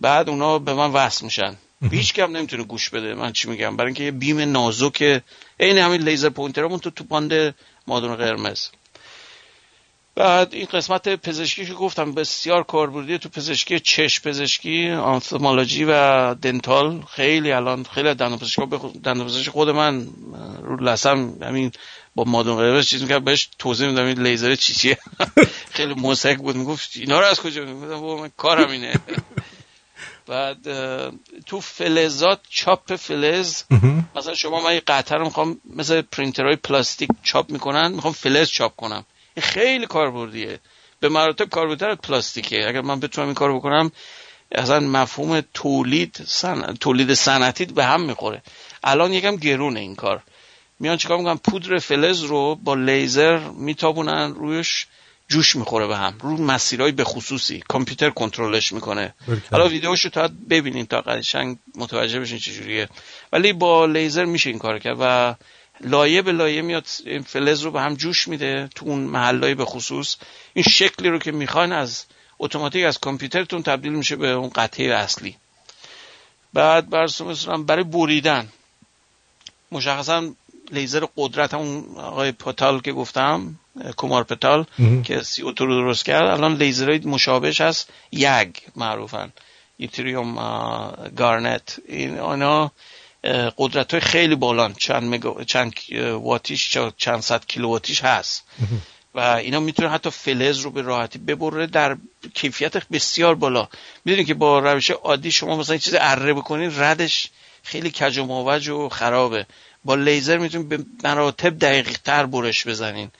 S3: بعد اونا به من وصل میشن. هیچ‌کسم نمی‌تونه گوش بده. من چی میگم؟ برای اینکه یه beam نازک عین همین laser pointer مون تو تو باند مادون قرمز. بعد این قسمت پزشکی که گفتم بسیار کاربردی تو پزشکی چشم پزشکی ophthalmology و dental. خیلی الان خیلی دندون پزشکی خود من رو لسم همین با مادون قرمز چیز می‌کرد بهش توضیح میدم این لیزر چی چیه. خیلی موسیقی بود. می‌گفت اینا رو از کجا می‌گفتم من کارم اینه. بعد تو فلزات چاپ فلز. مثلا شما من یه قطعه رو می‌خوام مثل پرینترهای پلاستیک چاپ می‌کنن می‌خوام فلز چاپ کنم. این خیلی کاربردیه. به مراتب کاربردتر پلاستیکه. اگر من بتونم این کار بکنم اصلا مفهوم تولید سن... تولید صنعتی به هم می‌خوره. الان یکم گرونه این کار. میان چیکار می‌کنن؟ پودر فلز رو با لیزر میتابونن رویش. جوش می‌خوره به هم. رو مسیرهای به خصوصی. کامپیوتر کنترلش می‌کنه. حالا ویدیوشو تا ببینین تا قشنگ متوجه بشین چجوریه ولی با لیزر میشه این کار کرد و لایه به لایه میاد این فلز رو به هم جوش میده تو اون محلهای به خصوص. این شکلی رو که می‌خواین از اتوماتیک از کامپیوترتون تبدیل میشه به اون قطعه اصلی. بعد برسوم برای بریدن مشخصا لیزر قدرت اون آقای پتال که گفتم کمار پتال که سی رو درست کرد. الان لیزرهای مشابهش هست. یگ معروفن. یوتریوم گارنت. این آنها قدرت های خیلی بالان. چند, مگا... چند واتیش چند صد کیلوواتیش هست. و اینا می‌تونه حتی فلز رو به راحتی ببره در کیفیت بسیار بالا. می‌دونید که با روش عادی شما مثلا چیز اره بکنید ردش خیلی کج و موج و خرابه. با لیزر می‌تونید به مراتب دقیق تر برش بزنین.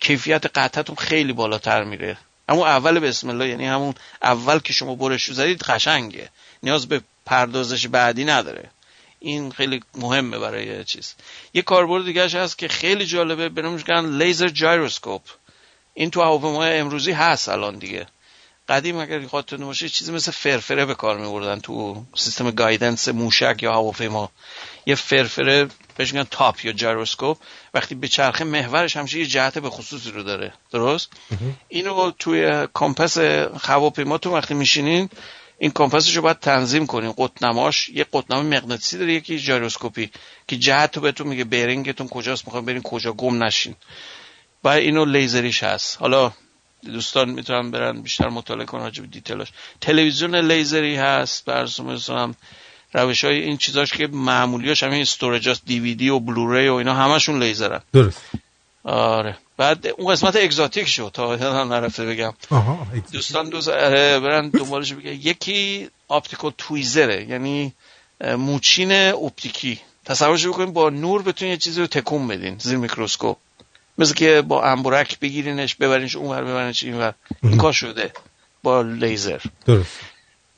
S3: کیفیت قطعتون خیلی بالاتر میره. اما اول بسم الله یعنی همون اول که شما برش زدید قشنگه. نیاز به پردازش بعدی نداره. این خیلی مهمه برای چیز. یه کاربرد دیگه هست که خیلی جالبه به لیزر جایروسکوپ. این تو هواپیمای امروزی هست الان دیگه. قدیم اگر خاطرتون باشه چیزی مثل فرفره به کار میبردن تو سیستم گایدنس موشک یا هواپیما. یه فرفره بهش میگن top یا gyroscope وقتی بچرخه محورش همیشه یه جهت به خصوصی رو داره. درست؟ اینو توی compass هواپیماتون وقتی میشینین این compass ش رو باید تنظیم کنیم قطب‌نماش یه قطب‌نمای مغناطیسی داره یکی gyroscope ی که جهت رو بهتون میگه. bearing تون کجاست می‌خوایم برین کجا گم نشین. و اینو لیزریش هست. حالا دوستان می‌تونن برن بیشتر مطالعه کنن راجع به detail اش. تلویزیون لیزری هست برسوم روش های این چیزاش که معمولیاش همین storage DVD و Blu-ray و اینا همشون لیزرن.
S2: درست.
S3: آره. بعد اون قسمت exotic شد تا نرفته بگم. دوستان دوست آره برن دنبالش بگه یکی optical tweezer ه یعنی موچین اپتیکی. تصورش بکنید با نور بتونید یه چیزی رو تکون بدین زیر میکروسکوپ. مثل که با انبرک بگیرینش ببرینش اونور ببرینش اینور. این کار شده با لیزر.
S2: درست.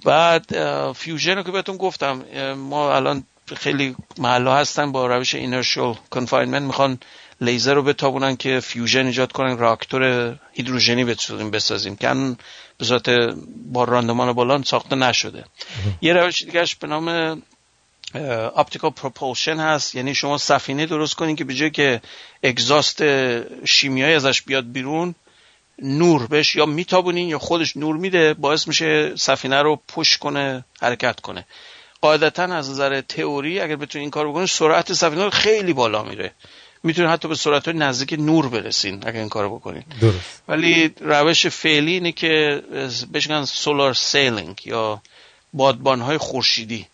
S3: بعد fusion رو که بهتون گفتم ما الان خیلی محلا هستن با روش inertial confinement می‌خوان لیزر رو بتابونن که fusion ایجاد کنن راکتور هیدروژنی بتونیم بسازیم. که به صورت با راندمان بالان ساخته نشده. یه روش دیگهش به نام optical propulsion هست. یعنی شما سفینه درست کنین که به جای که exhaust شیمیایی ازش بیاد بیرون نور بهش یا میتابونین یا خودش نور میده باعث میشه سفینه رو پش کنه حرکت کنه. قاعدتا از نظر تئوری اگر بتونین این کار بکنین سرعت سفینه رو خیلی بالا میره. می‌تونین حتی به سرعت نزدیک نور برسین اگر این کارو بکنین.
S2: درست.
S3: ولی روش فعلی اینه که بهش میگن سولار سیلینگ یا بادبان های خورشیدی.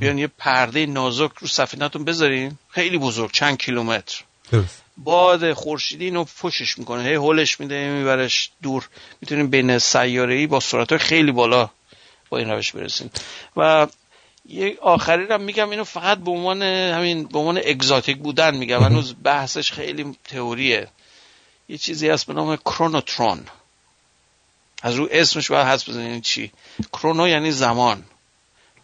S3: بیان یه پرده نازک رو سفینهتون بذارین. خیلی بزرگ چند کیلومتر. باد خورشیدی اینو پشش می‌کنه. هی هولش میده میبرش دور. می‌تونیم بین سیاره ای با سرعت خیلی بالا با این روش برسیم و یه آخری رو میگم اینو فقط به عنوان همین به عنوان اگزاتیک بودن میگم. هنوز بحثش خیلی تئوریه. یه چیزی هست به نام کرونوترون. از رو اسمش باید حس بزنین. چی؟ کرونو یعنی زمان.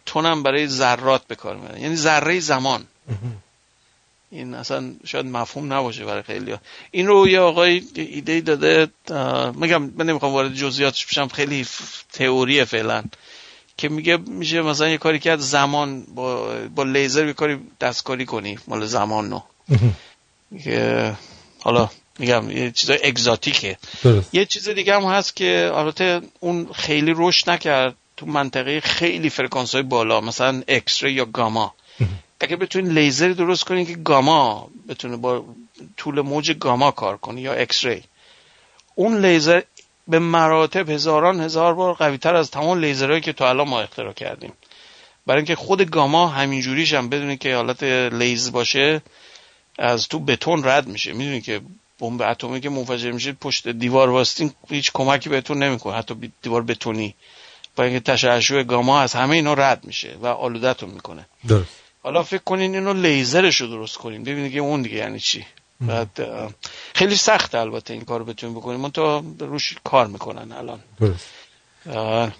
S3: تونم برای ذرات به کار می‌برن یعنی ذره زمان. این اصلا شاید مفهوم نباشه برای خیلی ها. این رو یه آقای ایده داده میگم من نمی‌خوام وارد جزئیاتش بشم خیلی تئوریه فعلا که میگه میشه مثلا یه کاری کرد زمان با, با لیزر یه کاری دستکاری کنی مال زمان نو که حالا میگم یه چیز اگزاتیکه.
S2: درست.
S3: یه چیز دیگه هم هست که البته اون خیلی رشد نکرد. تو منطقه خیلی فرکانس های بالا مثلا اکسری یا گاما. اگه بتونین لیزر درست کنین که گاما بتونه با طول موج گاما کار کنه یا اکسری اون لیزر به مراتب هزاران هزار بار قوی تر از تمام لیزرهایی که تا الان ما اختراع کردیم. برای اینکه خود گاما همینجوریش هم بدونی که حالت لیز باشه از تو بتون رد میشه. می‌دونی که بمب اتمی که منفجر میشه پشت دیوار واستین هیچ کمکی بهتون نمی‌کنه. حتی دیوار بتونی. با اینکه تشعشع گاما از همه اینا رد میشه و آلودتون می‌کنه.
S2: درست.
S3: حالا فکر کنین اینو لیزرش رو درست کنین. ببینید که اون دیگه یعنی چی. بعد خیلی سخت البته این کارو بتونیم بکنیم من تا روش کار می‌کنن الان.
S2: درست.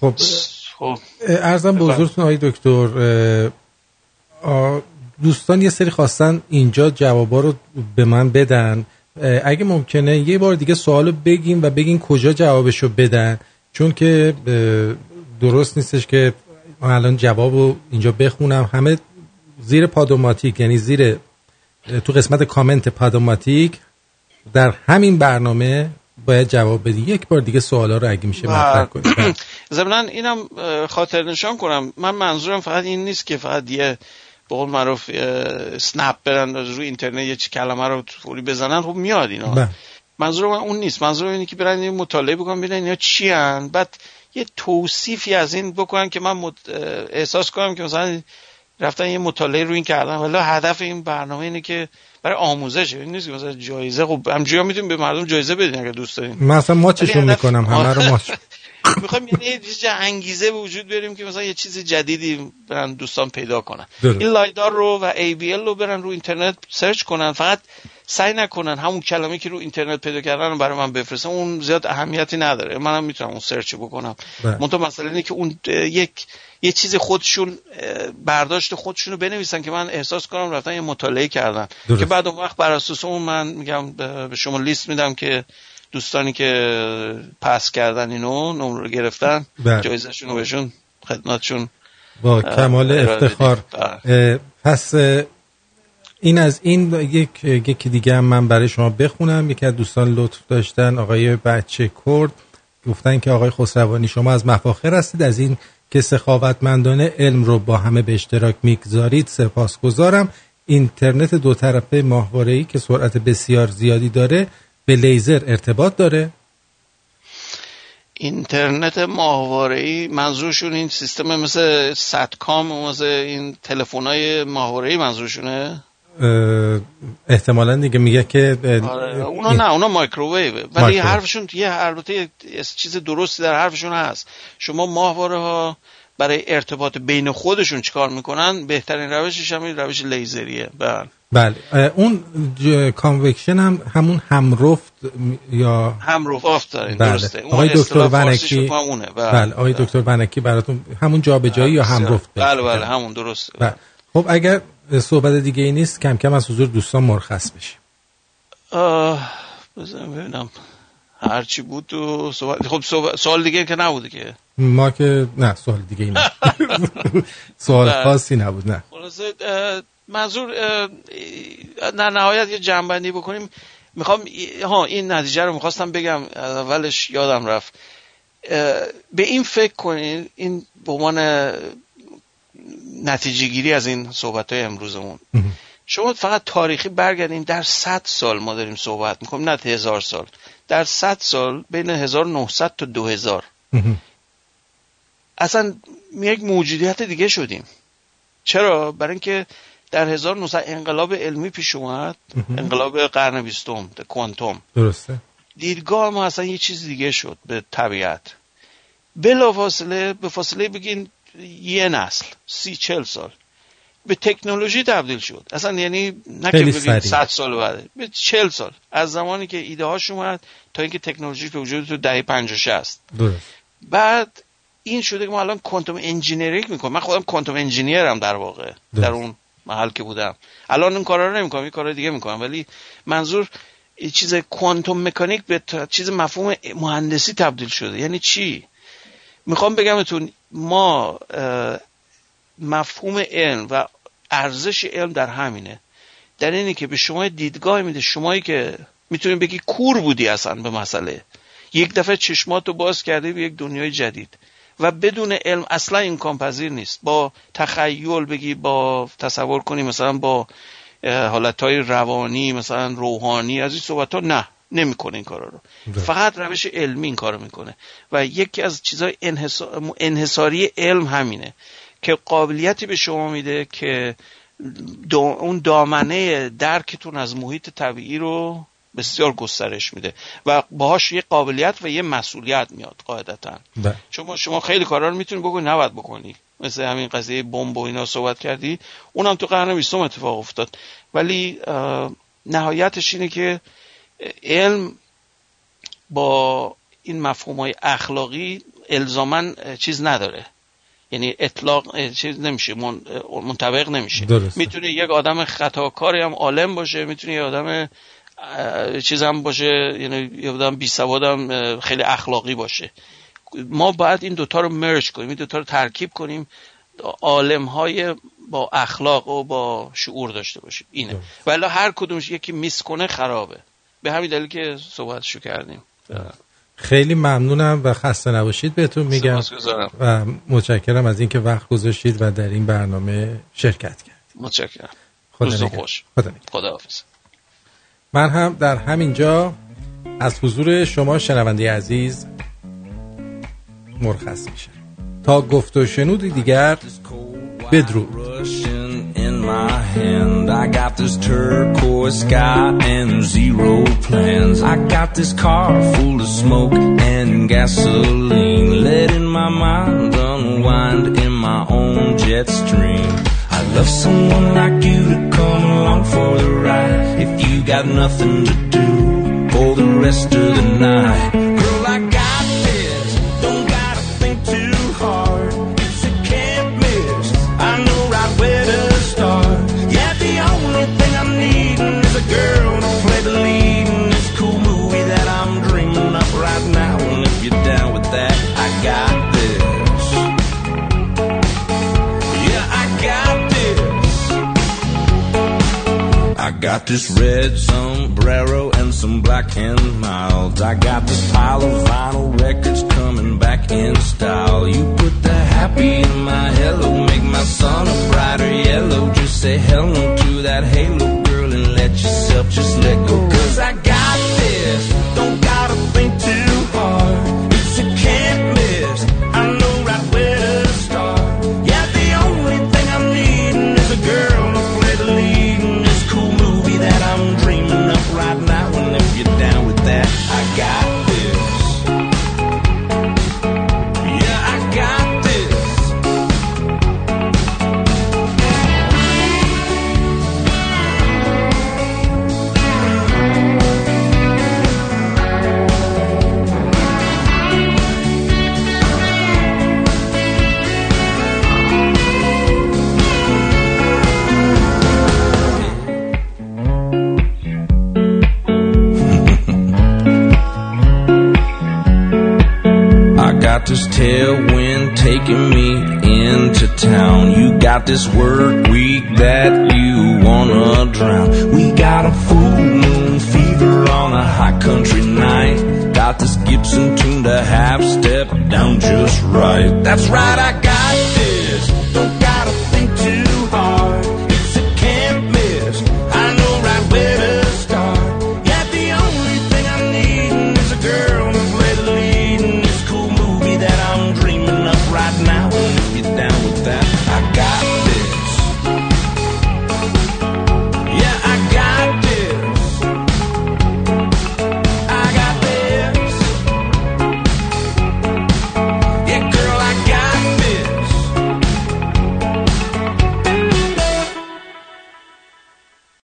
S3: خب
S2: خب. ارزم به حضورتون آقای دکتر دوستان یه سری خواستن اینجا جوابا رو به من بدن. اگه ممکنه یه بار دیگه سوالو بگیم و بگین کجا جوابشو بدن. چون که درست نیستش که من الان جواب اینجا بخونم. همه زیر پادوماتیک یعنی زیر تو قسمت کامنت پادوماتیک در همین برنامه باید جواب بدی. یک بار دیگه سوالا رو اگه میشه مطرح کنید
S3: ضمن اینم خاطر نشان کنم. من منظورم فقط این نیست که فقط یه به قول معروف سنپ برن روی اینترنت یه کلمه رو فوری بزنن. خب میاد اینا.
S2: بله.
S3: منظورم اون نیست. منظورم اینه که برن مطالعه بکنن ببینن اینا چی هن. بعد یه توصیفی از این بکنن که من. احساس کنم که مثلا رفتن یه مطالعه رو این کردن ولی هدف این برنامه اینه که برای آموزشه این نیست که مثلا جایزه خب همجوری می‌تونیم به مردم جایزه بدین اگه دوست دارین
S2: مثلا ما چشون می‌کنم همه رو ماچ
S3: می‌خوایم یه چیز انگیزه به وجود بیاریم که مثلا یه چیز جدیدی برن دوستان پیدا کنن
S2: درست.
S3: این لایدار رو و ABL رو برن رو اینترنت سرچ کنن فقط سعی نکنن همون کلمه که رو اینترنت پیدا کردن رو برای من بفرستن اون زیاد اهمیتی نداره. منم می‌تونم اون سرچ بکنم. منتها مسئله اینه که اون یک یه چیز خودشون برداشت خودشون رو بنویسن که من احساس کنم رفتن یه مطالعه کردن.
S2: درست.
S3: که بعد اون وقت بر اساس اون من میگم به شما لیست میدم که دوستانی که پس کردن اینو نمره رو گرفتن
S2: بله.
S3: جایزشون رو بهشون خدمتشون
S2: با کمال افتخار. پس این از این یک یکی دیگه هم من برای شما بخونم. یکی از دوستان لطف داشتن آقای بچه کرد. گفتن که آقای خسروانی شما از مفاخر هستید. از این که سخاوتمندانه علم رو با همه به اشتراک می‌گذارید سپاسگزارم. اینترنت دو طرفه ماهواره‌ای که سرعت بسیار زیادی داره به لیزر ارتباط داره.
S3: اینترنت ماهواره‌ای منظورشون این سیستم مثل ستکام و مثل این تلفن‌های ماهواره‌ای منظورشونه؟
S2: احتمالا دیگه میگه که
S3: آره. اونا نه اونا microwave ولی
S2: مایکرو.
S3: حرفشون یه البته چیز درستی در حرفشون هست. شما ماهواره ها برای ارتباط بین خودشون چیکار می‌کنن؟ بهترین روشش هم این روش لیزریه. بله.
S2: بله. اون convection هم همون همرفت یا
S3: هم آفت دارین
S2: بله.
S3: درسته.
S2: آقای دکتر ونکی
S3: اونه.
S2: بله آقای دکتر ونکی براتون همون جابجایی یا همرفت
S3: بله بله همون درست
S2: بله. خب اگر صحبت دیگه ای نیست. کم کم از حضور دوستان مرخص بشیم
S3: بذارم ببینم. هرچی بود تو صحبت خب صحبت- سوال دیگه که نبوده که
S2: ما که نه سوال دیگه ای نه سوال
S3: بله.
S2: خاصی نبود نه.
S3: منظور در نهایت یه جنبندی بکنیم. می‌خوام ها این نتیجه رو می‌خواستم بگم. از اولش یادم رفت. به این فکر کنید این به عنوان نتیجه گیری از این صحبت های امروزمون شما فقط تاریخی برگردین در 100 سال ما داریم صحبت می‌کنیم نه هزار سال. در 100 سال بین 1900 تا 2000 اصلا یک موجودیت دیگه شدیم. چرا؟ برای اینکه در 1900 انقلاب علمی پیش اومد. انقلاب قرن بیستم کوانتوم
S2: درسته.
S3: دیدگاه ما اصلا یه چیز دیگه شد به طبیعت. بلافاصله به فاصله بگین یه نسل سی چل سال. به تکنولوژی تبدیل شد. اصلا یعنی نه که
S2: سریع.
S3: صد سال بعد به چل سال. از زمانی که ایده هاش اومد تا اینکه تکنولوژی به وجود تو دهه 50 60
S2: درست.
S3: بعد این شده که ما الان quantum engineering می‌کنم من خودم quantum engineer م در واقع در اون محل که بودم. الان این کارا رو نمی‌کنم این کارا دیگه می‌کنم. ولی منظور چیز quantum mechanic به چیز مفهوم مهندسی تبدیل شده. یعنی چی؟ می‌خوام بگمتون ما مفهوم علم و ارزش علم در همینه. در اینه که به شما دیدگاه میده شمایی که می‌تونی بگی کور بودی اصلا به مسئله. یک دفعه چشماتو باز کردی به یک دنیای جدید. و بدون علم اصلا امکان پذیر نیست. با تخیل بگی با تصور کنی مثلا با حالتهای روانی مثلا روحانی از این صحبت ها نه. نمی‌کنه این کارا رو. فقط روش علمی این کارو می‌کنه. و یکی از چیزهای انحصا- انحصاری علم همینه که قابلیتی به شما میده که دا اون دامنه درکتون از محیط طبیعی رو بسیار گسترش میده و باهاش یه قابلیت و یه مسئولیت میاد قاعدتا.
S2: بله.
S3: شما شما خیلی کارا رو می‌تونی بکنی نباید بکنی. مثل همین قضیه بمب و اینا صحبت کردی. اونم تو قرن بیستم اتفاق افتاد. ولی نهایتش اینه که علم با این مفهوم های اخلاقی الزاما چیز نداره. یعنی اطلاق چیز نمیشه منطبق نمیشه.
S2: درسته.
S3: می‌تونه یک آدم خطاکاری هم عالم باشه می‌تونه یک آدم چیز هم باشه یعنی یه آدم بی سواد هم خیلی اخلاقی باشه. ما باید این دوتا رو مرج کنیم این دوتا رو ترکیب کنیم عالم های با اخلاق و با شعور داشته باشیم. اینه. ولی هر کدومش یکی میس کنه خرابه. به همین دلیل که صحبتشو کردیم.
S2: خیلی ممنونم و خسته نباشید بهتون میگم. و متشکرم از اینکه وقت گذاشتید و در این برنامه شرکت کرد
S3: متشکرم.
S2: خدا نگهدار.
S3: خوش.
S2: خدا.
S3: خداحافظ.
S2: من هم در همین جا از حضور شما شنونده عزیز مرخص میشه تا گفت و شنودی دیگر بدرود.
S11: My hand. I got this turquoise sky and zero plans. I got this car full of smoke and gasoline. Letting my mind unwind in my own jet stream. I love someone like you to come along for the ride. If you got nothing to do for the rest of the night. Got this red sombrero and some black and milds. I got this pile of vinyl records coming back in style. You put the happy in my hello, make my sun a brighter yellow. Just say hello to that halo girl and let yourself just let go. Cause I got this, don't gotta think too this tailwind taking me into town. You got this work week that you wanna drown. We got a full moon fever on a high country night. Got this Gibson tuned a half step down just right. That's right, I got